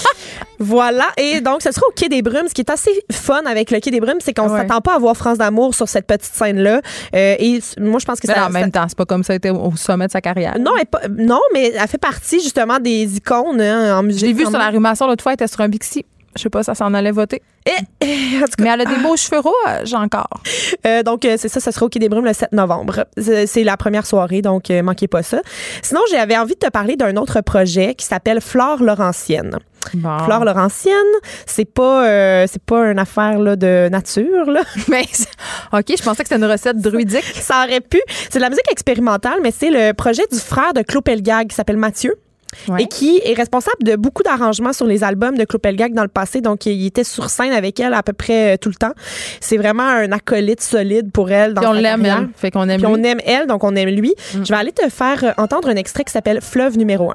voilà. Et donc, ce sera au Quai des Brumes. Ce qui est assez fun avec le Quai des Brumes, c'est qu'on Ouais. s'attend pas à voir France d'amour sur cette petite scène-là. Euh, et s- moi, je pense que Mais ça. en même temps, c'est pas comme ça était au sommet de sa carrière. non, elle est pas- non, mais elle fait partie justement des icônes hein, en musique. Je l'ai vu sur la Masson l'autre fois, elle était sur un Bixi. Je sais pas, ça s'en allait voter. Et, en tout cas, Mais elle a des beaux cheveux encore. Euh, donc, euh, c'est ça, ça sera au Quai des Brumes le 7 novembre. C'est la première soirée, donc euh, manquez pas ça. Sinon, j'avais envie de te parler d'un autre projet qui s'appelle Flore Laurentienne. Flore Laurentienne, c'est pas euh, c'est pas une affaire là, de nature là. Mais OK, je pensais que c'était une recette druidique. ça aurait pu. C'est de la musique expérimentale, mais c'est le projet du frère de Claude Pelgag qui s'appelle Mathieu. Et qui est responsable de beaucoup d'arrangements sur les albums de Claude Pelgag dans le passé. Donc, il était sur scène avec elle à peu près euh, tout le temps. C'est vraiment un acolyte solide pour elle. Dans Puis on l'aime, elle. Fait qu'on aime Puis lui. on aime elle, donc on aime lui. Mm. Je vais aller te faire euh, entendre un extrait qui s'appelle Fleuve numéro 1.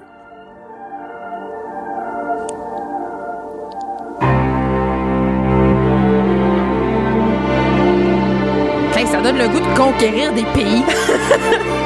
Hey, ça donne le goût de conquérir des pays.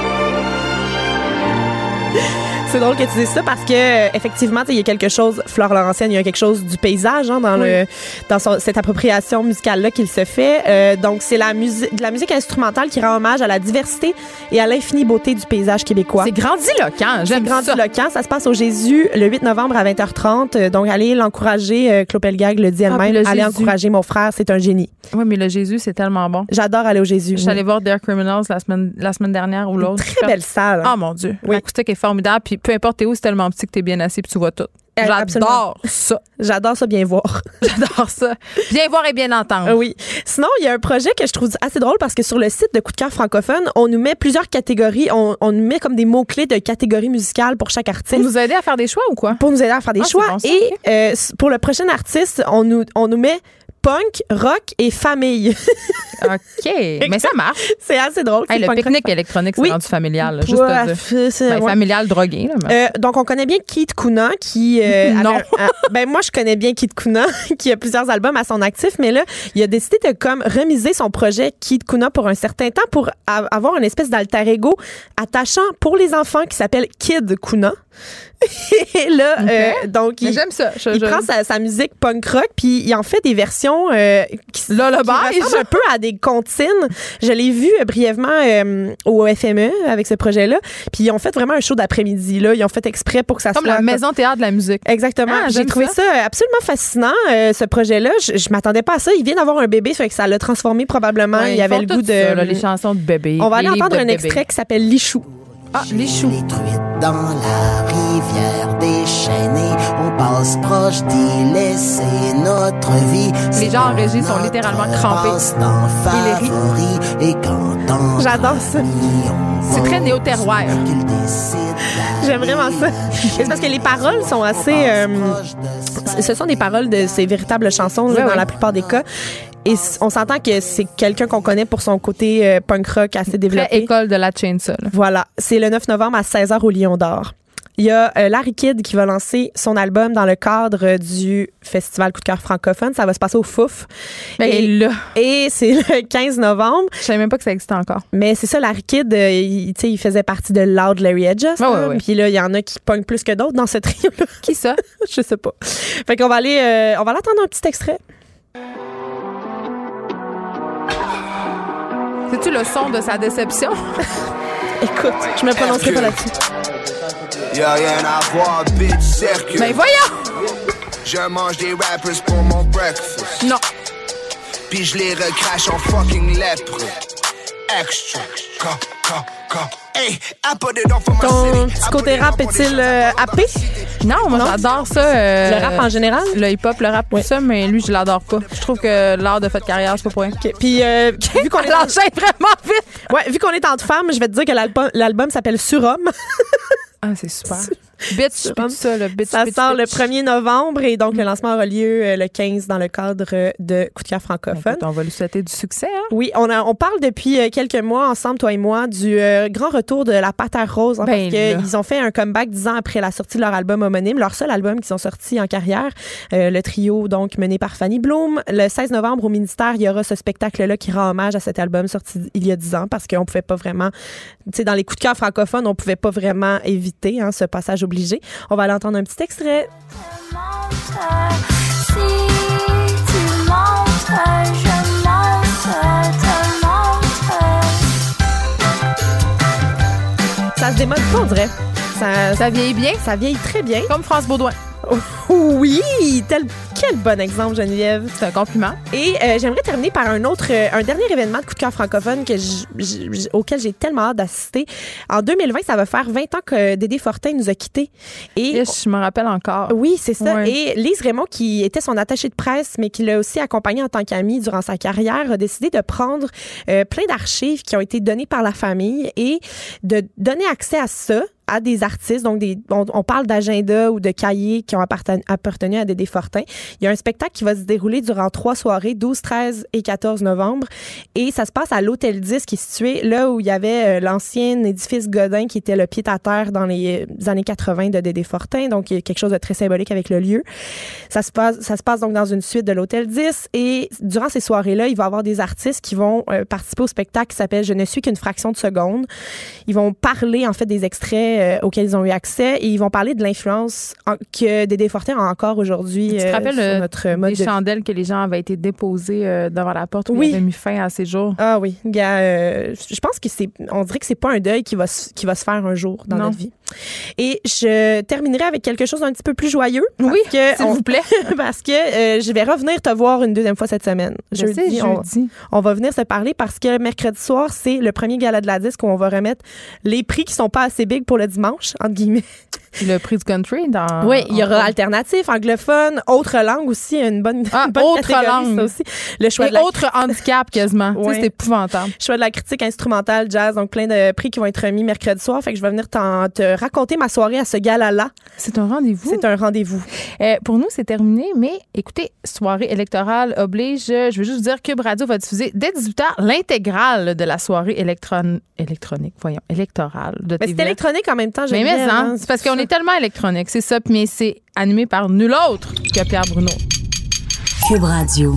C'est drôle que tu dises ça parce que euh, effectivement, il y a quelque chose, Flore Laurentienne, il y a quelque chose du paysage hein, dans le dans son- cette appropriation musicale là qu'il se fait. Euh, donc c'est la musique, de la musique instrumentale qui rend hommage à la diversité et à l'infinie beauté du paysage québécois. C'est grandiloquent, j'aime C'est grandiloquent. Ça se passe au Jésus le 8 novembre à 20h30. Euh, Donc allez l'encourager. Euh, Claude Pelgag le dit Ah, elle-même. le allez Jésus. encourager mon frère, c'est un génie. Oui, mais le Jésus, c'est tellement bon. J'adore aller au Jésus. Je suis allée voir Dare Criminals la semaine, la semaine dernière ou l'autre. Très belle salle. Ah, mon Dieu. L'acoustique est formidable. Puis peu importe t'es où, c'est tellement petit que t'es bien assis puis tu vois tout. Euh, J'adore ça. J'adore ça bien voir. J'adore ça. Bien voir et bien entendre. Oui. Sinon, il y a un projet que je trouve assez drôle parce que sur le site de Coup de cœur francophone, on nous met plusieurs catégories. On, on nous met comme des mots-clés de catégories musicales pour chaque artiste. Pour nous aider à faire des choix ou quoi? Pour nous aider à faire des Ah, choix. bon, ça, et euh, pour le prochain artiste, on nous, on nous met punk, rock et famille. OK. Mais ça marche. c'est assez drôle. Hey, le pique-nique électronique, c'est Oui. rendu familial. là, juste Ouais, te dire. c'est- c'est- Ben, ouais. Familial drogué. Là, mais- Euh, donc, on connaît bien Keith Kuna qui. euh, Non. un- ben, moi, je connais bien Keith Kuna qui a plusieurs albums à son actif, mais là, il a décidé de comme remiser son projet Keith Kuna pour un certain temps pour avoir une espèce d'alter ego attachant pour les enfants qui s'appelle Kid Kuna. Et là, euh, donc, il, j'aime ça. Je- il je- prend sa, sa musique punk rock puis il en fait des versions euh, qui, Lullaby, qui un peu à des comptines. Je l'ai vu euh, brièvement euh, au FME avec ce projet-là. Puis ils ont fait vraiment un show d'après-midi. Là. Ils ont fait exprès pour que ça Comme soit... la maison théâtre de la musique. Exactement. Ah, J'ai trouvé ça. ça. absolument fascinant, euh, ce projet-là. Je, je m'attendais pas à ça. Il vient d'avoir un bébé, fait que ça l'a transformé probablement. Ouais, il avait le goût de... ça, là, les chansons de bébé. On va aller entendre un bébé. extrait qui s'appelle Lichou. Ah, les choux. dans la rivière déchaînée. On passe proche d'y laisser notre vie. Les gens en régie sont littéralement crampés. Il on J'adore ça. C'est très néo-terroir. J'aime vraiment ça. C'est parce que les paroles sont assez. euh, ce sont des paroles de ces véritables chansons Ouais, dans ouais. la plupart des cas. Et on s'entend que c'est quelqu'un qu'on connaît pour son côté euh, punk rock assez développé. école de la chainsaw. là. Voilà. C'est le 9 novembre à 16h au Lion d'Or. Il y a euh, Larry Kidd qui va lancer son album dans le cadre du Festival Coup de cœur francophone. Ça va se passer au Fouf. Ben, et là. et c'est le 15 novembre. Je savais même pas que ça existait encore. Mais c'est ça, Larry Kidd, euh, il, tu sais, il faisait partie de Loud Larry Edges. Ouais. Puis là, il y en a qui pognent plus que d'autres dans ce trio-là. Qui ça? Je sais pas. Fait qu'on va aller, euh, on va aller un petit extrait. C'est-tu le son de sa déception? Écoute, je me prononcerai pas là-dessus. Y'a rien à voir, bitch, circule. Mais voyons! Je mange des rappers pour mon breakfast. Non. Puis je les recrache en fucking lèpre. Extra. Ton petit côté rap est-il euh, happé? Non, moi j'adore ça. euh, Le rap en général? Le hip-hop, le rap, tout ça, mais lui, je l'adore pas. Je trouve que l'art de faire carrière, c'est pas pour rien. OK. Puis, euh, vu qu'on est, en... L'enchaîne vraiment vite! ouais, vu qu'on est entre femmes, je vais te dire que l'album, l'album s'appelle Surhomme. Ah, c'est super. Bitch, tout ça, le bitch, Ça bitch, sort le bitch. 1er novembre et donc le lancement aura lieu euh, le 15 dans le cadre euh, de Coup de cœur francophone. Écoute, on va lui souhaiter du succès. Hein? Oui, on, a, on parle depuis euh, quelques mois ensemble, toi et moi, du euh, grand retour de la Pater Rose. hein, Ben parce là. qu'ils ont fait un comeback dix ans après la sortie de leur album homonyme, leur seul album qu'ils ont sorti en carrière. Le trio, donc, mené par Fanny Bloom. Le 16 novembre, au ministère, il y aura ce spectacle-là qui rend hommage à cet album sorti il y a dix ans parce qu'on pouvait pas vraiment, tu sais, dans les coups de cœur francophones, on pouvait pas vraiment éviter hein, ce passage On va aller entendre un petit extrait. Ça se démode pas, on dirait. Ça, Ça vieillit bien, ça vieillit très bien. comme France Baudouin. Oui, tel Quel bon exemple, Geneviève. C'est un compliment. Et euh, j'aimerais terminer par un autre, euh, un dernier événement de coup de cœur francophone que j- j- j- auquel j'ai tellement hâte d'assister. En 2020, ça va faire 20 ans que Dédé Fortin nous a quittés. Et je me rappelle encore. Oui, c'est ça. Et Lise Raymond, qui était son attachée de presse, mais qui l'a aussi accompagné en tant qu'amie durant sa carrière, a décidé de prendre euh, plein d'archives qui ont été données par la famille et de donner accès à ça à des artistes, donc des, on, on parle d'agenda ou de cahiers qui ont appartenu, à Dédé Fortin. Il y a un spectacle qui va se dérouler durant trois soirées, 12, 13 et 14 novembre, et ça se passe à l'Hôtel 10 qui est situé là où il y avait euh, l'ancien édifice Godin qui était le pied-à-terre dans les euh, années 80 de Dédé Fortin, donc il y a quelque chose de très symbolique avec le lieu. Ça se passe, ça se passe donc dans une suite de l'Hôtel 10 et durant ces soirées-là, il va y avoir des artistes qui vont euh, participer au spectacle qui s'appelle Je ne suis qu'une fraction de seconde. Ils vont parler en fait des extraits auxquels ils ont eu accès et ils vont parler de l'influence en- que Dédé Fortin a encore aujourd'hui Tu te euh, rappelles sur euh, notre mode des de chandelles que les gens avaient été déposées euh, devant la porte où Oui. il avait mis fin à ses jours? Ah oui, euh, je pense que c'est, on dirait que c'est pas un deuil qui va se, qui va se faire un jour dans Non. notre vie. Et je terminerai avec quelque chose d'un petit peu plus joyeux. Oui, que s'il vous plaît. parce que euh, je vais revenir te voir une deuxième fois cette semaine. Je sais, on, jeudi. on va venir se parler parce que mercredi soir, c'est le premier gala de la disque où on va remettre les prix qui sont pas assez big pour le dimanche, entre guillemets. Le prix du country dans. Oui, il y aura en- alternatif, anglophone, autre langue aussi, une bonne, Ah, une bonne autre catégorie, langue. ça aussi. Le choix Et de la autre handicap quasiment. Ouais. C'est épouvantable. choix de la critique instrumentale jazz, donc plein de prix qui vont être remis mercredi soir. Fait que je vais venir te raconter ma soirée à ce gala-là. C'est un rendez-vous. C'est un rendez-vous. Euh, pour nous, c'est terminé, mais écoutez, soirée électorale oblige. Je veux juste dire que Radio va diffuser dès 18h l'intégrale de la soirée électron- électronique, voyons, électorale de Mais c'est électronique en même temps, Mais, mais, Geneviève, hein, hein, c'est parce qu'on est tellement électronique, c'est ça, mais c'est animé par nul autre que Pierre Bruno. Cube Radio.